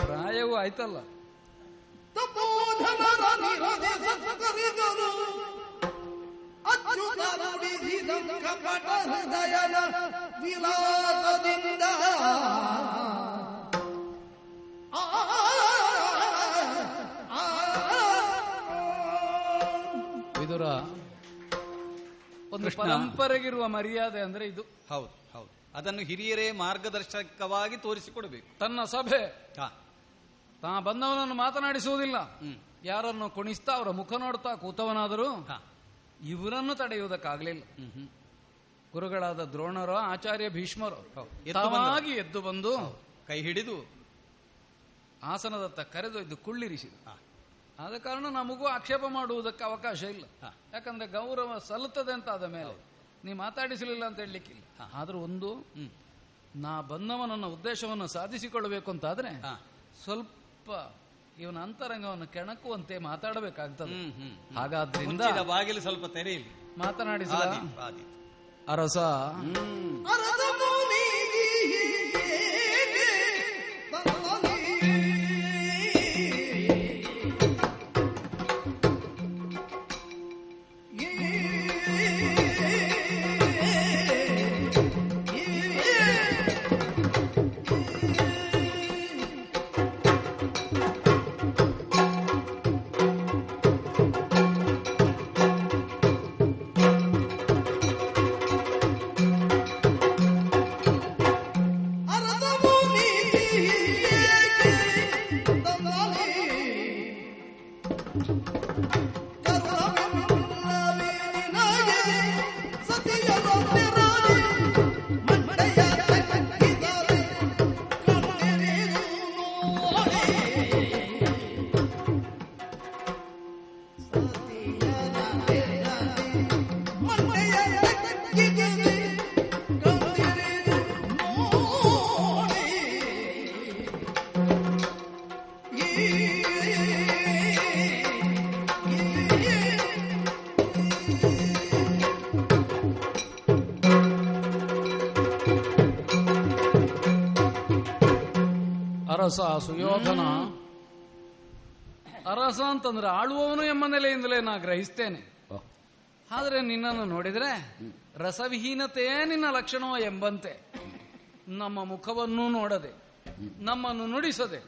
ಪ್ರಾಯವೂ ಆಯ್ತಲ್ಲ ವಿದುರ ಒಂದು. ಪರಂಪರೆಗಿರುವ ಮರ್ಯಾದೆ ಅಂದ್ರೆ ಇದು ಹೌದು ಹೌದು ಅದನ್ನು ಹಿರಿಯರೇ ಮಾರ್ಗದರ್ಶಕವಾಗಿ ತೋರಿಸಿಕೊಡಬೇಕು ತನ್ನ ಸಭೆ ತಾ ಬಂದವನನ್ನು ಮಾತನಾಡಿಸುವುದಿಲ್ಲ. ಯಾರನ್ನು ಕುಣಿಸ್ತಾ ಅವರ ಮುಖ ನೋಡ್ತಾ ಕೂತವನಾದರೂ ಇವರನ್ನು ತಡೆಯುವುದಕ್ಕಾಗಲಿಲ್ಲ. ಗುರುಗಳಾದ ದ್ರೋಣರು ಆಚಾರ್ಯ ಭೀಷ್ಮರು ತಾವಾಗಿ ಎದ್ದು ಬಂದು ಕೈ ಹಿಡಿದು ಆಸನದತ್ತ ಕರೆದು ಇದ್ದು ಕುಳ್ಳಿರಿಸಿದ. ಆದ ಕಾರಣ ನಮಗೂ ಆಕ್ಷೇಪ ಮಾಡುವುದಕ್ಕೆ ಅವಕಾಶ ಇಲ್ಲ. ಯಾಕಂದ್ರೆ ಗೌರವ ಸಲ್ಲುತ್ತದೆ ಅಂತ ಆದ ಮೇಲೆ ನೀ ಮಾತಾಡಿಸಲಿಲ್ಲ ಅಂತ ಹೇಳಲಿಕ್ಕಿಲ್ಲ. ಆದ್ರೂ ಒಂದು ನಾ ಬಂದವನನ್ನ ಉದ್ದೇಶವನ್ನು ಸಾಧಿಸಿಕೊಳ್ಳಬೇಕು ಅಂತಾದ್ರೆ ಹಾ. ಸ್ವಲ್ಪ ಇವನ ಅಂತರಂಗವನ್ನು ಕೆಣಕುವಂತೆ ಮಾತಾಡಬೇಕಾಗ್ತದೆ. ಹಾಗಾದ್ರಿಂದ ಬಾಗಿಲು ಸ್ವಲ್ಪ ತೆರೆಯಲಿ ಮಾತನಾಡಿಸ ಅರಸ ಹ್ಮ್. ಅರಸ ಅರಸ ಸುಯೋಧನ. ಅರಸ ಅಂತಂದ್ರೆ ಆಳುವವನು ಎಂಬ ನೆಲೆಯಿಂದಲೇ ನಾ ಗ್ರಹಿಸ್ತೇನೆ. ಆದರೆ ನಿನ್ನನ್ನು ನೋಡಿದ್ರೆ ರಸವಿಹೀನತೆಯೇ ನಿನ್ನ ಲಕ್ಷಣವೋ ಎಂಬಂತೆ. ನಮ್ಮ ಮುಖವನ್ನು ನೋಡದೆ ನಮ್ಮನ್ನು ನುಡಿಸದೆ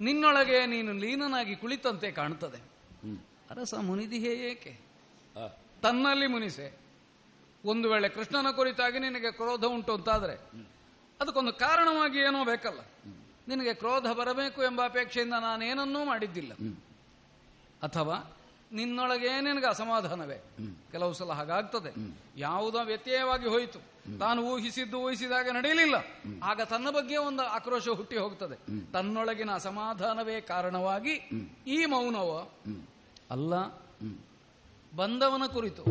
ನಿನ್ನೊಳಗೆ ನೀನು ಲೀನನಾಗಿ ಕುಳಿತಂತೆ ಕಾಣುತ್ತದೆ. ಅರಸ ಮುನಿದಿಹೇ ಏಕೆ? ತನ್ನಲ್ಲಿ ಮುನಿಸೆ. ಒಂದು ವೇಳೆ ಕೃಷ್ಣನ ಕುರಿತಾಗಿ ನಿನಗೆ ಕ್ರೋಧ ಉಂಟು ಅಂತಾದ್ರೆ ಅದಕ್ಕೊಂದು ಕಾರಣವಾಗಿ ಏನೋ ಬೇಕಲ್ಲ. ನಿನಗೆ ಕ್ರೋಧ ಬರಬೇಕು ಎಂಬ ಅಪೇಕ್ಷೆಯಿಂದ ನಾನೇನನ್ನೂ ಮಾಡಿದ್ದಿಲ್ಲ. ಅಥವಾ ನಿನ್ನೊಳಗೆ ನಿನಗೆ ಅಸಮಾಧಾನವೇ? ಕೆಲವು ಸಲ ಹಾಗಾಗ್ತದೆ. ಯಾವುದೋ ವ್ಯತ್ಯಯವಾಗಿ ಹೋಯಿತು. ತಾನು ಊಹಿಸಿದ್ದು ಊಹಿಸಿದಾಗ ನಡೆಯಲಿಲ್ಲ. ಆಗ ತನ್ನ ಬಗ್ಗೆ ಒಂದು ಆಕ್ರೋಶ ಹುಟ್ಟಿ ಹೋಗ್ತದೆ. ತನ್ನೊಳಗಿನ ಅಸಮಾಧಾನವೇ ಕಾರಣವಾಗಿ ಈ ಮೌನವ ಅಲ್ಲ ಬಂದವನ ಕುರಿತು.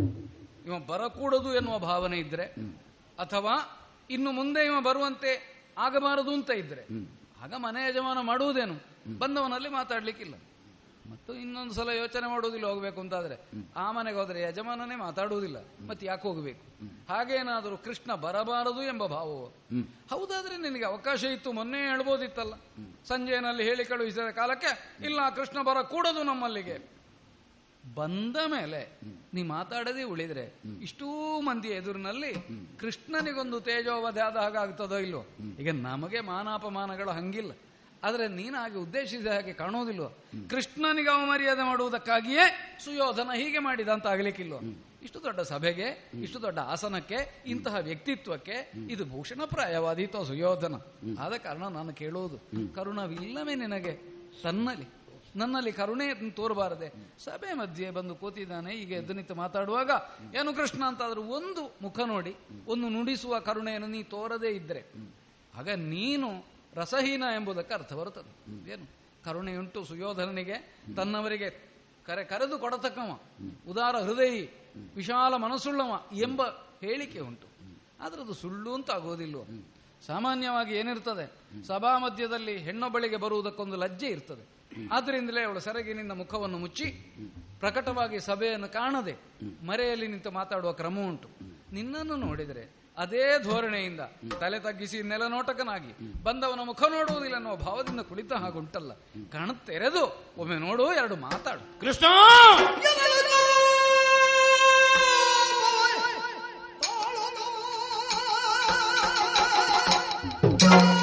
ಇವ ಬರಕೂಡದು ಎನ್ನುವ ಭಾವನೆ ಇದ್ರೆ ಅಥವಾ ಇನ್ನು ಮುಂದೆ ಇವ ಬರುವಂತೆ ಆಗಬಾರದು ಅಂತ ಇದ್ರೆ ಆಗ ಮನೆ ಯಜಮಾನ ಮಾಡುವುದೇನು? ಬಂದವನಲ್ಲಿ ಮಾತಾಡ್ಲಿಕ್ಕಿಲ್ಲ. ಮತ್ತು ಇನ್ನೊಂದು ಸಲ ಯೋಚನೆ ಮಾಡುವುದಿಲ್ಲ ಹೋಗ್ಬೇಕು ಅಂತಾದ್ರೆ, ಆ ಮನೆಗೆ ಹೋದ್ರೆ ಯಜಮಾನನೇ ಮಾತಾಡುವುದಿಲ್ಲ, ಮತ್ತೆ ಯಾಕೆ ಹೋಗಬೇಕು? ಹಾಗೇನಾದರೂ ಕೃಷ್ಣ ಬರಬಾರದು ಎಂಬ ಭಾವವು ಹೌದಾದ್ರೆ ನಿನಗೆ ಅವಕಾಶ ಇತ್ತು, ಮೊನ್ನೆ ಹೇಳ್ಬೋದಿತ್ತಲ್ಲ. ಸಂಜೆನಲ್ಲಿ ಹೇಳಿ ಕಳುಹಿಸಿದ ಕಾಲಕ್ಕೆ, ಇಲ್ಲ ಕೃಷ್ಣ ಬರಕೂಡದು ನಮ್ಮಲ್ಲಿಗೆ. ಬಂದ ಮೇಲೆ ನೀ ಮಾತಾಡದೆ ಉಳಿದ್ರೆ ಇಷ್ಟೂ ಮಂದಿ ಎದುರಿನಲ್ಲಿ ಕೃಷ್ಣನಿಗೊಂದು ತೇಜೋವಧೆ ಆದ ಹಾಗಾಗ್ತದೋ ಇಲ್ವೋ ಈಗ ನಮಗೆ ಮಾನಾಪಮಾನಗಳು ಹಂಗಿಲ್ಲ. ಆದ್ರೆ ನೀನಾಗಿ ಹಾಗೆ ಉದ್ದೇಶಿಸಿದ ಹಾಗೆ ಕಾಣೋದಿಲ್ವೋ? ಕೃಷ್ಣನಿಗೆ ಅವಮರ್ಯಾದೆ ಮಾಡುವುದಕ್ಕಾಗಿಯೇ ಸುಯೋಧನ ಹೀಗೆ ಮಾಡಿದ ಅಂತ ಆಗ್ಲಿಕ್ಕಿಲ್ವೋ ಇಷ್ಟು ದೊಡ್ಡ ಸಭೆಗೆ ಇಷ್ಟು ದೊಡ್ಡ ಆಸನಕ್ಕೆ ಇಂತಹ ವ್ಯಕ್ತಿತ್ವಕ್ಕೆ ಇದು ಭೂಷಣಪ್ರಾಯವಾದೀತೋ ಸುಯೋಧನ? ಆದ ಕಾರಣ ನಾನು ಕೇಳುವುದು ಕರುಣವಿಲ್ಲವೇ ನಿನಗೆ ತನ್ನಲ್ಲಿ? ನನ್ನಲ್ಲಿ ಕರುಣೆ ತೋರಬಾರದೆ. ಸಭೆ ಮಧ್ಯೆ ಬಂದು ಕೂತಿದ್ದಾನೆ ಈಗ ಎದ್ದು ಮಾತಾಡುವಾಗ, ಏನು ಕೃಷ್ಣ ಅಂತಾದ್ರೂ ಒಂದು ಮುಖ ನೋಡಿ, ಒಂದು ನುಡಿಸುವ ಕರುಣೆಯನ್ನು ನೀ ತೋರದೇ ಇದ್ರೆ. ಆಗ ನೀನು ರಸಹೀನ ಎಂಬುದಕ್ಕೆ ಅರ್ಥ ಬರುತ್ತದೆ. ಏನು? ಕರುಣೆಯುಂಟು ಸುಯೋಧನನಿಗೆ, ತನ್ನವರಿಗೆ ಕರೆ, ಕರೆದು ಕೊಡತಕ್ಕವ, ಉದಾರ ಹೃದಯಿ, ವಿಶಾಲ ಮನಸ್ಸುಳ್ಳವ ಎಂಬ ಹೇಳಿಕೆ ಉಂಟು. ಆದ್ರೆ ಅದು ಸುಳ್ಳು ಅಂತ ಆಗೋದಿಲ್ವ ಸಾಮಾನ್ಯವಾಗಿ ಏನಿರ್ತದೆ? ಸಭಾ ಮಧ್ಯದಲ್ಲಿ ಹೆಣ್ಣೊಬ್ಬಳಿಗೆ ಬರುವುದಕ್ಕೊಂದು ಲಜ್ಜೆ ಇರ್ತದೆ. ಆದ್ರಿಂದಲೇ ಅವಳು ಸೆರಗಿನಿಂದ ಮುಖವನ್ನು ಮುಚ್ಚಿ ಪ್ರಕಟವಾಗಿ ಸಭೆಯನ್ನು ಕಾಣದೆ ಮರೆಯಲ್ಲಿ ನಿಂತು ಮಾತಾಡುವ ಕ್ರಮ ಉಂಟು. ನಿನ್ನನ್ನು ನೋಡಿದರೆ ಅದೇ ಧೋರಣೆಯಿಂದ ತಲೆ ತಗ್ಗಿಸಿ ನೆಲನೋಟಕನಾಗಿ ಬಂದವನ ಮುಖ ನೋಡುವುದಿಲ್ಲ ಅನ್ನುವ ಭಾವದಿಂದ ಕುಳಿತ ಹಾಗುಂಟಲ್ಲ ಕಣತೆರೆದು ಒಮ್ಮೆ ನೋಡು ಎರಡು ಮಾತಾಡು. ಕೃಷ್ಣ! ಕೃಷ್ಣ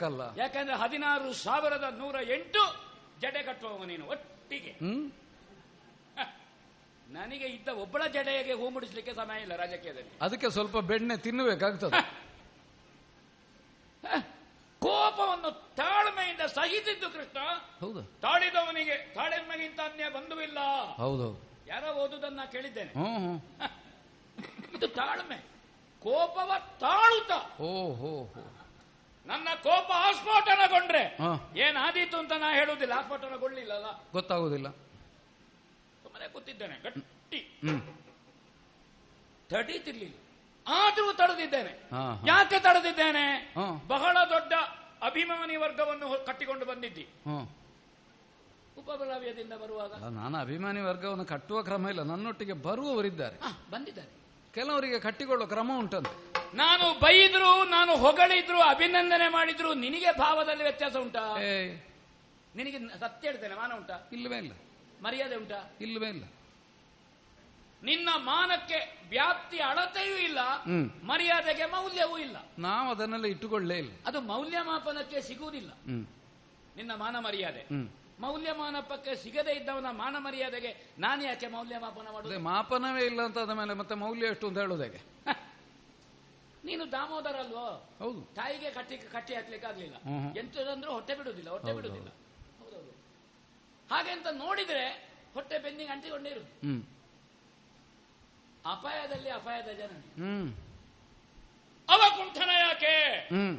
ಬೇಕಲ್ಲ. ಯಾಕಂದ್ರೆ ಹದಿನಾರು ಸಾವಿರದ ನೂರ ಎಂಟು ಜಡೆ ಕಟ್ಟುವವ ನೀನು ಒಟ್ಟಿಗೆ. ನನಗೆ ಇದ್ದ ಒಬ್ಬಳ ಜಡೆಗೆ ಹೂ ಮುಡಿಸ್ಲಿಕ್ಕೆ ಸಮಯ ಇಲ್ಲ ರಾಜಕೀಯದಲ್ಲಿ. ಅದಕ್ಕೆ ಸ್ವಲ್ಪ ಬೆಣ್ಣೆ ತಿನ್ನಬೇಕಾಗ್ತದೆ. ಕೋಪವನ್ನು ತಾಳ್ಮೆಯಿಂದ ಸಹಿಸಿದ್ದು ಕೃಷ್ಣ. ಹೌದು. ತಾಳಿದವನಿಗೆ ತಾಳೆಮ್ಮೆಗಿಂತ ಅನ್ಯ ಬಂಧುವಿಲ್ಲ ಹೌದು ಯಾರೋ ಓದುದನ್ನ ಕೇಳಿದ್ದೇನೆ. ಇದು ತಾಳ್ಮೆ. ಕೋಪವ ತಾಳುತ್ತ ಓ ಹೋ ಹೋ. ನನ್ನ ಕೋಪ ಆಸ್ಫೋಟನಗೊಂಡ್ರೆ ಏನಾದೀತು ಅಂತ ನಾ ಹೇಳುವುದಿಲ್ಲ. ಆಸ್ಫೋಟನಗೊಳ್ಳಿಲ್ಲ ಅಲ್ಲ ಗೊತ್ತಾಗುದಿಲ್ಲ ಸುಮ್ಮನೆ ಕೂತಿದ್ದೇನೆ ಗಟ್ಟಿ. ತಡೀತಿರ್ಲಿಲ್ಲ. ಆದರೂ ತಡೆದಿದ್ದೇನೆ. ಯಾಕೆ ತಡೆದಿದ್ದೇನೆ? ಬಹಳ ದೊಡ್ಡ ಅಭಿಮಾನಿ ವರ್ಗವನ್ನು ಕಟ್ಟಿಕೊಂಡು ಬಂದಿದ್ದಿ. ಉಪಬಲವ್ಯದಿಂದ ಬರುವಾಗ. ನಾನು ಅಭಿಮಾನಿ ವರ್ಗವನ್ನು ಕಟ್ಟುವ ಕ್ರಮ ಇಲ್ಲ. ನನ್ನೊಟ್ಟಿಗೆ ಬರುವವರಿದ್ದಾರೆ. ಬಂದಿದ್ದಾರೆ. ಕೆಲವರಿಗೆ ಕಟ್ಟಿಕೊಳ್ಳುವ ಕ್ರಮ ಉಂಟಂತೆ. ನಾನು ಬೈದ್ರು ನಾನು ಹೊಗಳಿದ್ರು ಅಭಿನಂದನೆ ಮಾಡಿದ್ರು ನಿನಗೆ ಭಾವದಲ್ಲಿ ವ್ಯತ್ಯಾಸ ಉಂಟಾ? ಏ ನಿನಗೆ ಸತ್ಯ ಹೇಳ್ತೇನೆ ಮಾನ ಉಂಟಾ? ಇಲ್ಲವೇ ಇಲ್ಲ. ಮರ್ಯಾದೆ ಉಂಟಾ? ಇಲ್ಲವೇ ಇಲ್ಲ. ನಿನ್ನ ಮಾನಕ್ಕೆ ವ್ಯಾಪ್ತಿ ಅಳತೆಯೂ ಇಲ್ಲ ಮರ್ಯಾದೆಗೆ ಮೌಲ್ಯವೂ ಇಲ್ಲ. ನಾವು ಅದನ್ನೆಲ್ಲ ಇಟ್ಟುಕೊಳ್ಳೇ ಇಲ್ಲ. ಅದು ಮೌಲ್ಯಮಾಪನಕ್ಕೆ ಸಿಗುವುದಿಲ್ಲ. ನಿನ್ನ ಮಾನ ಮರ್ಯಾದೆ. ಮೌಲ್ಯಮಾನಪಕ್ಕೆ ಸಿಗದೇ ಇದ್ದವನ ಮಾನ ಮರ್ಯಾದೆಗೆ ನಾನು ಯಾಕೆ ಮೌಲ್ಯಮಾಪನ ಮಾಡುದು? ಅದೇ ಮಾಪನವೇ ಇಲ್ಲ ಅಂತ ಆದ ಮೇಲೆ ಮತ್ತೆ ಮೌಲ್ಯ ಎಷ್ಟು ಅಂತ ಹೇಳೋದು ಹೇಗೆ? ನೀನು ದಾಮೋದರ ಅಲ್ವೋ ಹೌದು. ತಾಯಿಗೆ ಕಟ್ಟಿ ಕಟ್ಟಿ ಹಾಕ್ಲಿಕ್ಕೆ ಆಗ್ಲಿಲ್ಲ. ಎಂತದಂದ್ರೂ ಹೊಟ್ಟೆ ಬಿಡುದಿಲ್ಲ ಹೊಟ್ಟೆ ಬಿಡುದಿಲ್ಲ ಹೌದೌದು. ಹಾಗೆ ಅಂತ ನೋಡಿದ್ರೆ ಹೊಟ್ಟೆ ಬೆನ್ನಿಗೆ ಅಂಟಿಕೊಂಡಿರು ಹ್ಮ್. ಅಪಾಯದಲ್ಲಿ ಅಪಾಯದ ಜನ. ಹ್ಮ್. ಅವ ಕುಂಠನ ಯಾಕೆ? ಹ್ಮ್.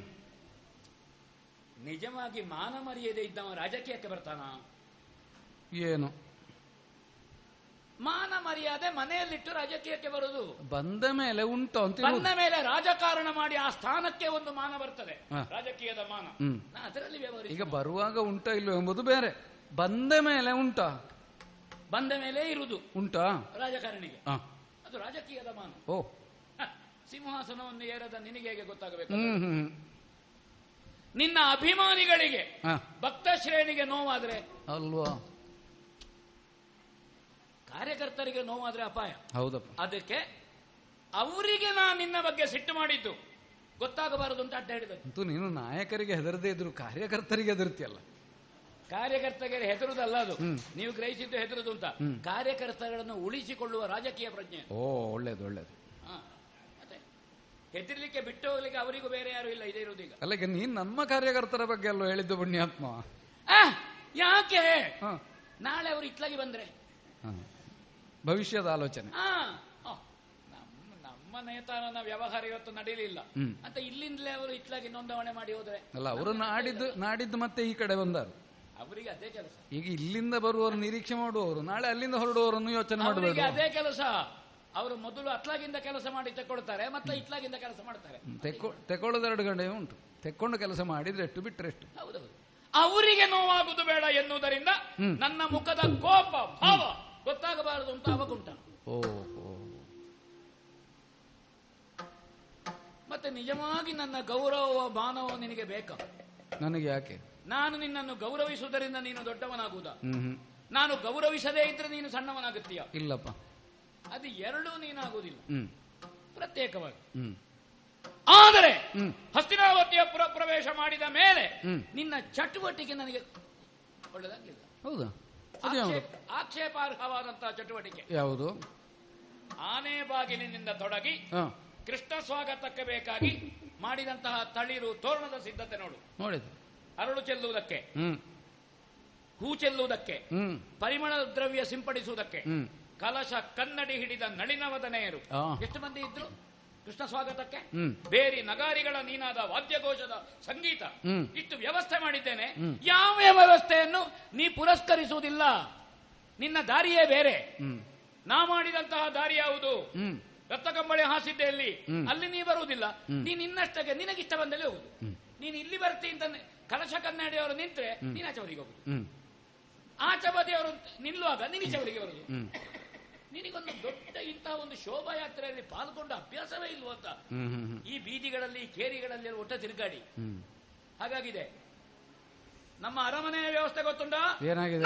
ನಿಜವಾಗಿ ಮಾನ ಮರ್ಯಾದೆ ಇದ್ದವ ರಾಜಕೀಯಕ್ಕೆ ಬರ್ತಾನ? ಏನು? ಮಾನ ಮರ್ಯಾದೆ ಮನೆಯಲ್ಲಿಟ್ಟು ರಾಜಕೀಯಕ್ಕೆ ಬರುದು. ಬಂದ ಮೇಲೆ ಉಂಟು ಅಂತ ಬಂದ ಮೇಲೆ ರಾಜಕಾರಣ ಮಾಡಿ ಆ ಸ್ಥಾನಕ್ಕೆ ಒಂದು ಮಾನ ಬರ್ತದೆ. ರಾಜಕೀಯದ ಮಾನ. ಅದರಲ್ಲಿ ವ್ಯವಹಾರ ಈಗ ಬರುವಾಗ ಉಂಟಾ ಇಲ್ಲೋ ಎಂಬುದು ಬೇರೆ. ಬಂದ ಮೇಲೆ ಉಂಟ? ಬಂದ ಮೇಲೆ ಇರುವುದು ಉಂಟಾ? ರಾಜಕಾರಣಿಗೆ. ಅದು ರಾಜಕೀಯದ ಮಾನ. ಓ. ಸಿಂಹಾಸನವನ್ನು ಏರದ ನಿನಗೆ ಹೇಗೆ ಗೊತ್ತಾಗಬೇಕು? ನಿನ್ನ ಅಭಿಮಾನಿಗಳಿಗೆ. ಭಕ್ತ ಶ್ರೇಣಿಗೆ ನೋವಾದ್ರೆ? ಅಲ್ವಾ? ಕಾರ್ಯಕರ್ತರಿಗೆ ನೋವಾದ್ರೆ ಅಪಾಯ. ಹೌದಪ್ಪ. ಅದಕ್ಕೆ ಅವರಿಗೆ ನಾನು ನಿನ್ನ ಬಗ್ಗೆ ಸಿಟ್ಟು ಮಾಡಿದ್ದು. ಗೊತ್ತಾಗಬಾರದು ಅಂತ ಅಡ್ಡ ಹೇಳಿದದ್ದು ಅಂತೂ ನೀನು ನಾಯಕರಿಗೆ ಹೆದರದೇ ಇದ್ರು ಕಾರ್ಯಕರ್ತರಿಗೆ ಹೆದರ್ತಿಯಲ್ಲ. ಕಾರ್ಯಕರ್ತರಿಗೆ ಹೆದರುದಲ್ಲ ಅದು. ನೀವು ಗ್ರಹಿಸಿದ್ದು ಹೆದರುದು ಅಂತ. ಕಾರ್ಯಕರ್ತರನ್ನು ಉಳಿಸಿಕೊಳ್ಳುವ ರಾಜಕೀಯ ಪ್ರಜ್ಞೆ. ಓ ಒಳ್ಳೇದು ಒಳ್ಳೇದು. ಹೆದರ್ಲಿಕ್ಕೆ ಬಿಟ್ಟು ಹೋಗ್ಲಿಕ್ಕೆ ಅವರಿಗೂ ಬೇರೆ ಯಾರು ಇಲ್ಲ ಇದೇ ಇರೋದೀಗ. ಅಲ್ಲ ಈಗ ನೀನ್ ನಮ್ಮ ಕಾರ್ಯಕರ್ತರ ಬಗ್ಗೆ ಅಲ್ಲೋ ಹೇಳಿದ್ದು ಪುಣ್ಯಾತ್ಮ. ಯಾಕೆ. ನಾಳೆ ಅವರು ಇತ್ಲಾಗಿ ಬಂದ್ರೆ. ಭವಿಷ್ಯದ ಆಲೋಚನೆ. ನಮ್ಮ ನಮ್ಮ ನೇತಾರನ ವ್ಯವಹಾರ ಇವತ್ತು ನಡೀಲಿಲ್ಲ. ಅಂತ ಇಲ್ಲಿಂದಲೇ ಅವರು ಇಟ್ಲಾಗಿ ನೋಂದಾವಣೆ ಮಾಡಿ ಹೋದ್ರೆ. ಅಲ್ಲ ಅವರು ನಾಡಿದ್ದು ನಾಡಿದ್ದು ಮತ್ತೆ ಈ ಕಡೆ ಬಂದರು. ಅವರಿಗೆ ಅದೇ ಕೆಲಸ. ಈಗ ಇಲ್ಲಿಂದ ಬರುವವರು ನಿರೀಕ್ಷೆ ಮಾಡುವವರು ನಾಳೆ ಅಲ್ಲಿಂದ ಹೊರಡುವವರನ್ನು ಯೋಚನೆ ಮಾಡಬೇಕು. ಅದೇ ಕೆಲಸ. ಅವರು ಮೊದಲು ಅತ್ಲಾಗಿಂದ ಕೆಲಸ ಮಾಡಿ ತೆಕ್ಕೊಳ್ತಾರೆ ಮತ್ತೆ ಇತ್ಲಾಗಿಂದ ಕೆಲಸ ಮಾಡ್ತಾರೆ. ತೆಕ್ಕೊಳ್ಳೋದು ಎರಡು ಗಂಟೆ ಉಂಟು. ತೆಕ್ಕೊಂಡು ಕೆಲಸ ಮಾಡಿದ್ರೆ ಎಷ್ಟು ಬಿಟ್ಟರೆ ಎಷ್ಟು? ಹೌದೌದು. ಅವರಿಗೆ ನೋವಾಗುವುದು ಬೇಡ ಎನ್ನುವುದರಿಂದ ನನ್ನ ಮುಖದ ಕೋಪ ಭಾವ. ಗೊತ್ತಾಗಬಾರದು ಅಂತ ಅವಗುಂಟ. ಮತ್ತೆ ನಿಜವಾಗಿ ನನ್ನ ಗೌರವ ಮಾನವ ನಿನಗೆ ಬೇಕಾ? ನನಗೆ ಯಾಕೆ? ನಾನು ನಿನ್ನನ್ನು ಗೌರವಿಸುವುದರಿಂದ ನೀನು ದೊಡ್ಡವನಾಗುವುದ? ನಾನು ಗೌರವಿಸದೇ ಇದ್ರೆ ನೀನು ಸಣ್ಣವನಾಗುತ್ತೀಯ? ಇಲ್ಲಪ್ಪ. ಅದು ಎರಡೂ ನೀನಾಗುವುದಿಲ್ಲ. ಪ್ರತ್ಯೇಕವಾಗಿ. ಆದರೆ ಹಸ್ತಿನಾವತಿಯ ಪುರಪ್ರವೇಶ ಮಾಡಿದ ಮೇಲೆ ನಿನ್ನ ಚಟುವಟಿಕೆ ನನಗೆ ಒಳ್ಳೆದಾಗಲಿಲ್ಲ. ಹೌದಾ? ಆಕ್ಷೇಪಾರ್ಹವಾದಂತಹ ಚಟುವಟಿಕೆ. ಯಾವುದು? ಆನೆ ಬಾಗಿಲಿನಿಂದ ತೊಡಗಿ ಕೃಷ್ಣ ಸ್ವಾಗತಕ್ಕೆ ಬೇಕಾಗಿ ಮಾಡಿದಂತಹ ತಳಿರು ತೋರಣದ ಸಿದ್ಧತೆ ನೋಡು. ನೋಡಿದ್ರು ಅರಳು ಚೆಲ್ಲುವುದಕ್ಕೆ ಹ್ಮ್. ಹೂ ಚೆಲ್ಲುವುದಕ್ಕೆ ಹ್ಮ್. ಪರಿಮಳ ದ್ರವ್ಯ ಸಿಂಪಡಿಸುವುದಕ್ಕೆ ಕಲಶ ಕನ್ನಡಿ ಹಿಡಿದ ನಳಿನವದನೆಯರು. ಎಷ್ಟು ಮಂದಿ ಇದ್ರು? ಕೃಷ್ಣ ಸ್ವಾಗತಕ್ಕೆ? ಬೇರಿ ನಗಾರಿಗಳ ನೀನಾದ ವಾದ್ಯಘೋಷದ ಸಂಗೀತ ಇತ್ತು ಇಷ್ಟು ವ್ಯವಸ್ಥೆ ಮಾಡಿದ್ದೇನೆ. ಯಾವ ವ್ಯವಸ್ಥೆಯನ್ನು ನೀ ಪುರಸ್ಕರಿಸುವುದಿಲ್ಲ? ನಿನ್ನ ದಾರಿಯೇ ಬೇರೆ. ನಾ ಮಾಡಿದಂತಹ ದಾರಿ ಯಾವುದು? ರಕ್ತ ಕಂಬಳಿ ಹಾಸಿದ್ದೆ ಅಲ್ಲಿ ಅಲ್ಲಿ ನೀ ಬರುವುದಿಲ್ಲ. ನೀ ನೀನ್ ಇನ್ನಷ್ಟಕ್ಕೆ ನಿನಗಿಷ್ಟ ಬಂದಲ್ಲಿ ಹೋಗುದು. ನೀನ್ ಇಲ್ಲಿ ಬರ್ತಿ ಅಂತ ಕಲಶ ಕನ್ನಡಿಯವರು ನಿಂತ್ರೆ ನೀನ ಆಚೆ ಬದಿಗೆ ಹೋಗುದು. ಆಚೆ ಬದಿಯವರು ನಿಲ್ಲುವಾಗ ನಿನ್ನ ಬರುದು ನಿನಗೊಂದು ದೊಡ್ಡ ಇಂತಹ ಒಂದು ಶೋಭಾಯಾತ್ರೆಯಲ್ಲಿ ಪಾಲ್ಗೊಂಡ ಅಭ್ಯಾಸವೇ ಇಲ್ವೋ ಅಂತ. ಹ್ಮ್ ಹ್ಮ್ ಹ್ಮ್. ಈ ಬೀದಿಗಳಲ್ಲಿ ಕೇರಿಗಳಲ್ಲಿ ಒಟ್ಟ ತಿರುಗಾಡಿ. ಹಾಗಾಗಿದೆ. ನಮ್ಮ ಅರಮನೆಯ ವ್ಯವಸ್ಥೆ ಗೊತ್ತುಂಟ? ಏನಾಗಿದೆ?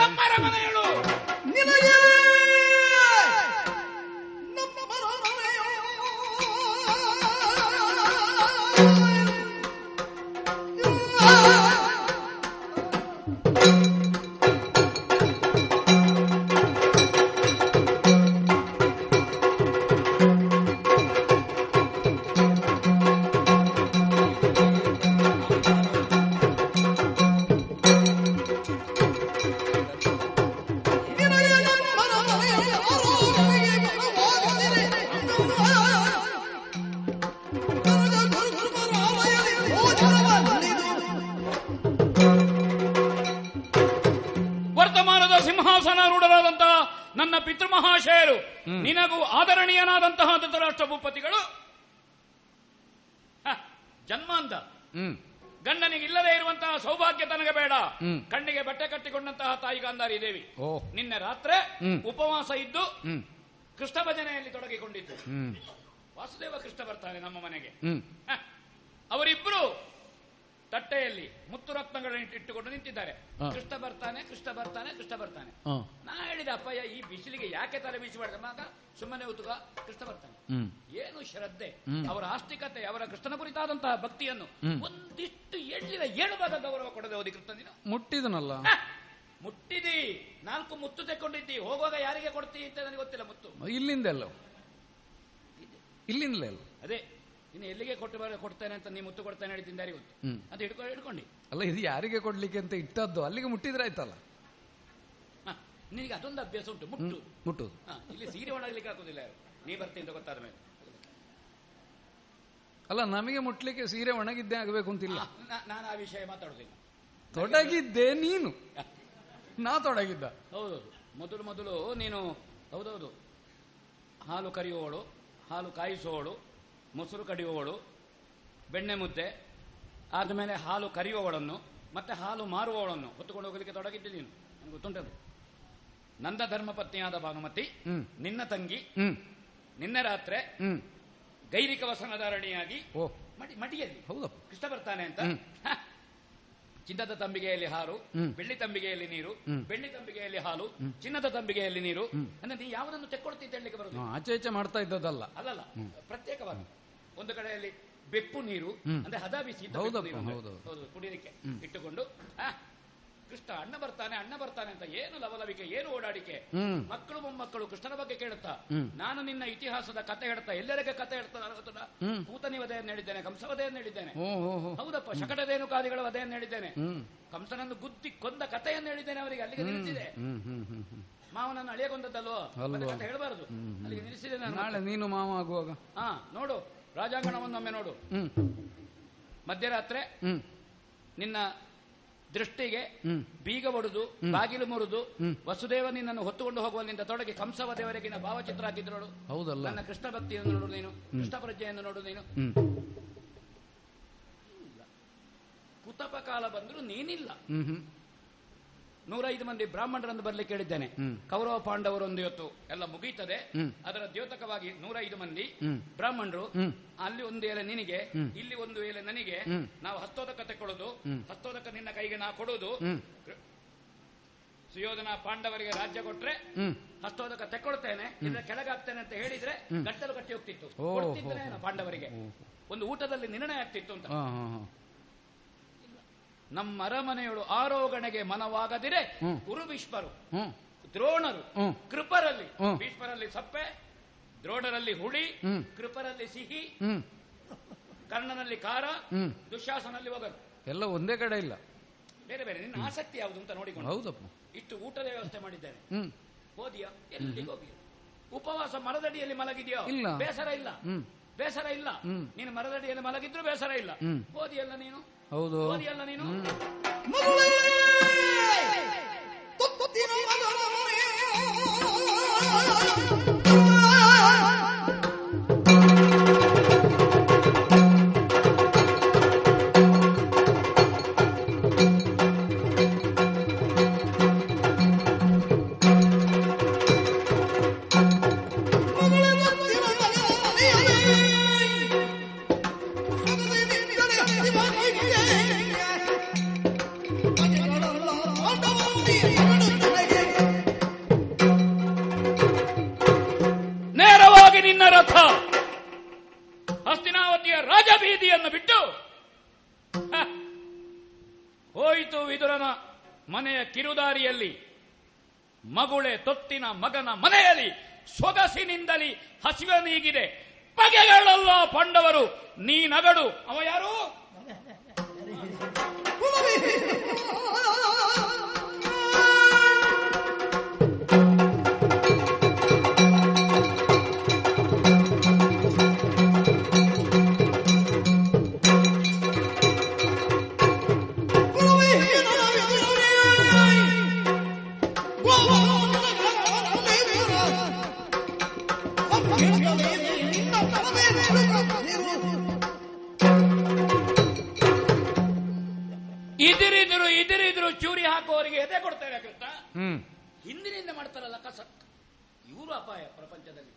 ವಾಸುದೇವ ಕೃಷ್ಣ ಬರ್ತಾನೆ ನಮ್ಮ ಮನೆಗೆ. ಅವರಿಬ್ರು ತಟ್ಟೆಯಲ್ಲಿ ಮುತ್ತು ರತ್ನಗಳನ್ನು ಇಟ್ಟುಕೊಂಡು ನಿಂತಿದ್ದಾರೆ. ಕೃಷ್ಣ ಬರ್ತಾನೆ ಕೃಷ್ಣ ಬರ್ತಾನೆ ಕೃಷ್ಣ ಬರ್ತಾನೆ. ನಾ ಹೇಳಿದ ಅಪ್ಪಯ್ಯ ಈ ಬಿಸಿಲಿಗೆ ಯಾಕೆ ತಲೆ ಬೀಸಿ ಮಾಡಿದ? ಮಗ ಸುಮ್ಮನೆ ಉತುಗ ಕೃಷ್ಣ ಬರ್ತಾನೆ. ಏನು ಶ್ರದ್ಧೆ? ಅವರ ಆಸ್ತಿಕತೆ ಅವರ ಕೃಷ್ಣನ ಕುರಿತಾದಂತಹ ಭಕ್ತಿಯನ್ನು. ಒಂದಿಷ್ಟು ಎಳ್ಳಿನ ಏಳು ಭಾಗ ಗೌರವ ಕೊಡದೆ ಓದಿ ಕೃಷ್ಣ ನೀನು? ಮುಟ್ಟಿದನಲ್ಲ? ಮುಟ್ಟಿದಿ. ನಾಲ್ಕು ಮುತ್ತು ತೆಕ್ಕೊಂಡಿದ್ದಿ. ಹೋಗುವಾಗ ಯಾರಿಗೆ ಕೊಡ್ತಿ ಅಂತ ನನಗೆ ಗೊತ್ತಿಲ್ಲ ಮುತ್ತು. ಇಲ್ಲಿಂದ ಎಲ್ಲ ಇಲ್ಲಿಂದಲೇ ಅಲ್ಲ. ಅದೇ ಇನ್ನು ಎಲ್ಲಿಗೆ ಕೊಟ್ಟು ಬರ ಕೊಡ್ತೇನೆ ಅಂತ ನೀವು ಮುತ್ತು ಕೊಡ್ತೇನೆ ಹೇಳ್ತೀನಿ ಯಾರಿಗೆ ಗೊತ್ತು. ಅಂತ ಹಿಡ್ಕೊಂಡು ಹಿಡ್ಕೊಂಡು. ಅಲ್ಲ ಇದು ಯಾರಿಗೆ ಕೊಡ್ಲಿಕ್ಕೆ ಅಂತ ಇಟ್ಟದ್ದು? ಅಲ್ಲಿಗೆ ಮುಟ್ಟಿದ್ರೆ ಆಯ್ತಲ್ಲ? ನಿನಗೆ ಅದೊಂದು ಅಭ್ಯಾಸ ಉಂಟು ಮುಟ್ಟು. ಮುಟ್ಟು. ಇಲ್ಲಿ ಸೀರೆ ಒಣಗ್ಲಿಕ್ಕೆ ಹಾಕೋದಿಲ್ಲ ನೀ ಬರ್ತೀನಿ ಅಂತ ಗೊತ್ತಾದ ಮೇಲೆ. ಅಲ್ಲ ನಮಗೆ ಮುಟ್ಲಿಕ್ಕೆ ಸೀರೆ ಒಣಗಿದ್ದೇ ಆಗಬೇಕು ಅಂತಿಲ್ಲ. ನಾನು ಆ ವಿಷಯ ಮಾತಾಡೋದಿಲ್ಲ. ತೊಡಗಿದ್ದೆ ನೀನು. ನಾ ತೊಡಗಿದ್ದ. ಹೌದೌದು. ಮೊದಲು ಮೊದಲು ನೀನು ಹೌದೌದು. ಹಾಲು ಕರೆಯುವವಳು. ಹಾಲು ಕಾಯಿಸುವವಳು ಮೊಸರು ಕಡಿಯುವವಳು ಬೆಣ್ಣೆ ಮುದ್ದೆ ಆದಮೇಲೆ ಹಾಲು ಕರೆಯುವವಳನ್ನು ಮತ್ತೆ ಹಾಲು ಮಾರುವವಳನ್ನು ಹೊತ್ತುಕೊಂಡು ಹೋಗಲಿಕ್ಕೆ ತೊಡಗಿದ್ದೆ ನೀನು. ನನಗೆ ಗೊತ್ತುಂಟದು. ನಂದ ಧರ್ಮಪತ್ನಿಯಾದ ಭಾನುಮತಿ ನಿನ್ನ ತಂಗಿ ನಿನ್ನೆ ರಾತ್ರೆ ಗೈರಿಕ ವಸನಧಾರಣಿಯಾಗಿ ಮಡಿಯಲ್ಲಿ ಹೌದು. ಕೃಷ್ಣ ಬರ್ತಾನೆ ಅಂತ. ಚಿನ್ನದ ತಂಬಿಗೆಯಲ್ಲಿ ಹಾಲು ಬೆಳ್ಳಿ ತಂಬಿಗೆಯಲ್ಲಿ ನೀರು. ಬೆಳ್ಳಿ ತಂಬಿಗೆಯಲ್ಲಿ ಹಾಲು ಚಿನ್ನದ ತಂಬಿಗೆಯಲ್ಲಿ ನೀರು. ಅಂದ್ರೆ ನೀ ಯಾವುದನ್ನು ತೆಕ್ಕೊಳ್ತಿ ಅಂತ ಹೇಳಲಿಕ್ಕೆ ಬರೋದು ಹಾ, ಆಚೆ ಈಚೆ ಮಾಡ್ತಾ ಇದ್ದದಲ್ಲ ಅಲ್ಲಲ್ಲ ಪ್ರತ್ಯೇಕವಾಗಿ. ಒಂದು ಕಡೆಯಲ್ಲಿ ಬೆಪ್ಪು ನೀರು ಅಂದ್ರೆ ಹದ ಬಿಸಿ ಕುಡಿಯಲಿಕ್ಕೆ. ಇಟ್ಟುಕೊಂಡು ಕೃಷ್ಣ ಅಣ್ಣ ಬರ್ತಾನೆ ಅಣ್ಣ ಬರ್ತಾನೆ ಅಂತ ಏನು ಲವಲವಿಕೆ ಏನು ಓಡಾಡಿಕೆ. ಮಕ್ಕಳು ಮೊಮ್ಮಕ್ಕಳು ಕೃಷ್ಣನ ಬಗ್ಗೆ ಕೇಳುತ್ತಾ? ನಾನು ನಿನ್ನ ಇತಿಹಾಸದ ಕತೆ ಹೇಳ್ತಾ ಎಲ್ಲರಿಗೆ ಕತೆ ಹೇಳ್ತಾ ನಾನು ಗೊತ್ತುಂಟಾ? ಹೇಳಿದ್ದೇನೆ ಕೂತನಿ ವಧೆಯನ್ನು ಹೇಳಿದ್ದೇನೆ ಕಂಸವಧೆಯನ್ನು ಹೇಳಿದ್ದೇನೆ? ಹೌದಪ್ಪ ಶಕಟದೇನು ಶಕಟದೇನುಕಾದಿಗಳ ವಧೆಯನ್ನು ಹೇಳಿದ್ದೇನೆ? ಕಂಸನನ್ನು ಗುದ್ದಿ ಕೊಂದ ಕಥೆಯನ್ನು ಹೇಳಿದ್ದೇನೆ ಅವರಿಗೆ ಅಲ್ಲಿಗೆ ನಿಲ್ಲಿಸಿದೆ. ಮಾವನನ್ನು ಅಳಿಯ ಕೊಂದದ್ದಲ್ವೋ? ಕಥೆ ಹೇಳಬಾರದು. ಅಲ್ಲಿಗೆ ನಿಲ್ಲಿಸಿದೆ ನಾನು. ನಾಳೆ ನೀನು ಮಾವ ಆಗುವಾಗ? ಹಾ ನೋಡು ರಾಜಾಂಗಣವನ್ನೊಮ್ಮೆ ನೋಡು. ಮಧ್ಯರಾತ್ರಿ ನಿನ್ನ ದೃಷ್ಟಿಗೆ ಬೀಗ ಒಡೆದು ಬಾಗಿಲು ಮುರಿದು ಹ್ಮ್. ವಸುದೇವ ನಿನ್ನನ್ನು ಹೊತ್ತುಕೊಂಡು ಹೋಗುವಲ್ಲಿಂದ ತೊಡಗಿ ಕಂಸವದೆವರೆಗಿನ ಭಾವಚಿತ್ರ ಹಾಕಿದ್ರು ನೋಡು ಹೌದಲ್ಲ. ನನ್ನ ಕೃಷ್ಣ ಭಕ್ತಿಯನ್ನು ನೋಡು ನೀನು ಕೃಷ್ಣ ಪ್ರಜ್ಞೆಯನ್ನು ನೋಡು ನೀನು. ಕುತಪ ಕಾಲ ಬಂದ್ರು ನೀನಿಲ್ಲ. ನೂರೈದು ಮಂದಿ ಬ್ರಾಹ್ಮಣರನ್ನು ಬರ್ಲಿಕ್ಕೆ ಹೇಳಿದ್ದೇನೆ. ಕೌರವ ಪಾಂಡವರೊಂದು ಇವತ್ತು ಎಲ್ಲ ಮುಗೀತದೆ. ಅದರ ದ್ಯೋತಕವಾಗಿ ನೂರೈದು ಮಂದಿ ಬ್ರಾಹ್ಮಣರು ಅಲ್ಲಿ ಒಂದು ಎಲೆ ನಿನಗೆ ಇಲ್ಲಿ ಒಂದು ಎಲೆ ನನಗೆ. ನಾವು ಹತ್ತೋದಕ ತೆಕ್ಕೊಳ್ಳೋದು. ಹತ್ತೋದಕ ಹಸ್ತೋದಕ ನಿನ್ನ ಕೈಗೆ ನಾ ಕೊಡೋದು. ಸುಯೋಧನ ಪಾಂಡವರಿಗೆ ರಾಜ್ಯ ಕೊಟ್ರೆ ಹತ್ತೋದಕ ಹಸ್ತೋದಕ ತೆಕ್ಕೊಳ್ತೇನೆ. ಇಲ್ಲ ಕೆಳಗಾಗ್ತೇನೆ ಅಂತ ಹೇಳಿದ್ರೆ ಗಟ್ಟಲು ಕಟ್ಟಿ ಹೋಗ್ತಿತ್ತು. ಪಾಂಡವರಿಗೆ. ಒಂದು ಊಟದಲ್ಲಿ ನಿರ್ಣಯ ಆಗ್ತಿತ್ತು ಅಂತ. ನಮ್ಮ ಅರಮನೆಯಳು ಆರೋಗಣೆಗೆ ಮನವಾಗದಿರೆ ಹ್ಮ್. ಗುರು ಭೀಷ್ಮರು ದ್ರೋಣರು ಕೃಪರಲ್ಲಿ. ಭೀಷ್ಮರಲ್ಲಿ ಸಪ್ಪೆ ದ್ರೋಣರಲ್ಲಿ ಹುಳಿ ಕೃಪರಲ್ಲಿ ಸಿಹಿ ಕರ್ಣನಲ್ಲಿ ಖಾರ ದುಶಾಸನಲ್ಲಿ ಹೋಗಲು ಒಗರು. ಎಲ್ಲ ಒಂದೇ ಕಡೆ ಇಲ್ಲ. ಬೇರೆ ಬೇರೆ ನಿನ್ನ ಆಸಕ್ತಿ ಯಾವುದು ಅಂತ ನೋಡಿಕೊಂಡು ಹೌದಪ್ಪ. ಇಷ್ಟು ಊಟದ ವ್ಯವಸ್ಥೆ ಮಾಡಿದ್ದೇನೆ ಹೋದಿಯಾ? ಎಲ್ಲಿಗೆ ಹೋಗಿ ಉಪವಾಸ ಮರದಡಿಯಲ್ಲಿ ಮಲಗಿದ್ಯೋ? ಇಲ್ಲ. ಬೇಸರ ಇಲ್ಲ. ಬೇಸರ ಇಲ್ಲ. ನೀನು ಮರದಡಿಯಲ್ಲಿ ಮಲಗಿದ್ರು ಬೇಸರ ಇಲ್ಲ. ಓದಿಯಲ್ಲ ನೀನು? ಹೌದು. ನೀನು? ನೇರವಾಗಿ ತೊತ್ತಿನ ಮಗನ ಮನೆಯಲ್ಲಿ ಸೊಗಸಿನಿಂದಲಿ ಹಸಿವೆ ನೀಗಿದೆ ಬಗೆಗಳಲ್ಲ ಪಂಡವರು ನೀ ನಗಡು ಅವ ಯಾರು?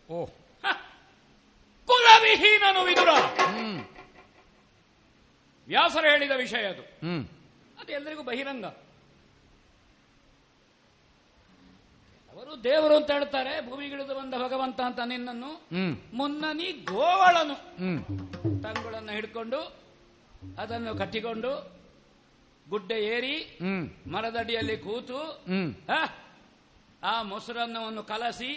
ಪ್ರಪಂಚದಲ್ಲಿ ಓ. ಹ! ಕುಲವಿಹೀನನು ವಿದುರ. ವ್ಯಾಸರ ಹೇಳಿದ ವಿಷಯ ಅದು. ಹ್ಮ್. ಅದು ಎಲ್ಲರಿಗೂ ಬಹಿರಂಗ. ಅವರು ದೇವರು ಅಂತ ಹೇಳ್ತಾರೆ ಭೂಮಿಗಿಳಿದು ಬಂದ ಭಗವಂತ ಅಂತ ನಿನ್ನನ್ನು. ಮುನ್ನನಿ ಗೋವಳನು. ತಂಗುಳನ್ನು ಹಿಡ್ಕೊಂಡು ಅದನ್ನು ಕಟ್ಟಿಕೊಂಡು ಗುಡ್ಡೆ ಏರಿ ಮರದಡಿಯಲ್ಲಿ ಕೂತು ಆ ಮೊಸರನ್ನವನ್ನು ಕಲಸಿ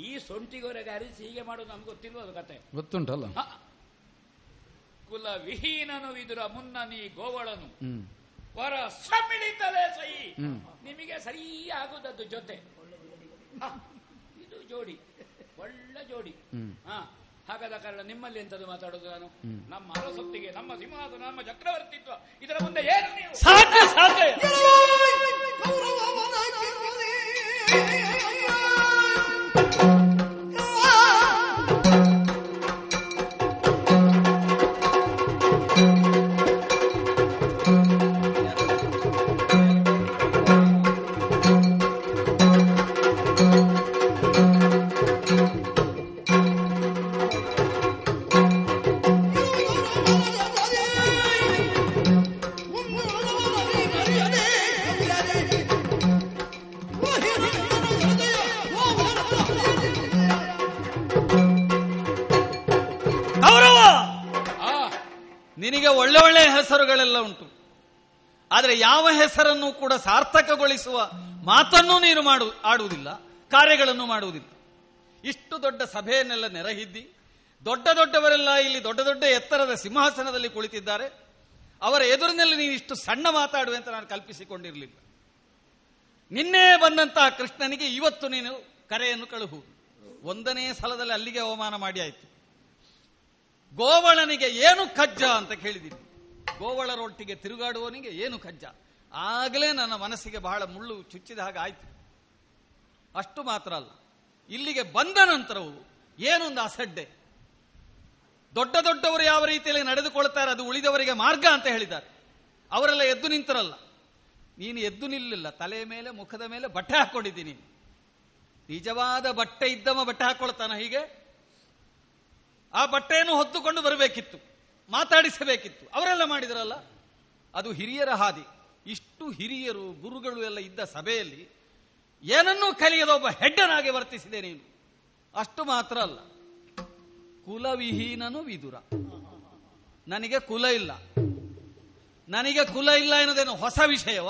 ಈ ಸೊಂಟಿಗೊರೆಗೆ ಅರಿಸಿ ಹೀಗೆ ಮಾಡೋದು ನಮ್ಗೆ ಗೊತ್ತಿಲ್ವ ಅದು ಕತೆ ಗೊತ್ತುಂಟಲ್ಲ ಕುಲ ವಿಹೀನನು ಇದರ ಮುನ್ನ ನೀ ಗೋವಳನು ವರ ಸಮಿಳಿತಲೇ ಸಹಿ ನಿಮಗೆ ಸರಿ ಆಗುದದ್ದು ಜೊತೆ ಹ, ಇದು ಜೋಡಿ ಒಳ್ಳೆ ಜೋಡಿ ಹ್ಮ್. ಹಾ ಹಾಗಾದ ಕಾರಣ ನಿಮ್ಮಲ್ಲಿ ಎಂತದ್ದು ಮಾತಾಡೋದು ನಾನು. ನಮ್ಮ ಅರಸೊತ್ತಿಗೆ ನಮ್ಮ ಸಿಂಹಾಸ ನಮ್ಮ ಚಕ್ರವರ್ತಿತ್ವ ಇದರ ಮುಂದೆ ಏನು ನೀವು ಸಾಕು ಆದರೆ ಯಾವ ಹೆಸರನ್ನು ಕೂಡ ಸಾರ್ಥಕಗೊಳಿಸುವ ಮಾತನ್ನು ನೀನು ಮಾಡು, ಆಡುವುದಿಲ್ಲ, ಕಾರ್ಯಗಳನ್ನು ಮಾಡುವುದಿಲ್ಲ. ಇಷ್ಟು ದೊಡ್ಡ ಸಭೆಯನ್ನೆಲ್ಲ ನೆರಹಿದ್ದಿ, ದೊಡ್ಡ ದೊಡ್ಡವರೆಲ್ಲ ಇಲ್ಲಿ ದೊಡ್ಡ ದೊಡ್ಡ ಎತ್ತರದ ಸಿಂಹಾಸನದಲ್ಲಿ ಕುಳಿತಿದ್ದಾರೆ. ಅವರ ಎದುರಿನಲ್ಲಿ ನೀನು ಇಷ್ಟು ಸಣ್ಣ ಮಾತಾಡುವೆ ಅಂತ ನಾನು ಕಲ್ಪಿಸಿಕೊಂಡಿರಲಿಲ್ಲ. ನಿನ್ನೆ ಬಂದಂತಹ ಕೃಷ್ಣನಿಗೆ ಇವತ್ತು ನೀನು ಕರೆಯನ್ನು ಕಳುಹು. ಒಂದನೇ ಸಲದಲ್ಲಿ ಅಲ್ಲಿಗೆ ಅವಮಾನ ಮಾಡಿ ಆಯ್ತು. ಗೋವಳನಿಗೆ ಏನು ಕಜ್ಜ ಅಂತ ಕೇಳಿದ್ದೀನಿ. ಗೋವಳರೊಟ್ಟಿಗೆ ತಿರುಗಾಡುವವನಿಗೆ ಏನು ಕಜ್ಜ? ಆಗಲೇ ನನ್ನ ಮನಸ್ಸಿಗೆ ಬಹಳ ಮುಳ್ಳು ಚುಚ್ಚಿದ ಹಾಗೆ ಆಯ್ತು. ಅಷ್ಟು ಮಾತ್ರ ಅಲ್ಲ. ಇಲ್ಲಿಗೆ ಬಂದ ನಂತರವು ಏನೊಂದು ಅಸಡ್ಡೆ? ದೊಡ್ಡ ದೊಡ್ಡವರು ಯಾವ ರೀತಿಯಲ್ಲಿ ನಡೆದುಕೊಳ್ತಾರೆ, ಅದು ಉಳಿದವರಿಗೆ ಮಾರ್ಗ ಅಂತ ಹೇಳಿದ್ದಾರೆ. ಅವರೆಲ್ಲ ಎದ್ದು ನಿಂತರಲ್ಲ. ನೀನು ಎದ್ದು ನಿಲ್ಲಿಲ್ಲ. ತಲೆಯ ಮೇಲೆ, ಮುಖದ ಮೇಲೆ ಬಟ್ಟೆ ಹಾಕೊಂಡಿದ್ದೀನಿ ನಿಜವಾದ ಬಟ್ಟೆ ಇದ್ದವ ಬಟ್ಟೆ ಹಾಕೊಳ್ತಾನ ಹೀಗೆ? ಆ ಬಟ್ಟೆಯನ್ನು ಹೊತ್ತುಕೊಂಡು ಬರಬೇಕಿತ್ತು. ಮಾತಾಡಿಸಬೇಕಿತ್ತು. ಅವರೆಲ್ಲ ಮಾಡಿದ್ರಲ್ಲ? ಅದು ಹಿರಿಯರ ಹಾದಿ. ಇಷ್ಟು ಹಿರಿಯರು, ಗುರುಗಳು ಎಲ್ಲ ಇದ್ದ ಸಭೆಯಲ್ಲಿ ಏನನ್ನೂ ಕಲಿಯದ ಒಬ್ಬ ಹೆಡ್ಡನಾಗಿ ವರ್ತಿಸಿದೆ ನೀನು. ಅಷ್ಟು ಮಾತ್ರ ಅಲ್ಲ. ಕುಲವಿಹೀನನು ವಿದುರ. ನನಗೆ ಕುಲ ಇಲ್ಲ. ನನಗೆ ಕುಲ ಇಲ್ಲ ಎನ್ನುವುದೇನು ಹೊಸ ವಿಷಯವ?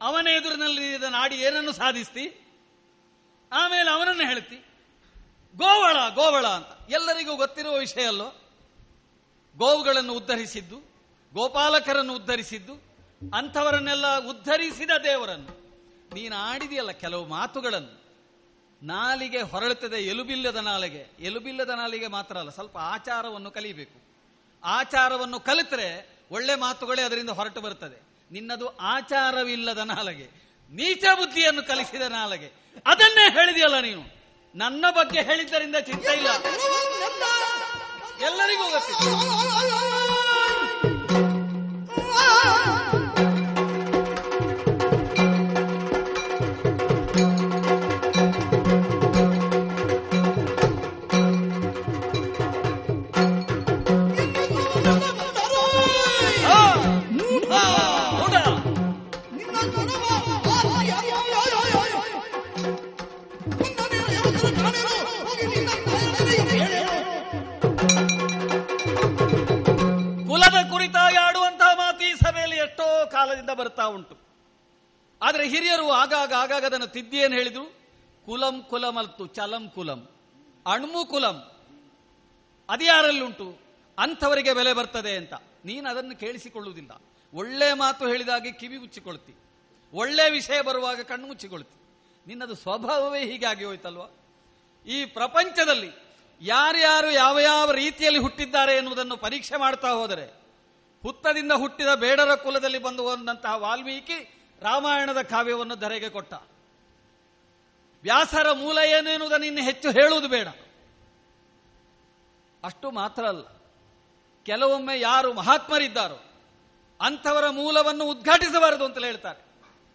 ಅವನ ಎದುರಿನಲ್ಲಿ ಇದನ್ನು ಆಡಿ ಏನನ್ನು ಸಾಧಿಸ್ತಿ? ಆಮೇಲೆ ಅವನನ್ನು ಹೇಳ್ತಿ. ಗೋವಳ ಗೋವಳ ಅಂತ. ಎಲ್ಲರಿಗೂ ಗೊತ್ತಿರುವ ವಿಷಯ ಅಲ್ಲೋ? ಗೋವುಗಳನ್ನು ಉದ್ಧರಿಸಿದ್ದು, ಗೋಪಾಲಕರನ್ನು ಉದ್ಧರಿಸಿದ್ದು, ಅಂಥವರನ್ನೆಲ್ಲ ಉದ್ಧರಿಸಿದ ದೇವರನ್ನು. ನೀನು ಆಡಿದೆಯಲ್ಲ ಕೆಲವು ಮಾತುಗಳನ್ನು. ನಾಲಿಗೆ ಹೊರಳುತ್ತದೆ ಎಲುಬಿಲ್ಲದ ನಾಲಿಗೆ. ಎಲುಬಿಲ್ಲದ ನಾಲಿಗೆ ಮಾತ್ರ ಅಲ್ಲ, ಸ್ವಲ್ಪ ಆಚಾರವನ್ನು ಕಲಿಬೇಕು. ಆಚಾರವನ್ನು ಕಲಿತರೆ ಒಳ್ಳೆ ಮಾತುಗಳೇ ಅದರಿಂದ ಹೊರಟು ಬರುತ್ತದೆ ನಿನ್ನದು ಆಚಾರವಿಲ್ಲದ ನಾಲಗೆ. ನೀಚ ಬುದ್ಧಿಯನ್ನು ಕಲಿಸಿದ ನಾಲಗೆ. ಅದನ್ನೇ ಹೇಳಿದೆಯಲ್ಲ ನೀನು. ನನ್ನ ಬಗ್ಗೆ ಹೇಳಿದ್ದರಿಂದ ಚಿಂತೆ ಇಲ್ಲ. ಎಲ್ಲರಿಗೂ ಗೊತ್ತಿದೆ. ಕಾಲದಿಂದ ಬರ್ತಾ ಉಂಟು. ಆದರೆ ಹಿರಿಯರು ಆಗಾಗ ಆಗಾಗ ಅದನ್ನು ತಿದ್ದಿ ಏನು ಹೇಳಿದ್ರು? ಕುಲಂ ಕುಲಂ ಅಲ್ತು ಚಲಂ ಕುಲಂ, ಅಣ್ಮು ಕುಲಂ. ಅದ್ಯಾರಲ್ಲುಂಟು ಅಂಥವರಿಗೆ ಬೆಲೆ ಬರ್ತದೆ ಅಂತ. ನೀನು ಅದನ್ನು ಕೇಳಿಸಿಕೊಳ್ಳುವುದಿಲ್ಲ. ಒಳ್ಳೆ ಮಾತು ಹೇಳಿದಾಗೆ ಕಿವಿ ಮುಚ್ಚಿಕೊಳ್ತಿ. ಒಳ್ಳೆ ವಿಷಯ ಬರುವಾಗ ಕಣ್ಣು ಮುಚ್ಚಿಕೊಳ್ತಿ. ನಿನ್ನದು ಸ್ವಭಾವವೇ ಹೀಗಾಗಿ ಹೋಯ್ತಲ್ವಾ? ಈ ಪ್ರಪಂಚದಲ್ಲಿ ಯಾರ್ಯಾರು ಯಾವ ಯಾವ ರೀತಿಯಲ್ಲಿ ಹುಟ್ಟಿದ್ದಾರೆ ಎನ್ನುವುದನ್ನು ಪರೀಕ್ಷೆ ಮಾಡ್ತಾ ಹೋದರೆ ಹುತ್ತದಿಂದ ಹುಟ್ಟಿದ ಬೇಡರ ಕುಲದಲ್ಲಿ ಬಂದು ಬಂದಂತಹ ವಾಲ್ಮೀಕಿ ರಾಮಾಯಣದ ಕಾವ್ಯವನ್ನು ಧರೆಗೆ ಕೊಟ್ಟ. ವ್ಯಾಸರ ಮೂಲ ಏನು ಎನ್ನುವುದನ್ನು ಇನ್ನು ಹೆಚ್ಚು ಹೇಳುವುದು ಬೇಡ. ಅಷ್ಟು ಮಾತ್ರ ಅಲ್ಲ. ಕೆಲವೊಮ್ಮೆ ಯಾರು ಮಹಾತ್ಮರಿದ್ದಾರೋ ಅಂಥವರ ಮೂಲವನ್ನು ಉದ್ಘಾಟಿಸಬಾರದು ಅಂತ ಹೇಳ್ತಾರೆ.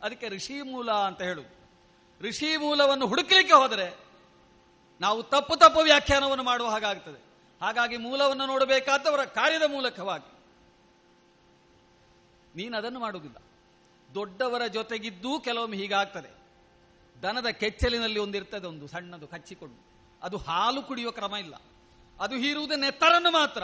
ಅದಕ್ಕೆ ಋಷಿ ಮೂಲ ಅಂತ ಹೇಳುದು. ಋಷಿ ಮೂಲವನ್ನು ಹುಡುಕಲಿಕ್ಕೆ ಹೋದರೆ ನಾವು ತಪ್ಪು ತಪ್ಪು ವ್ಯಾಖ್ಯಾನವನ್ನು ಮಾಡುವ ಹಾಗಾಗ್ತದೆ. ಹಾಗಾಗಿ ಮೂಲವನ್ನು ನೋಡಬೇಕಾದವರ ಕಾರ್ಯದ ಮೂಲಕವಾಗಿ. ನೀನು ಅದನ್ನು ಮಾಡುವುದಿಲ್ಲ. ದೊಡ್ಡವರ ಜೊತೆಗಿದ್ದೂ ಕೆಲವೊಮ್ಮೆ ಹೀಗಾಗ್ತದೆ. ದನದ ಕೆಚ್ಚಲಿನಲ್ಲಿ ಒಂದಿರ್ತದೆ ಒಂದು ಸಣ್ಣದು ಕಚ್ಚಿಕೊಂಡು. ಅದು ಹಾಲು ಕುಡಿಯುವ ಕ್ರಮ ಇಲ್ಲ. ಅದು ಹೀರುವುದು ನೆತ್ತರನ್ನು ಮಾತ್ರ.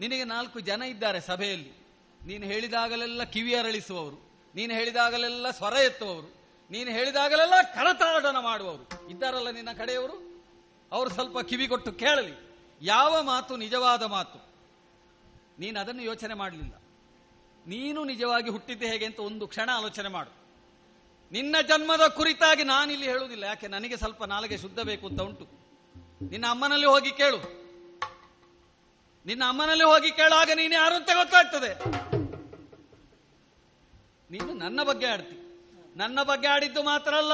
ನಿನಗೆ ನಾಲ್ಕು ಜನ ಇದ್ದಾರೆ ಸಭೆಯಲ್ಲಿ. ನೀನು ಹೇಳಿದಾಗಲೆಲ್ಲ ಕಿವಿ ಅರಳಿಸುವವರು. ನೀನು ಹೇಳಿದಾಗಲೆಲ್ಲ ಸ್ವರ ಎತ್ತುವವರು. ನೀನು ಹೇಳಿದಾಗಲೆಲ್ಲ ಕರತಾಡನ ಮಾಡುವವರು. ಇದ್ದಾರಲ್ಲ ನಿನ್ನ ಕಡೆಯವರು? ಅವರು ಸ್ವಲ್ಪ ಕಿವಿ ಕೊಟ್ಟು ಕೇಳಲಿ. ಯಾವ ಮಾತು ನಿಜವಾದ ಮಾತು? ನೀನು ಅದನ್ನು ಯೋಚನೆ ಮಾಡಲಿಲ್ಲ. ನೀನು ನಿಜವಾಗಿ ಹುಟ್ಟಿದ್ದೆ ಹೇಗೆ ಅಂತ ಒಂದು ಕ್ಷಣ ಆಲೋಚನೆ ಮಾಡು. ನಿನ್ನ ಜನ್ಮದ ಕುರಿತಾಗಿ ನಾನು ಇಲ್ಲಿ ಹೇಳುವುದಿಲ್ಲ. ಯಾಕೆ? ನನಗೆ ಸ್ವಲ್ಪ ನಾಲಿಗೆ ಶುದ್ಧ ಬೇಕು ಅಂತ ಉಂಟು. ನಿನ್ನ ಅಮ್ಮನಲ್ಲಿ ಹೋಗಿ ಕೇಳು. ನಿನ್ನ ಅಮ್ಮನಲ್ಲಿ ಹೋಗಿ ಕೇಳಾಗ ನೀನು ಯಾರು ಅಂತ ಗೊತ್ತಾಗ್ತದೆ. ನೀನು ನನ್ನ ಬಗ್ಗೆ ಆಡ್ತಿ. ನನ್ನ ಬಗ್ಗೆ ಆಡಿದ್ದು ಮಾತ್ರ ಅಲ್ಲ.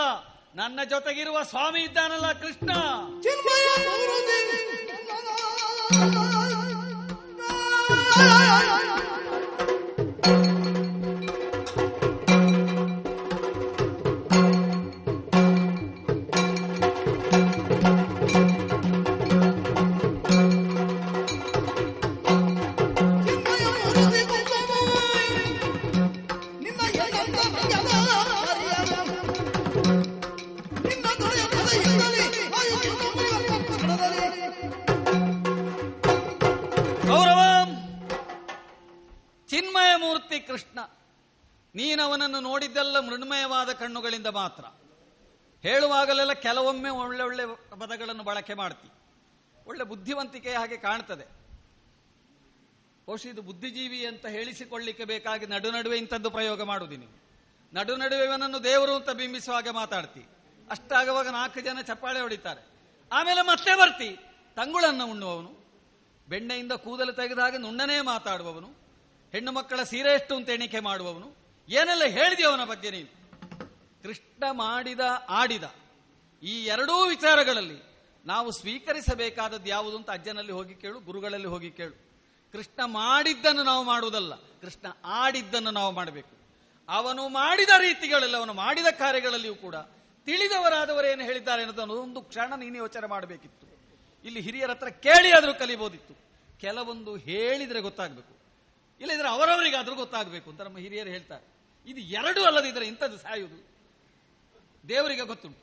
ನನ್ನ ಜೊತೆಗಿರುವ ಸ್ವಾಮಿ ಇದ್ದಾನಲ್ಲ ಕೃಷ್ಣ. ಕಣ್ಣುಗಳಿಂದ ಮಾತ್ರ. ಹೇಳುವಾಗಲೆಲ್ಲ ಕೆಲವೊಮ್ಮೆ ಒಳ್ಳೆ ಒಳ್ಳೆ ಪದಗಳನ್ನು ಬಳಕೆ ಮಾಡ್ತಿ. ಒಳ್ಳೆ ಬುದ್ಧಿವಂತಿಕೆ ಹಾಗೆ ಕಾಣ್ತದೆ. ಬಹುಶಃ ಇದು ಬುದ್ಧಿಜೀವಿ ಅಂತ ಹೇಳಿಸಿಕೊಳ್ಳಿಕ್ಕೆ ಬೇಕಾಗಿ ನಡು ನಡುವೆ ಇಂಥದ್ದು ಪ್ರಯೋಗ ಮಾಡುದಿ ನೀವು ನಡು ನಡುವೆ ಇವನನ್ನು ದೇವರು ಅಂತ ಬಿಂಬಿಸುವ ಹಾಗೆ ಮಾತಾಡ್ತಿ. ಅಷ್ಟಾಗುವಾಗ ನಾಲ್ಕು ಜನ ಚಪ್ಪಾಳೆ ಹೊಡಿತಾರೆ. ಆಮೇಲೆ ಮತ್ತೆ ಬರ್ತಿ. ತಂಗುಳನ್ನು ಉಣ್ಣುವವನು. ಬೆಣ್ಣೆಯಿಂದ ಕೂದಲು ತೆಗೆದ ಹಾಗೆ ನುಣ್ಣನೇ ಮಾತಾಡುವವನು. ಹೆಣ್ಣು ಮಕ್ಕಳ ಸೀರೆ ಎಷ್ಟು ಅಂತ ಎಣಿಕೆ ಮಾಡುವವನು. ಏನೆಲ್ಲ ಹೇಳಿದೆ ಅವನ ಬಗ್ಗೆ ನೀನು? ಕೃಷ್ಣ ಮಾಡಿದ, ಆಡಿದ ಈ ಎರಡೂ ವಿಚಾರಗಳಲ್ಲಿ ನಾವು ಸ್ವೀಕರಿಸಬೇಕಾದದ್ದು ಯಾವುದು ಅಂತ ಅಜ್ಜನಲ್ಲಿ ಹೋಗಿ ಕೇಳು, ಗುರುಗಳಲ್ಲಿ ಹೋಗಿ ಕೇಳು. ಕೃಷ್ಣ ಮಾಡಿದ್ದನ್ನು ನಾವು ಮಾಡುವುದಲ್ಲ, ಕೃಷ್ಣ ಆಡಿದ್ದನ್ನು ನಾವು ಮಾಡಬೇಕು. ಅವನು ಮಾಡಿದ ರೀತಿಗಳಲ್ಲಿ, ಅವನು ಮಾಡಿದ ಕಾರ್ಯಗಳಲ್ಲಿಯೂ ಕೂಡ ತಿಳಿದವರಾದವರು ಏನು ಹೇಳಿದ್ದಾರೆ ಅನ್ನೋದನ್ನು ಒಂದು ಕ್ಷಣ ನೀನು ಯೋಚನೆ ಮಾಡಬೇಕಿತ್ತು. ಇಲ್ಲಿ ಹಿರಿಯರ ಹತ್ರ ಕೇಳಿ ಆದರೂ ಕಲಿಬೋದಿತ್ತು. ಕೆಲವೊಂದು ಹೇಳಿದ್ರೆ ಗೊತ್ತಾಗಬೇಕು. ಇಲ್ಲದಿದ್ರೆ ಅವರವರಿಗಾದ್ರೂ ಗೊತ್ತಾಗಬೇಕು ಅಂತ ನಮ್ಮ ಹಿರಿಯರು ಹೇಳ್ತಾರೆ. ಇದು ಎರಡು ಅಲ್ಲದಿದ್ರೆ ಇಂಥದ್ದು ಸಾಯುವುದು. ದೇವರಿಗೆ ಗೊತ್ತುಂಟು.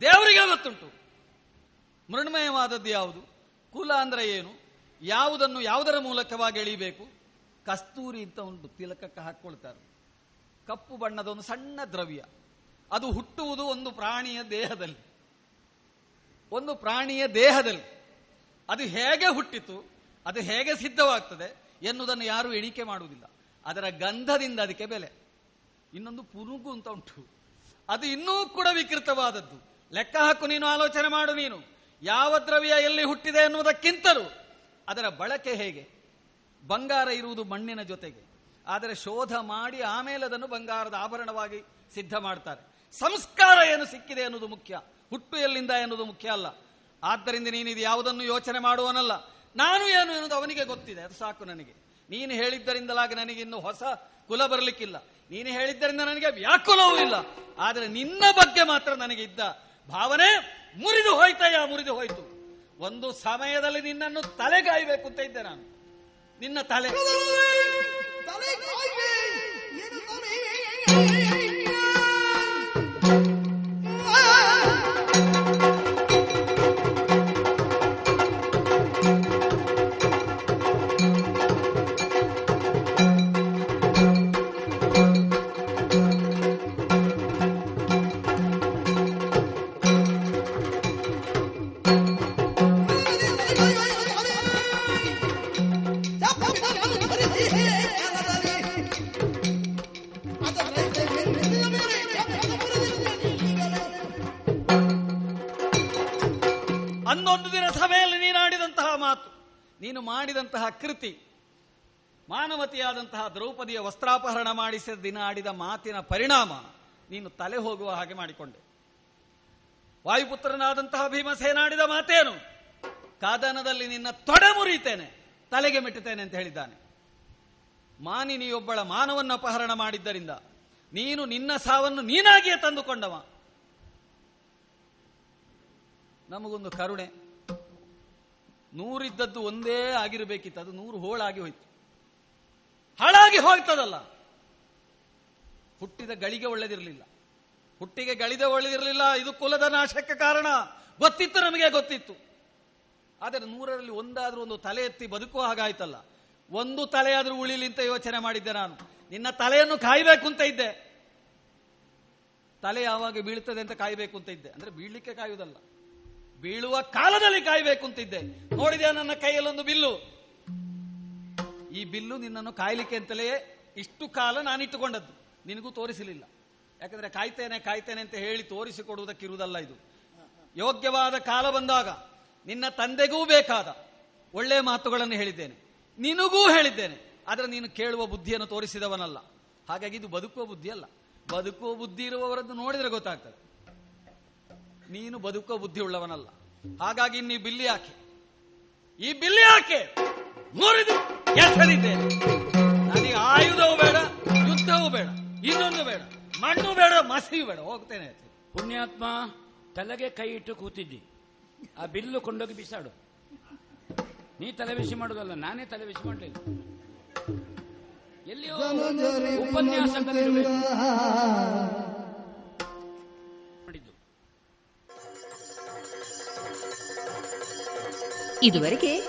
ದೇವರಿಗೆ ಗೊತ್ತುಂಟು. ಮೃಣ್ಮಯವಾದದ್ದು ಯಾವುದು? ಕುಲ ಅಂದ್ರೆ ಏನು? ಯಾವುದನ್ನು ಯಾವುದರ ಮೂಲಕವಾಗಿ ಎಳಿಬೇಕು? ಕಸ್ತೂರಿ ಅಂತ ಒಂದು ತಿಲಕಕ್ಕೆ ಹಾಕ್ಕೊಳ್ತಾರೆ ಕಪ್ಪು ಬಣ್ಣದ ಒಂದು ಸಣ್ಣ ದ್ರವ್ಯ. ಅದು ಹುಟ್ಟುವುದು ಒಂದು ಪ್ರಾಣಿಯ ದೇಹದಲ್ಲಿ. ಒಂದು ಪ್ರಾಣಿಯ ದೇಹದಲ್ಲಿ. ಅದು ಹೇಗೆ ಹುಟ್ಟಿತು, ಅದು ಹೇಗೆ ಸಿದ್ಧವಾಗ್ತದೆ ಎನ್ನುವುದನ್ನು ಯಾರೂ ಎಣಿಕೆ ಮಾಡುವುದಿಲ್ಲ. ಅದರ ಗಂಧದಿಂದ ಅದಕ್ಕೆ ಬೆಲೆ. ಇನ್ನೊಂದು ಪುನುಗು ಅಂತ ಉಂಟು. ಅದು ಇನ್ನೂ ಕೂಡ ವಿಕೃತವಾದದ್ದು. ಲೆಕ್ಕ ಹಾಕು ನೀನು, ಆಲೋಚನೆ ಮಾಡು ನೀನು. ಯಾವ ದ್ರವ್ಯ ಎಲ್ಲಿ ಹುಟ್ಟಿದೆ ಎನ್ನುವುದಕ್ಕಿಂತಲೂ ಅದರ ಬಳಕೆ ಹೇಗೆ? ಬಂಗಾರ ಇರುವುದು ಮಣ್ಣಿನ ಜೊತೆಗೆ. ಆದರೆ ಶೋಧ ಮಾಡಿ ಆಮೇಲೆ ಅದನ್ನು ಬಂಗಾರದ ಆಭರಣವಾಗಿ ಸಿದ್ಧ ಮಾಡ್ತಾರೆ. ಸಂಸ್ಕಾರ ಏನು ಸಿಕ್ಕಿದೆ ಎನ್ನುವುದು ಮುಖ್ಯ. ಹುಟ್ಟು ಎಲ್ಲಿಂದ ಎನ್ನುವುದು ಮುಖ್ಯ ಅಲ್ಲ. ಆದ್ದರಿಂದ ನೀನು ಇದು ಯಾವುದನ್ನು ಯೋಚನೆ ಮಾಡುವನಲ್ಲ. ನಾನು ಏನು ಎನ್ನುವುದು ಅವನಿಗೆ ಗೊತ್ತಿದೆ. ಅದು ಸಾಕು ನನಗೆ. ನೀನು ಹೇಳಿದ್ದರಿಂದಲಾಗಿ ನನಗಿನ್ನು ಹೊಸ ಕುಲ ಬರಲಿಕ್ಕಿಲ್ಲ. ನೀನು ಹೇಳಿದ್ದರಿಂದ ನನಗೆ ವ್ಯಾಕುಲವೂ ಇಲ್ಲ. ಆದರೆ ನಿನ್ನ ಬಗ್ಗೆ ಮಾತ್ರ ನನಗೆ ಇದ್ದ ಭಾವನೆ ಮುರಿದು ಹೋಯ್ತಯ್ಯ, ಮುರಿದು ಹೋಯ್ತು. ಒಂದು ಸಮಯದಲ್ಲಿ ನಿನ್ನನ್ನು ತಲೆಗಾಯ್ಬೇಕು ಅಂತ ಇದ್ದೆ ನಾನು. ನಿನ್ನ ತಲೆ ಕೃತಿ. ಮಾನವತಿಯಾದಂತಹ ದ್ರೌಪದಿಯ ವಸ್ತ್ರಾಪಹರಣ ಮಾಡಿಸಿದ ದಿನ ಆಡಿದ ಮಾತಿನ ಪರಿಣಾಮ ನೀನು ತಲೆ ಹೋಗುವ ಹಾಗೆ ಮಾಡಿಕೊಂಡೆ. ವಾಯುಪುತ್ರನಾದಂತಹ ಭೀಮಸೇನಾಡಿದ ಮಾತೇನು? ಕಾದನದಲ್ಲಿ ನಿನ್ನ ತೊಡೆ ಮುರಿತೇನೆ, ತಲೆಗೆ ಮೆಟ್ಟುತ್ತೇನೆ ಅಂತ ಹೇಳಿದ್ದಾನೆ. ಮಾನಿನಿಯೊಬ್ಬಳ ಮಾನವನ್ನು ಅಪಹರಣ ಮಾಡಿದ್ದರಿಂದ ನೀನು ನಿನ್ನ ಸಾವನ್ನು ನೀನಾಗಿಯೇ ತಂದುಕೊಂಡವ. ನಮಗೊಂದು ಕರುಣೆ. ನೂರಿದ್ದದ್ದು ಒಂದೇ ಆಗಿರಬೇಕಿತ್ತು. ಅದು ನೂರು ಹೋಳಾಗಿ ಹೋಯ್ತು. ಹಾಳಾಗಿ ಹೋಗ್ತದಲ್ಲ. ಹುಟ್ಟಿದ ಗಳಿಗೆ ಒಳ್ಳೆದಿರಲಿಲ್ಲ. ಹುಟ್ಟಿಗೆ ಗಳಿದ ಒಳ್ಳೆದಿರಲಿಲ್ಲ. ಇದು ಕುಲದ ನಾಶಕ್ಕೆ ಕಾರಣ. ಗೊತ್ತಿತ್ತು ನಮಗೆ, ಗೊತ್ತಿತ್ತು. ಆದರೆ ನೂರರಲ್ಲಿ ಒಂದಾದ್ರೂ ಒಂದು ತಲೆ ಎತ್ತಿ ಬದುಕುವ ಹಾಗಾಯ್ತಲ್ಲ. ಒಂದು ತಲೆಯಾದರೂ ಉಳಿಲಿ ಅಂತ ಯೋಚನೆ ಮಾಡಿದ್ದೆ ನಾನು. ನಿನ್ನ ತಲೆಯನ್ನು ಕಾಯಬೇಕು ಅಂತ ಇದ್ದೆ. ತಲೆ ಯಾವಾಗ ಬೀಳ್ತದೆ ಅಂತ ಕಾಯಬೇಕು ಅಂತ ಇದ್ದೆ. ಅಂದ್ರೆ ಬೀಳ್ಲಿಕ್ಕೆ ಕಾಯುವುದಲ್ಲ. ಬೀಳುವ ಕಾಲದಲ್ಲಿ ಕಾಯ್ಬೇಕು ಅಂತಿದ್ದೆ. ನೋಡಿದ್ಯಾ ನನ್ನ ಕೈಯಲ್ಲೊಂದು ಬಿಲ್ಲು? ಈ ಬಿಲ್ಲು ನಿನ್ನನ್ನು ಕಾಯಲಿಕ್ಕೆ ಅಂತಲೇ ಇಷ್ಟು ಕಾಲ ನಾನಿಟ್ಟುಕೊಂಡದ್ದು. ನಿನಗೂ ತೋರಿಸಲಿಲ್ಲ. ಯಾಕಂದ್ರೆ ಕಾಯ್ತೇನೆ ಕಾಯ್ತೇನೆ ಅಂತ ಹೇಳಿ ತೋರಿಸಿಕೊಡುವುದಕ್ಕಿರುವುದಲ್ಲ ಇದು. ಯೋಗ್ಯವಾದ ಕಾಲ ಬಂದಾಗ ನಿನ್ನ ತಂದೆಗೂ ಬೇಕಾದ ಒಳ್ಳೆಯ ಮಾತುಗಳನ್ನು ಹೇಳಿದ್ದೇನೆ. ನಿನಗೂ ಹೇಳಿದ್ದೇನೆ. ಆದರೆ ನೀನು ಕೇಳುವ ಬುದ್ಧಿಯನ್ನು ತೋರಿಸಿದವನಲ್ಲ. ಹಾಗಾಗಿ ಇದು ಬದುಕುವ ಬುದ್ಧಿ ಅಲ್ಲ ಬದುಕುವ ಬುದ್ಧಿ ಇರುವವರದ್ದು ನೋಡಿದರೆ ಗೊತ್ತಾಗ್ತದೆ. ನೀನು ಬದುಕುವ ಬುದ್ಧಿ ಉಳ್ಳವನಲ್ಲ ಹಾಗಾಗಿ ನೀ ಬಿಲ್ಲಿ ಹಾಕಿ. ಈ ಬಿಲ್ಲಿ ಹಾಕಿ. ಮುರಿದು ಎಸರಿದ್ದೇನೆ ನನಗೆ ಆಯುಧವೂ ಬೇಡ ಯುದ್ಧವೂ ಬೇಡ ಇನ್ನೊಂದು ಬೇಡ ಮಣ್ಣು ಬೇಡ ಮಸಿಯೂ ಬೇಡ. ಹೋಗ್ತೇನೆ ಪುಣ್ಯಾತ್ಮ ತಲೆಗೆ ಕೈ ಇಟ್ಟು ಕೂತಿದ್ದಿ. ಆ ಬಿಲ್ಲು ಕೊಂಡೋಗಿ ಬಿಸಾಡು. ನೀ ತಲೆ ಬಿಸಿ ಮಾಡುದಲ್ಲ ನಾನೇ ತಲೆ ಬಿಸಿ ಮಾಡಲಿಲ್ಲ ಎಲ್ಲಿಯೋ ಉಪನ್ಯಾಸಕರಿರ್ಬೇಕು. ಇದುವರೆಗೆ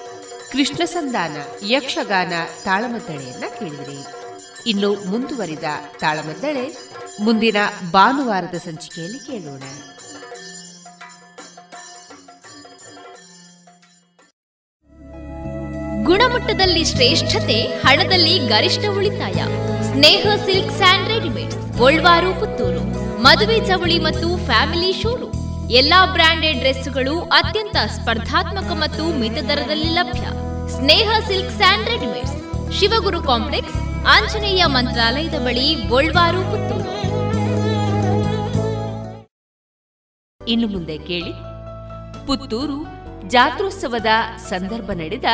ಕೃಷ್ಣ ಸಂಧಾನ ಯಕ್ಷಗಾನ ತಾಳಮದ್ದಳೆಯನ್ನ ಕೇಳಿದಿರಿ. ಇನ್ನು ಮುಂದುವರಿದ ತಾಳಮದ್ದಳೆ ಮುಂದಿನ ಭಾನುವಾರದ ಸಂಚಿಕೆಯಲ್ಲಿ ಕೇಳೋಣ. ಗುಣಮಟ್ಟದಲ್ಲಿ ಶ್ರೇಷ್ಠತೆ, ಹಣದಲ್ಲಿ ಗರಿಷ್ಠ ಉಳಿತಾಯ. Sneha silk sand readymades Puttur. ಮದುವೆ ಚವಳಿ ಮತ್ತು ಫ್ಯಾಮಿಲಿ ಶೋರೂಮ್. ಎಲ್ಲಾ ಬ್ರಾಂಡೆಡ್ ಡ್ರೆಸ್ಗಳು ಅತ್ಯಂತ ಸ್ಪರ್ಧಾತ್ಮಕ ಮತ್ತು ಮಿತ ದರದಲ್ಲಿ ಲಭ್ಯ. Sneha silks and readymades, Shivaguru complex, Anjaneya ಮಂತ್ರಾಲಯದ ಬಳಿ ಗೋಲ್ವಾರು, ಪುತ್ತೂರು. ಇನ್ನು ಮುಂದೆ ಕೇಳಿ. ಪುತ್ತೂರು ಜಾತ್ರೋತ್ಸವದ ಸಂದರ್ಭ ನಡೆದ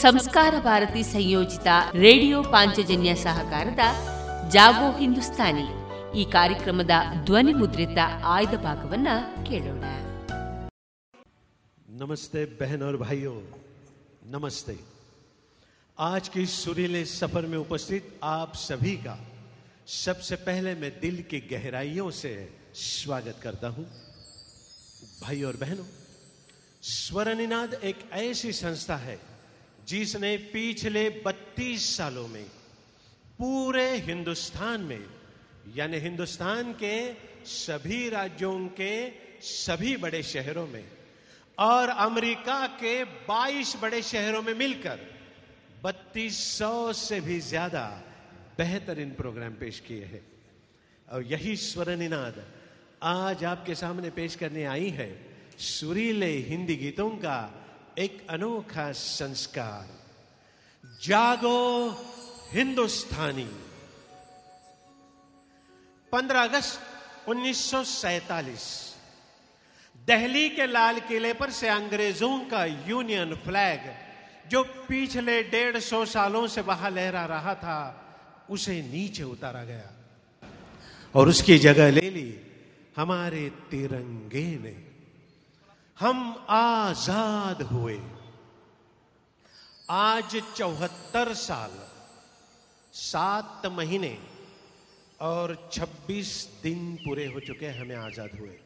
ಸಂಸ್ಕಾರ ಭಾರತಿ ಸಂಯೋಜಿತ ರೇಡಿಯೋ ಪಾಂಚಜನ್ಯ ಸಹಕಾರದ ಜಾಗೋ ಹಿಂದೂಸ್ತಾನಿ. ಈ ಕಾರ್ಯಕ್ರಮದ ಧ್ವನಿ ಮುದ್ರಿತ ಆಯ್ದ ಭಾಗವನ್ನ ಕೇಳೋಣ नमस्ते बहन और भाइयों नमस्ते आज की सुरीले सफर में उपस्थित आप सभी का सबसे पहले मैं दिल की गहराइयों से स्वागत करता हूं भाई और बहनों स्वरनिनाद एक ऐसी संस्था है जिसने पिछले 32 सालों में पूरे हिंदुस्तान में यानी हिंदुस्तान के सभी राज्यों के सभी बड़े शहरों में और अमेरिका के 22 बड़े शहरों में मिलकर 3200 से भी ज़्यादा बेहतरीन प्रोग्राम पेश किए हैं। और यही स्वर निनाद आज आपके सामने पेश करने आई है सुरीले हिंदी गीतों का एक अनोखा संस्कार। जागो हिंदुस्तानी। 15 अगस्त 1947 दिल्ली के लाल किले पर से अंग्रेज़ों का यूनियन फ्लैग, जो पिछले डेढ़ सौ सालों से वहाँ लहरा रहा था, उसे नीचे उतारा गया। और उसकी जगह ले ली हमारे तिरंगे ने। हम आज़ाद हुए। आज चौहत्तर साल, सात महीने और 26 दिन पूरे हो चुके हैं, हमें आज़ाद हुए।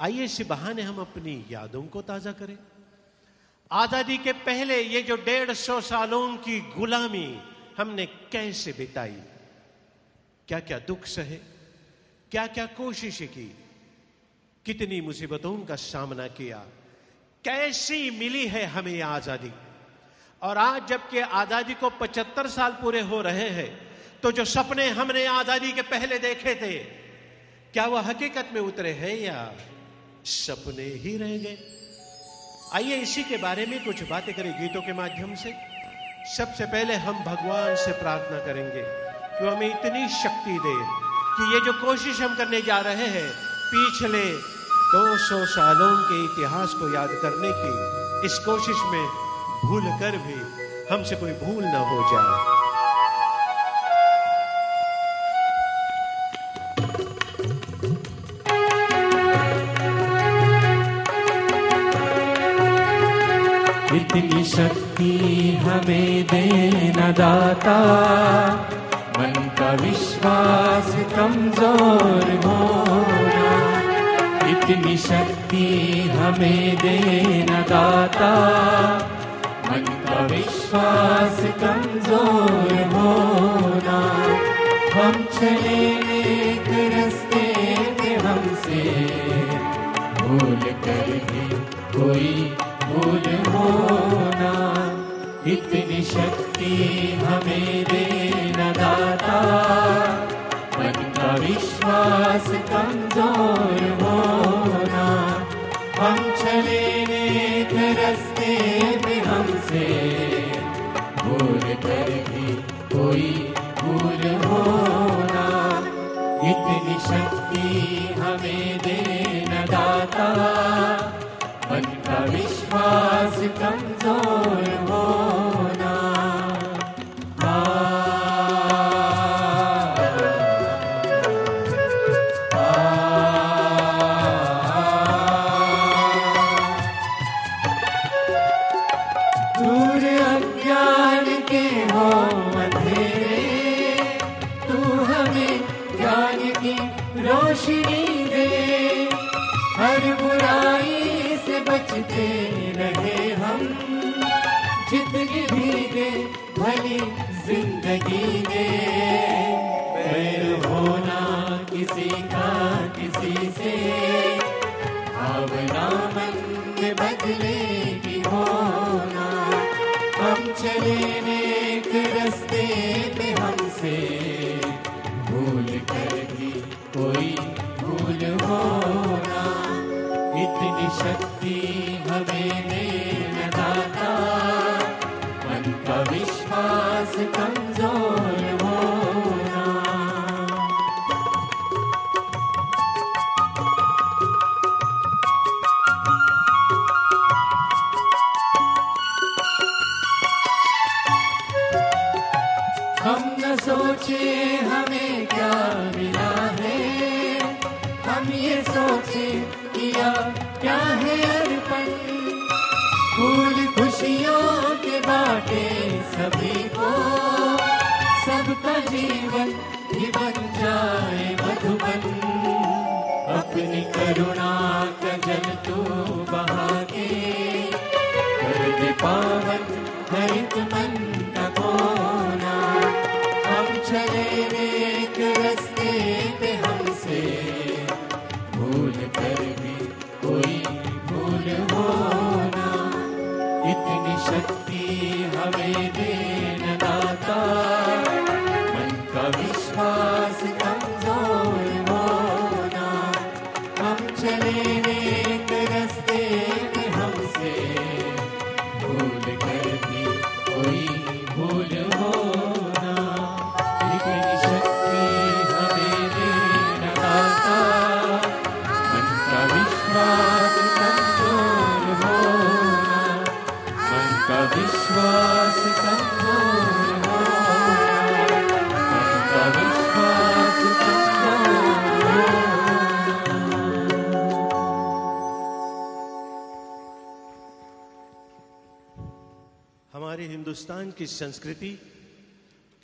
आइए, इसी बहाने हम अपनी यादों को ताज़ा करें। आज़ादी के पहले ये जो डेढ़ सौ सालों की गुलामी हमने कैसे बिताई? क्या क्या दुख सहे? क्या क्या कोशिशें की? कितनी मुसीबतों का सामना किया? कैसी मिली है हमें आज़ादी? और आज जबकि आज़ादी को 75 साल पूरे हो रहे हैं तो जो सपने हमने आज़ादी के पहले देखे थे, क्या वह हकीकत में उतरे हैं या सपने ही रह गए? आइए इसी के बारे में कुछ बातें करें गीतों के माध्यम से। सबसे पहले हम भगवान से प्रार्थना करेंगे कि वो हमें इतनी शक्ति दे कि ये जो कोशिश हम करने जा रहे हैं, पिछले 200 सालों के इतिहास को याद करने की, इस कोशिश में भूल कर भी हमसे कोई भूल ना हो जाए। इतनी शक्ति हमें देना दाता। मन का विश्वास कमज़ोर होना, इतनी शक्ति हमें देना दाता। मन का विश्वास कमज़ोर होना, हम चले एक रास्ते हमसे। भूल कर भी कोई भूल होना इतनी शक्ति हमें देना दाता। मन का विश्वास कमज़ोर होना हम चले रस्ते पे हमसे। भूल कर भी कोई भूल होना इतनी शक्ति विश्वास कमजोर भी बन जाए मधुबन। अपनी करुणा का जल तू बहा। की संस्कृति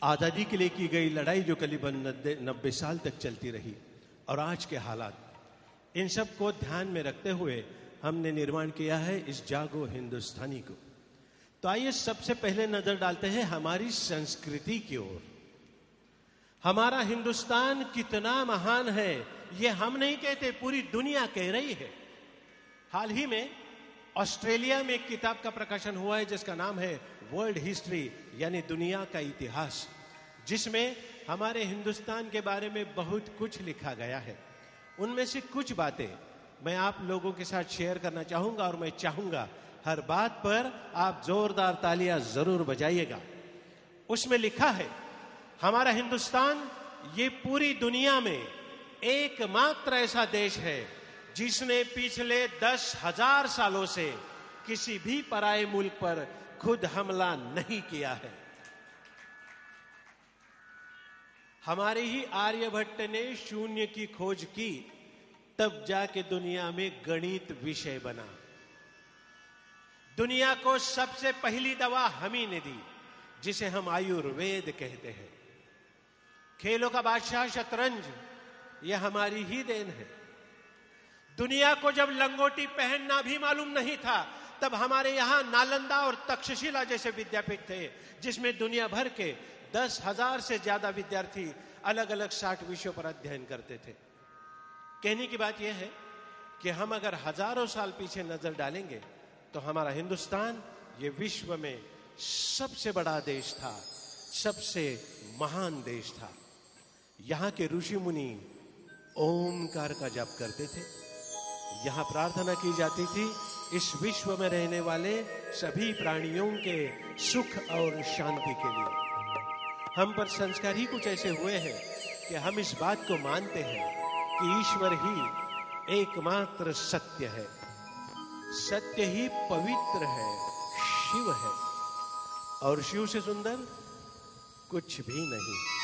आज़ादी के लिए की गई लड़ाई जो करीबन नब्बे साल तक चलती रही और आज के हालात, इन सबको ध्यान में रखते हुए हमने निर्माण किया है इस जागो हिंदुस्तानी को। तो आइए सबसे पहले नज़र डालते हैं हमारी संस्कृति की ओर। हमारा हिंदुस्तान कितना महान है, ये हम नहीं कहते, पूरी दुनिया कह रही है। हाल ही में ऑस्ट्रेलिया में एक किताब का प्रकाशन हुआ है, जिसका नाम है वर्ल्ड हिस्ट्री यानी दुनिया का इतिहास, जिसमें हमारे हिंदुस्तान के बारे में बहुत कुछ लिखा गया है। उनमें से कुछ बातें मैं आप लोगों के साथ शेयर करना चाहूँगा और मैं चाहूँगा हर बात पर आप जोरदार तालियाँ ज़रूर बजाइएगा। उसमें लिखा है, हमारा हिंदुस्तान ये पूरी दुनिया में एकमात्र ऐसा देश है जिसने पिछले दस हज़ार सालों से किसी भी पराये मुल्क पर खुद हमला नहीं किया है। हमारे ही आर्यभट्ट ने शून्य की खोज की, तब जाके दुनिया में गणित विषय बना। दुनिया को सबसे पहली दवा हम ही ने दी, जिसे हम आयुर्वेद कहते हैं। खेलों का बादशाह शतरंज, यह हमारी ही देन है। दुनिया को जब लंगोटी पहनना भी मालूम नहीं था तब हमारे यहाँ नालंदा और तक्षशिला जैसे विद्यापीठ थे, जिसमें दुनिया भर के दस हज़ार से ज़्यादा विद्यार्थी अलग अलग साठ विषयों पर अध्ययन करते थे। कहने की बात यह है कि हम अगर हज़ारों साल पीछे नज़र डालेंगे तो हमारा हिंदुस्तान ये विश्व में सबसे बड़ा देश था, सबसे महान देश था। यहाँ के ऋषि मुनि ओमकार का जप करते थे, यहाँ प्रार्थना की जाती थी इस विश्व में रहने वाले सभी प्राणियों के सुख और शांति के लिए। हम पर संस्कार ही कुछ ऐसे हुए हैं कि हम इस बात को मानते हैं कि ईश्वर ही एकमात्र सत्य है। सत्य ही पवित्र है, शिव है। और शिव से सुंदर कुछ भी नहीं।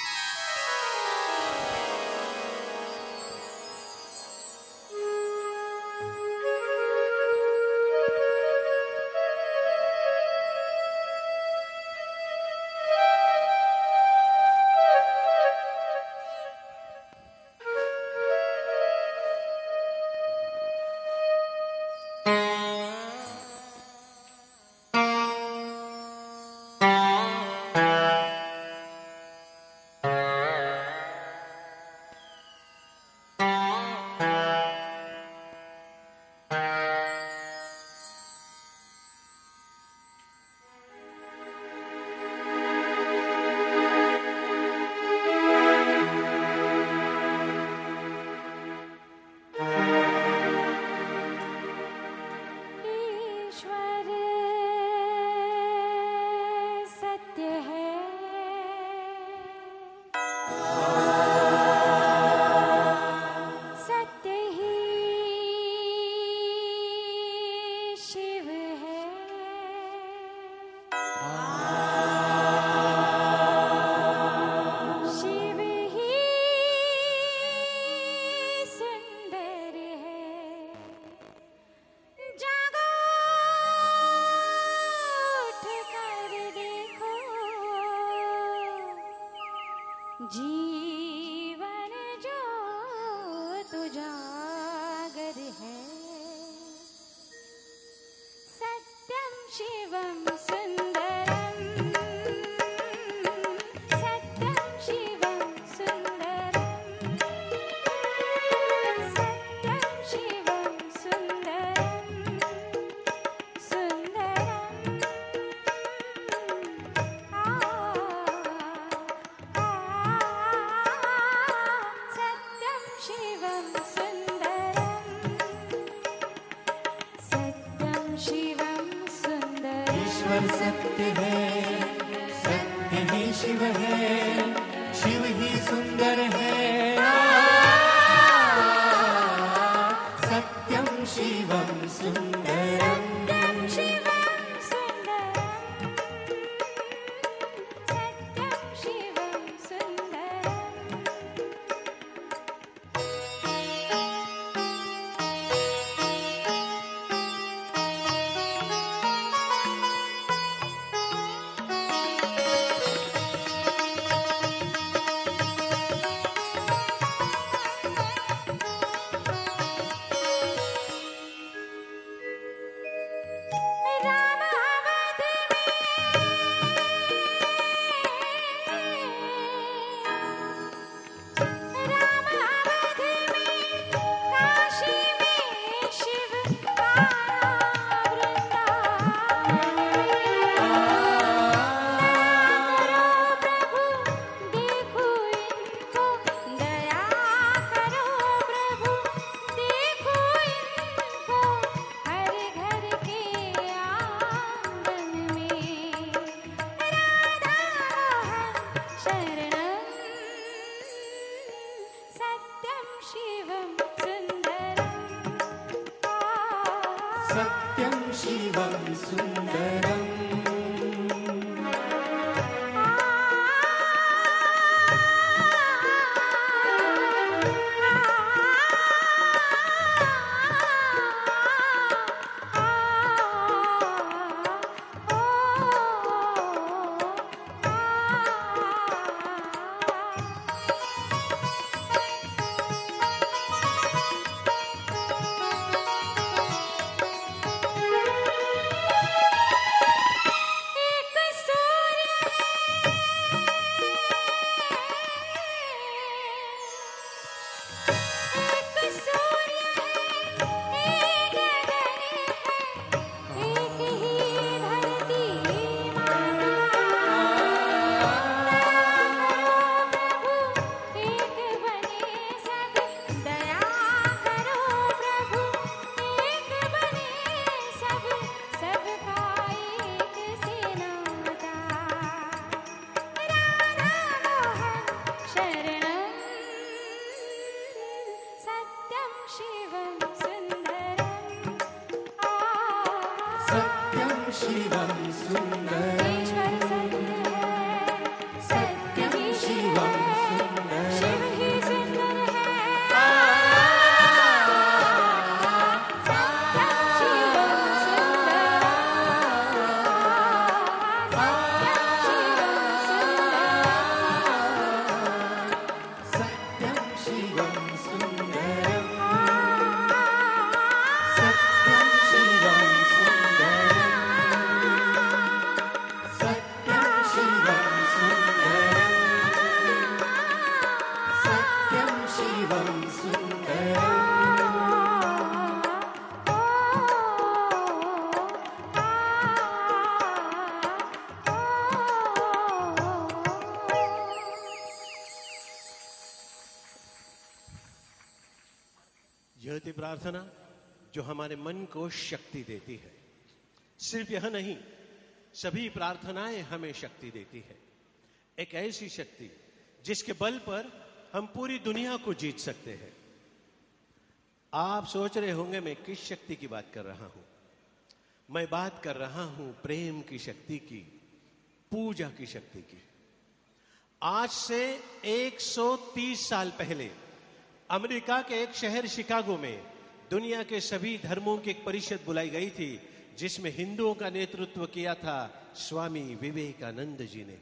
यह प्रार्थना जो हमारे मन को शक्ति देती है। सिर्फ़ यह नहीं, सभी प्रार्थनाएँ हमें शक्ति देती है। एक ऐसी शक्ति जिसके बल पर हम पूरी दुनिया को जीत सकते हैं। आप सोच रहे होंगे, मैं किस शक्ति की बात कर रहा हूँ? मैं बात कर रहा हूँ प्रेम की शक्ति की, पूजा की शक्ति की। आज से 130 साल पहले, अमेरिका के एक शहर शिकागो में दुनिया के सभी धर्मों की एक परिषद बुलाई गई थी, जिसमें हिंदुओं का नेतृत्व किया था स्वामी विवेकानंद जी ने।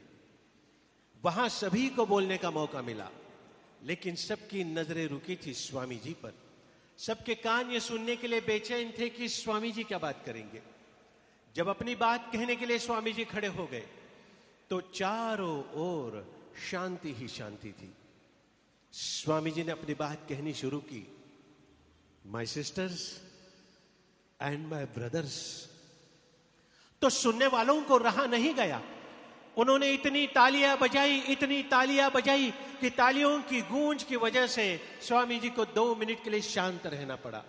वहाँ सभी को बोलने का मौका मिला। लेकिन सबकी नज़रें रुकी थी स्वामी जी पर। सबके कान ये सुनने के लिए बेचैन थे कि स्वामी जी क्या बात करेंगे। जब अपनी बात कहने के लिए स्वामी जी खड़े हो गए तो चारों ओर शांति ही शांति थी। स्वामी जी ने अपनी बात कहनी शुरू की। My sisters and my brothers तो सुनने वालों को रहा नहीं गया। उन्होंने इतनी तालियाँ बजाई, इतनी तालियाँ बजाई कि तालियों की गूंज की वजह से स्वामी जी को दो मिनट के लिए शांत रहना पड़ा।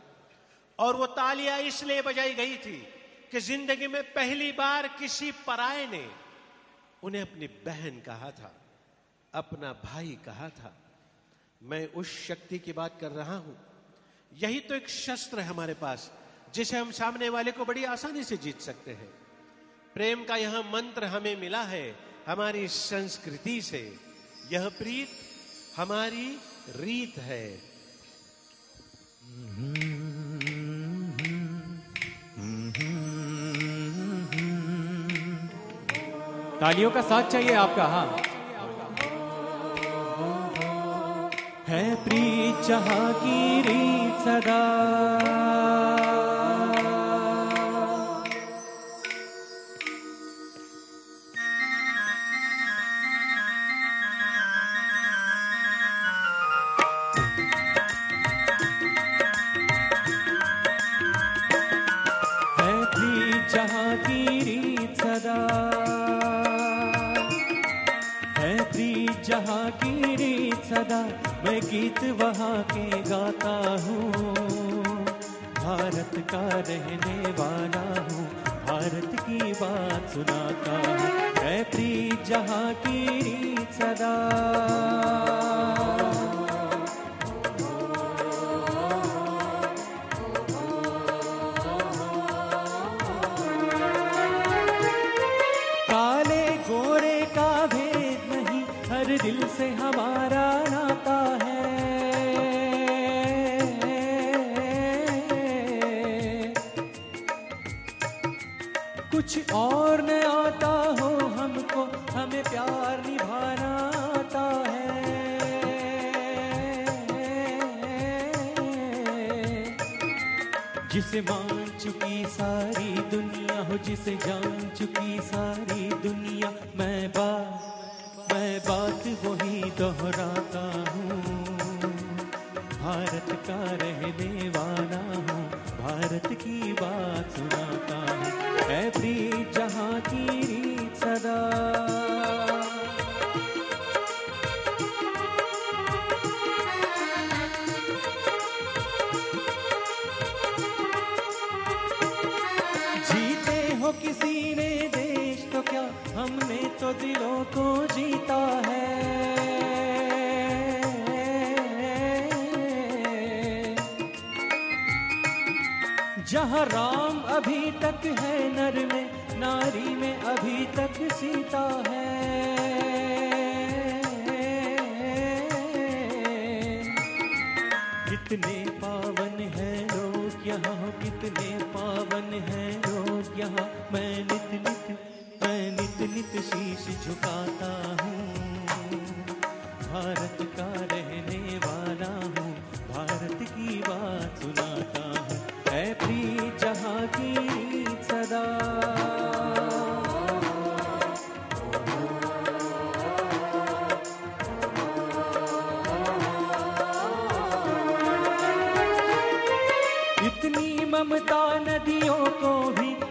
और वो तालियाँ इसलिए बजाई गई थी कि ज़िंदगी में पहली बार किसी पराये ने उन्हें अपनी बहन कहा था, अपना भाई कहा था। मैं उस शक्ति की बात कर रहा हूँ। यही तो एक शस्त्र है हमारे पास, जिसे हम सामने वाले को बड़ी आसानी से जीत सकते हैं। प्रेम का यह मंत्र हमें मिला है हमारी संस्कृति से। यह प्रीत हमारी रीत है। तालियों का साथ चाहिए आपका हाँ। है प्रीत जहाँ की रीत सदा। सदा मैं गीत वहाँ के गाता हूँ। भारत का रहने वाला हूँ, भारत की बात सुनाता हूँ। मैं प्रीत जहाँ की सदा। जिसे मान चुकी सारी दुनिया हो, जिसे जान चुकी सारी दुनिया। मैं बात मैं बात वही दोहराता हूँ। भारत का रहने वाला हूँ, भारत की बात सुनाता हूँ। प्रीत जहाँ की सदा किसी ने देश तो क्या हमने तो दिलों को जीता है? जहाँ राम अभी तक है, नर में, नारी में अभी तक सीता है। कितने पावन है लोग यहाँ, कितने पावन है लोग। यहाँ मैं नित नित, मैं नित नित शीश झुकाता हूँ। भारत का रहने वाला हूँ, भारत की बात सुनाता हूँ। है प्रीत जहाँ की सदा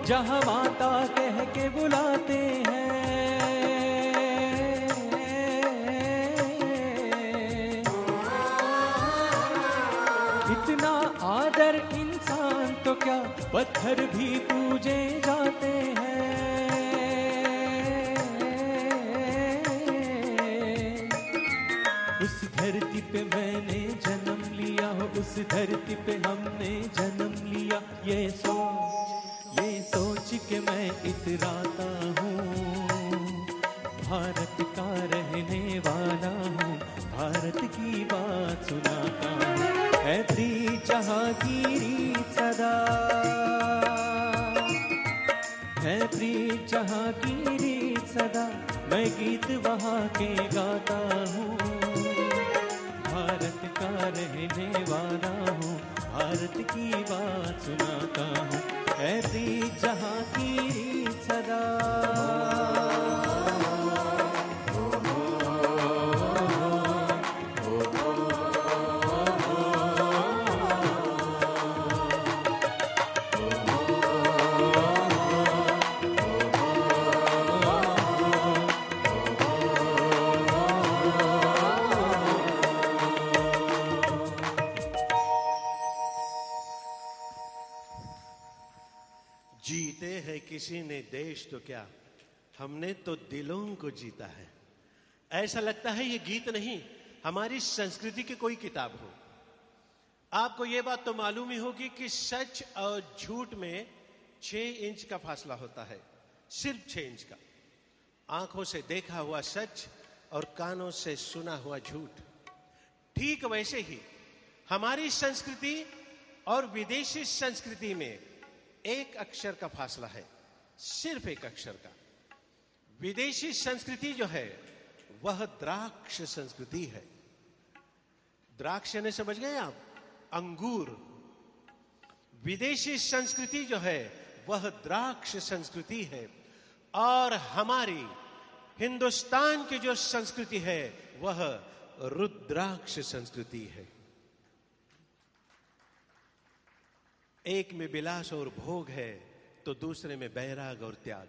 जहाँ माता कह के बुलाते हैं। इतना आदर इंसान तो क्या पत्थर भी पूजे जाते हैं। उस धरती पे मैंने जन्म लिया उस धरती पे हमने जन्म लिया, ये सोच सोच के मैं इतराता हूँ। भारत का रहने वाला हूँ, भारत की बात सुनाता हूँ। है प्री जहांगीरी सदा। है प्री जहांगीरी सदा, मैं गीत वहाँ के गाता हूँ। भारत का रहने वाला हूँ, भारत की बात सुनाता हूँ। है जहाँ की सदा देश तो क्या? हमने तो दिलों को जीता है। ऐसा लगता है ये गीत नहीं, हमारी संस्कृति की कोई किताब हो। आपको ये बात तो मालूम ही होगी कि सच और झूठ में छह इंच का फासला होता है, सिर्फ़ छह इंच का। आँखों से देखा हुआ सच और कानों से सुना हुआ झूठ। ठीक वैसे ही, हमारी संस्कृति और विदेशी संस्कृति में एक अक्षर का फासला है। सिर्फ़ एक अक्षर का। विदेशी संस्कृति जो है, वह द्राक्ष संस्कृति है। द्राक्ष ने समझ गए आप? अंगूर। विदेशी संस्कृति जो है, वह द्राक्ष संस्कृति है। और हमारी हिंदुस्तान की जो संस्कृति है, वह रुद्राक्ष संस्कृति है। एक में विलास और भोग है तो दूसरे में बैराग और त्याग।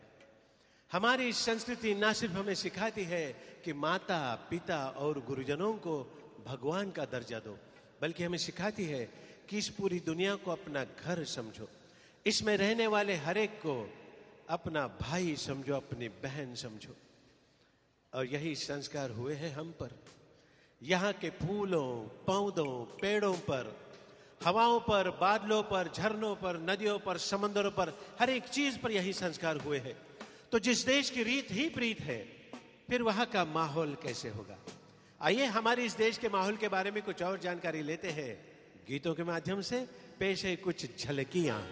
हमारी संस्कृति ना सिर्फ़ हमें सिखाती है कि माता, पिता और गुरुजनों को भगवान का दर्जा दो, बल्कि हमें सिखाती है कि इस पूरी दुनिया को अपना घर समझो। इसमें रहने वाले हर एक को अपना भाई समझो, अपनी बहन समझो। और यही संस्कार हुए हैं हम पर। यहाँ के फूलों, पौधों, पेड़ों पर हवाओं पर, बादलों पर, झरनों पर, नदियों पर, समंदरों पर, हर एक चीज़ पर यही संस्कार हुए हैं। तो जिस देश की रीत ही प्रीत है, फिर वहाँ का माहौल कैसे होगा? आइए हमारे इस देश के माहौल के बारे में कुछ और जानकारी लेते हैं। गीतों के माध्यम से पेश है कुछ झलकियाँ।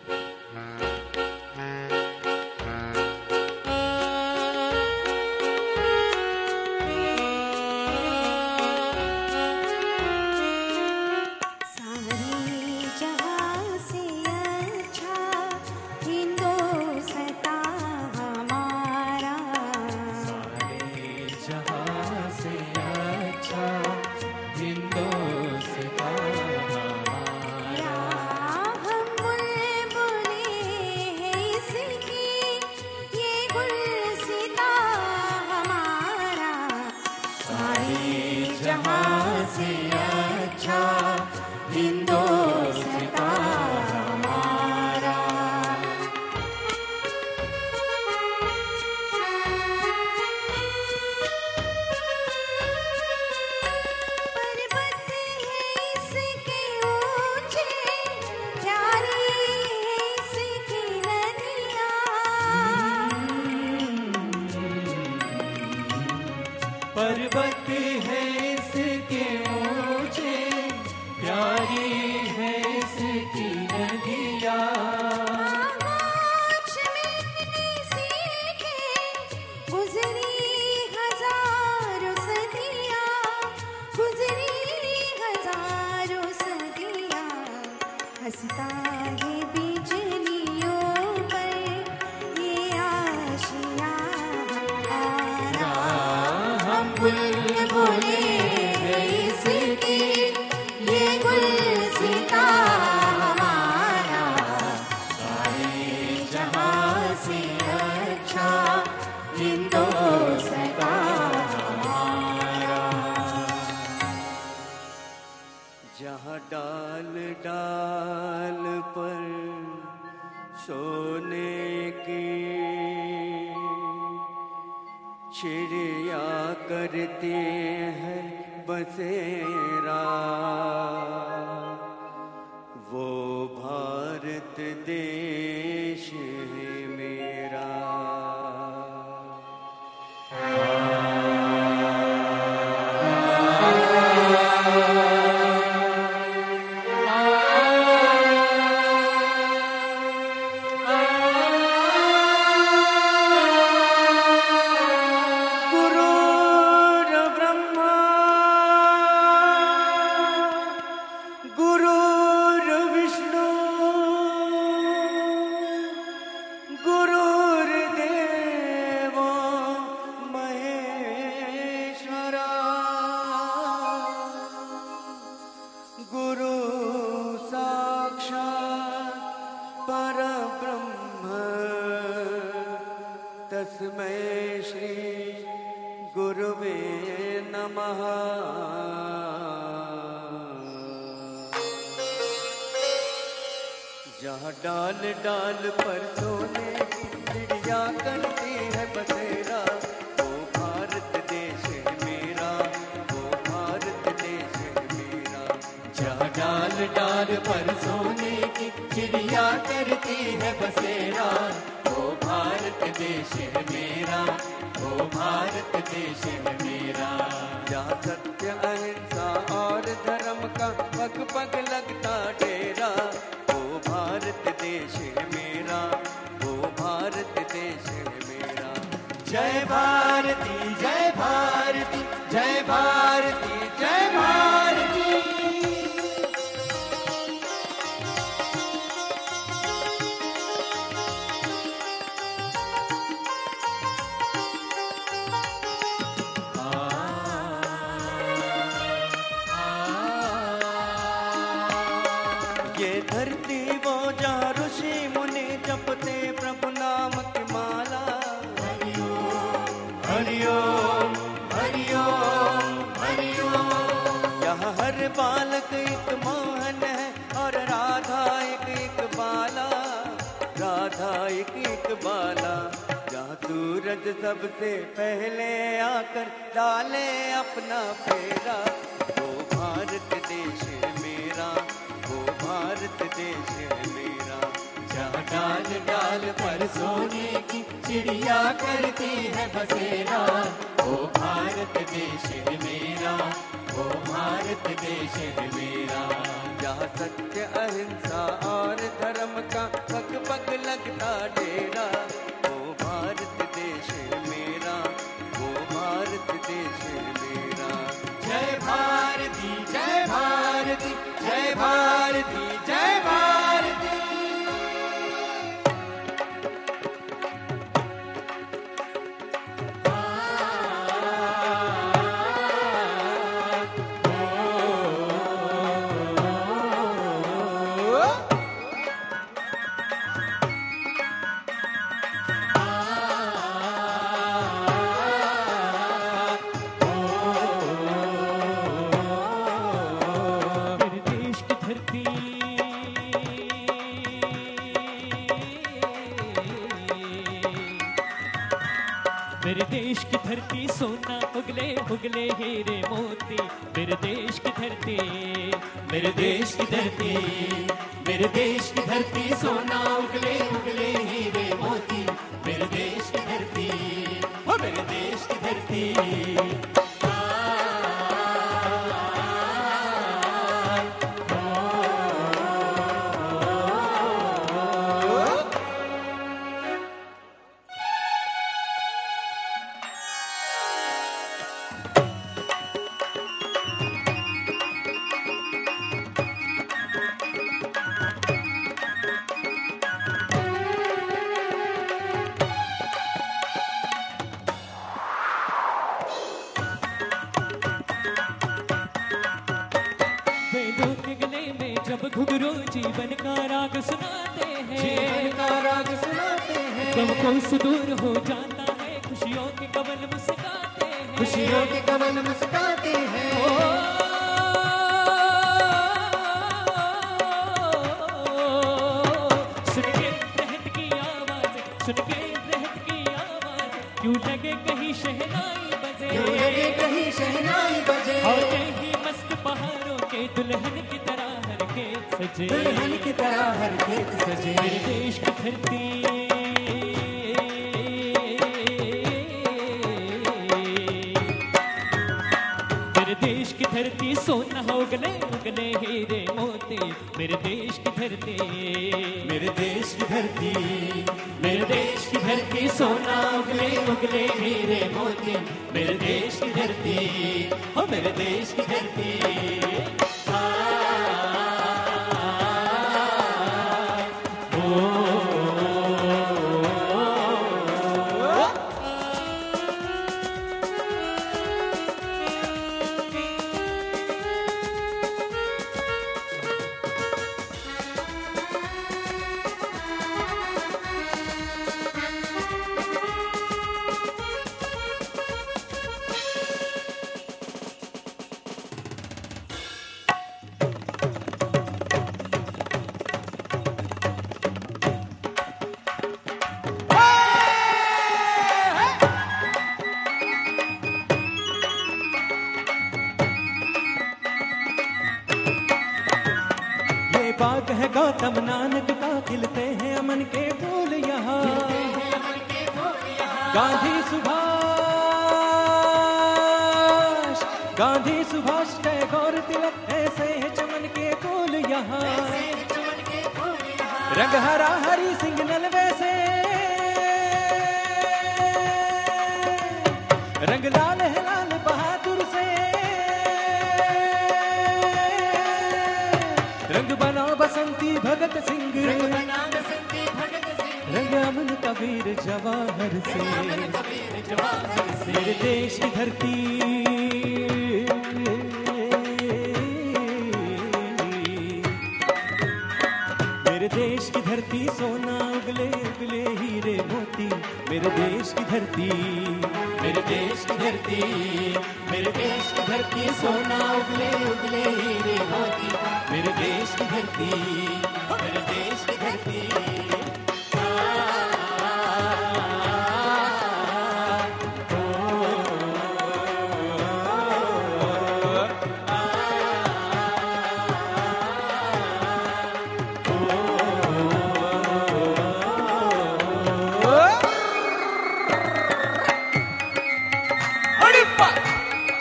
भारती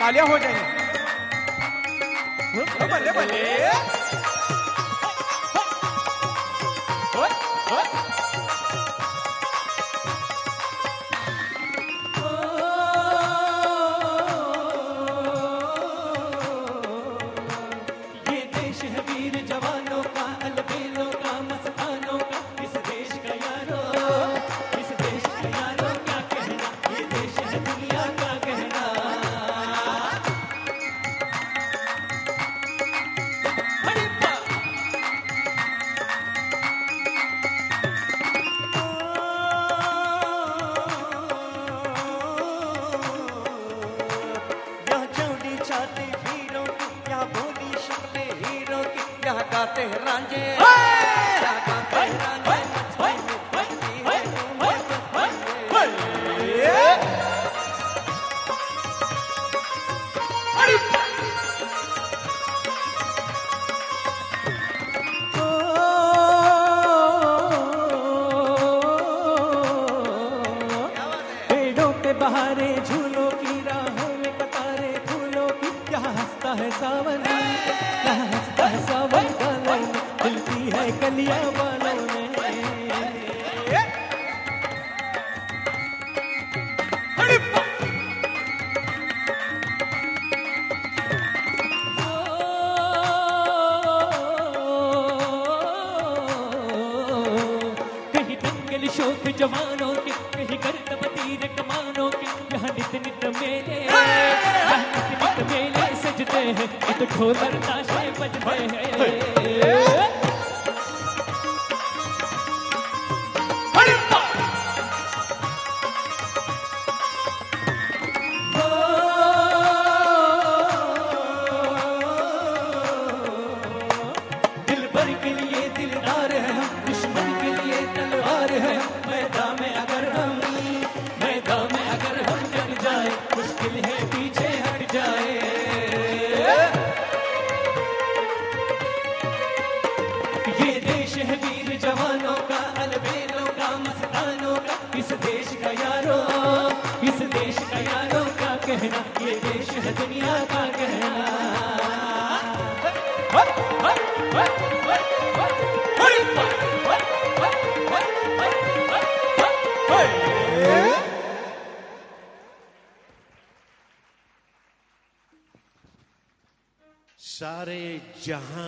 तालियाँ हो जाएँगी।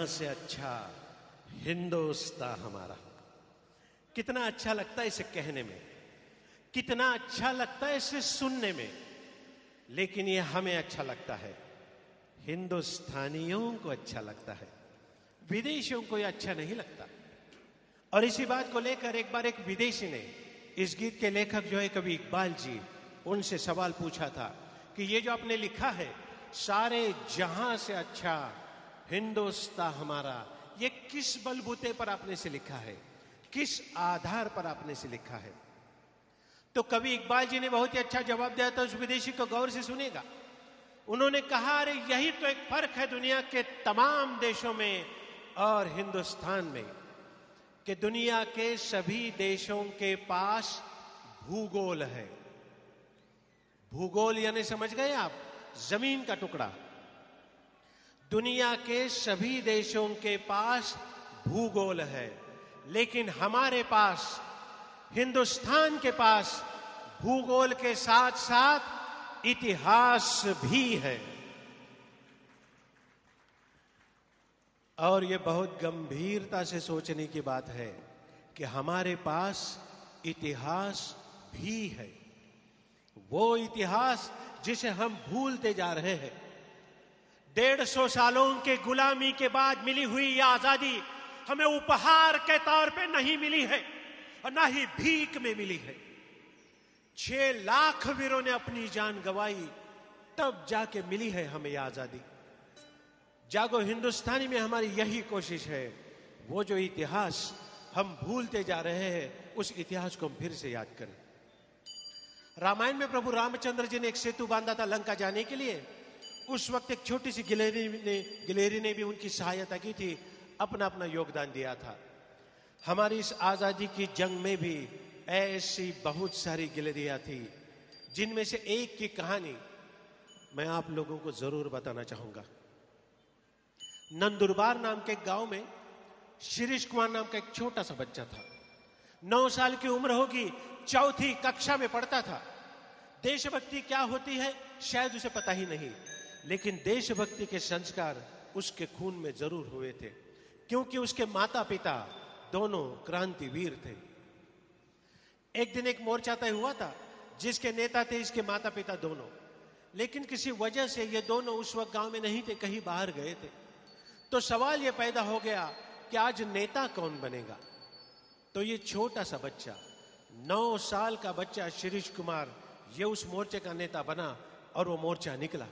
से अच्छा हिंदुस्तान हमारा। कितना अच्छा लगता है इसे कहने में। कितना अच्छा लगता है इसे सुनने में। लेकिन यह हमें अच्छा लगता है। हिंदुस्तानियों को अच्छा लगता है। विदेशियों को यह अच्छा नहीं लगता। और इसी बात को लेकर एक बार एक विदेशी ने, इस गीत के लेखक जो है कवि इकबाल जी, उनसे सवाल पूछा था कि ये जो आपने लिखा है, सारे जहाँ से अच्छा हिंदुस्तान हमारा, ये किस बलबूते पर आपने से लिखा है? किस आधार पर आपने से लिखा है? तो कवि इकबाल जी ने बहुत ही अच्छा जवाब दिया था, उस विदेशी को गौर से सुनेगा। उन्होंने कहा, अरे, यही तो एक फ़र्क है दुनिया के तमाम देशों में और हिंदुस्तान में, कि दुनिया के सभी देशों के पास भूगोल है। भूगोल यानी समझ गए आप? ज़मीन का टुकड़ा। दुनिया के सभी देशों के पास भूगोल है, लेकिन हमारे पास, हिंदुस्तान के पास भूगोल के साथ साथ इतिहास भी है। और ये बहुत गंभीरता से सोचने की बात है कि हमारे पास इतिहास भी है। वो इतिहास जिसे हम भूलते जा रहे हैं डेढ़ सौ सालों के गुलामी के बाद मिली हुई यह आज़ादी हमें उपहार के तौर पे नहीं मिली है और ना ही भीख में मिली है। छह लाख वीरों ने अपनी जान गवाई, तब जाके मिली है हमें यह आज़ादी। जागो, हिंदुस्तानी में हमारी यही कोशिश है, वो जो इतिहास हम भूलते जा रहे हैं, उस इतिहास को हम फिर से याद करें। रामायण में प्रभु रामचंद्र जी ने एक सेतु बांधा था लंका जाने के लिए। उस वक्त एक छोटी सी गिलेरी ने गिलेरी ने भी उनकी सहायता की थी अपना अपना योगदान दिया था। हमारी इस आज़ादी की जंग में भी ऐसी बहुत सारी गिलेरियाँ थी, जिनमें से एक की कहानी मैं आप लोगों को ज़रूर बताना चाहूँगा। नंदुरबार नाम के गाँव में शिरीष कुमार नाम का एक छोटा सा बच्चा था। नौ साल की उम्र होगी, चौथी कक्षा में पढ़ता था। देशभक्ति क्या होती है, शायद उसे पता ही नहीं। लेकिन देशभक्ति के संस्कार उसके खून में ज़रूर हुए थे, क्योंकि उसके माता पिता दोनों क्रांतिवीर थे। एक दिन एक मोर्चा तय हुआ था, जिसके नेता थे, इसके माता पिता दोनों। लेकिन किसी वजह से ये दोनों उस वक्त गाँव में नहीं थे, कहीं बाहर गए थे। तो सवाल ये पैदा हो गया कि आज नेता कौन बनेगा? तो ये छोटा सा बच्चा, नौ साल का बच्चा शिरीष कुमार, ये उस मोर्चे का नेता बना और वो मोर्चा निकला।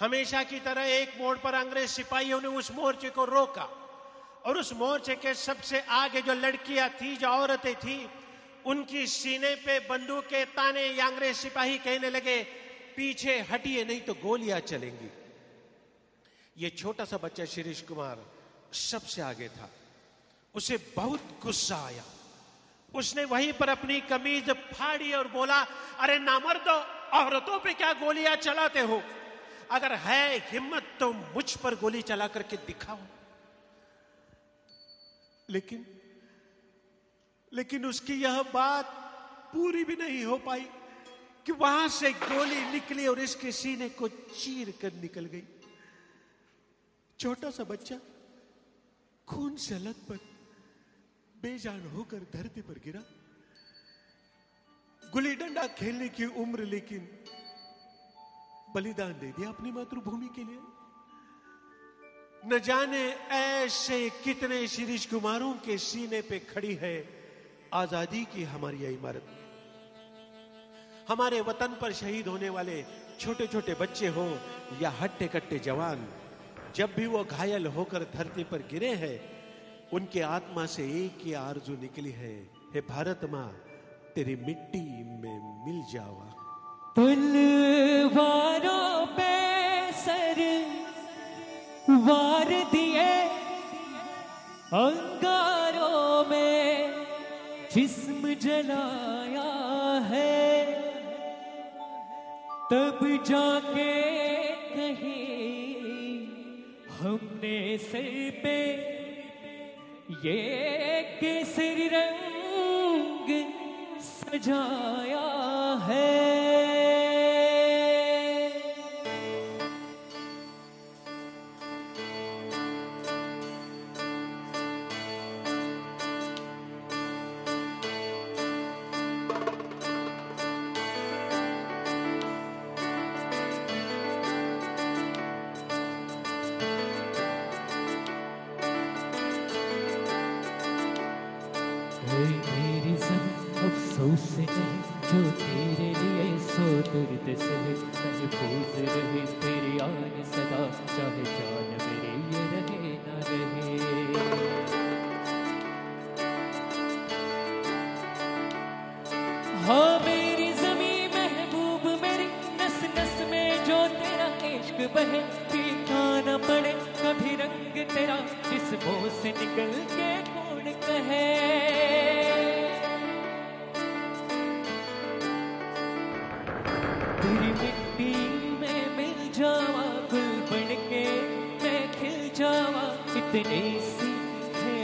हमेशा की तरह एक मोड़ पर अंग्रेज़ सिपाहियों ने उस मोर्चे को रोका। और उस मोर्चे के सबसे आगे जो लड़कियाँ थी, जो औरतें थी, उनकी सीने पे बंदूक के ताने या अंग्रेज़ सिपाही कहने लगे, पीछे हटिए, नहीं तो गोलियाँ चलेंगी। ये छोटा सा बच्चा शिरीष कुमार सबसे आगे था। उसे बहुत गुस्सा आया। उसने वहीं पर अपनी कमीज फाड़ी और बोला, अरे नामर्दो, औरतों पे क्या गोलियाँ चलाते हो? अगर है हिम्मत तो मुझ पर गोली चला करके दिखाओ लेकिन लेकिन उसकी यह बात पूरी भी नहीं हो पाई कि वहाँ से गोली निकली और इसके सीने को चीर कर निकल गई। छोटा सा बच्चा खून से लथपथ बेजान होकर धरती पर गिरा। गुली डंडा खेलने की उम्र लेकिन बलिदान दे दिया अपनी मातृभूमि के लिए। न जाने ऐसे कितने शिरीष कुमारों के सीने पे खड़ी है आज़ादी की हमारी यह इमारत। हमारे वतन पर शहीद होने वाले छोटे छोटे बच्चे हो या हट्टे कट्टे जवान, जब भी वो घायल होकर धरती पर गिरे हैं, उनके आत्मा से एक ही आरज़ू निकली है, हे भारत माँ, तेरी मिट्टी में मिल जावा। तलवारों पे सर वार दिए, अंगारों में जिस्म जलाया है। तब जाके कहीं हमने सर पे ये केसरी रंग सजाया है।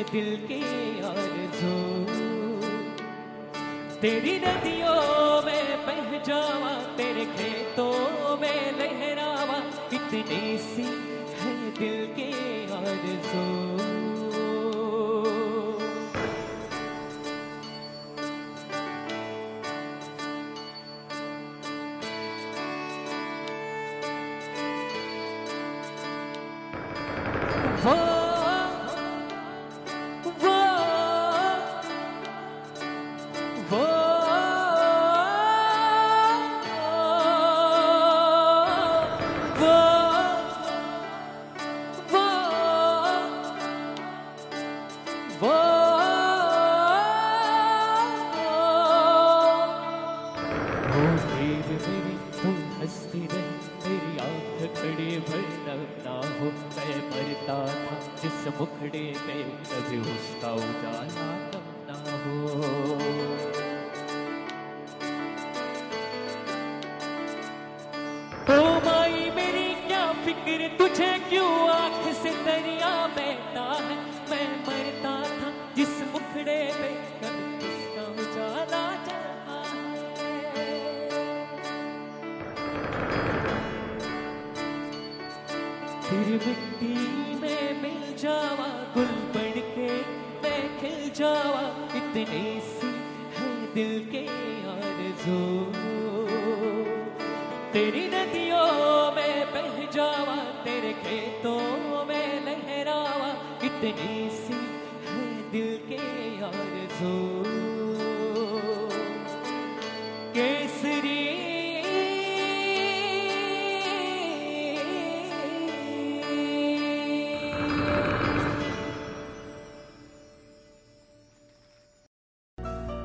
दिल की आरज़ू तेरी नदियों में बह जावा, तेरे खेतों में लहरावा। इतनी सी है दिल यार आरज़ू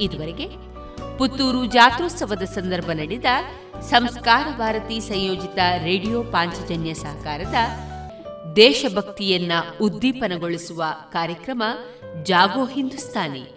ಇದುವರೆಗೆ ಪುತ್ತೂರು ಜಾತ್ರೋತ್ಸವದ ಸಂದರ್ಭ ನಡೆದ ಸಂಸ್ಕಾರ ಭಾರತಿ ಸಂಯೋಜಿತ ರೇಡಿಯೋ ಪಾಂಚಜನ್ಯ ಸಹಕಾರದ ದೇಶಭಕ್ತಿಯನ್ನ ಉದ್ದೀಪನಗೊಳಿಸುವ ಕಾರ್ಯಕ್ರಮ ಜಾಗೋ ಹಿಂದೂಸ್ತಾನಿ.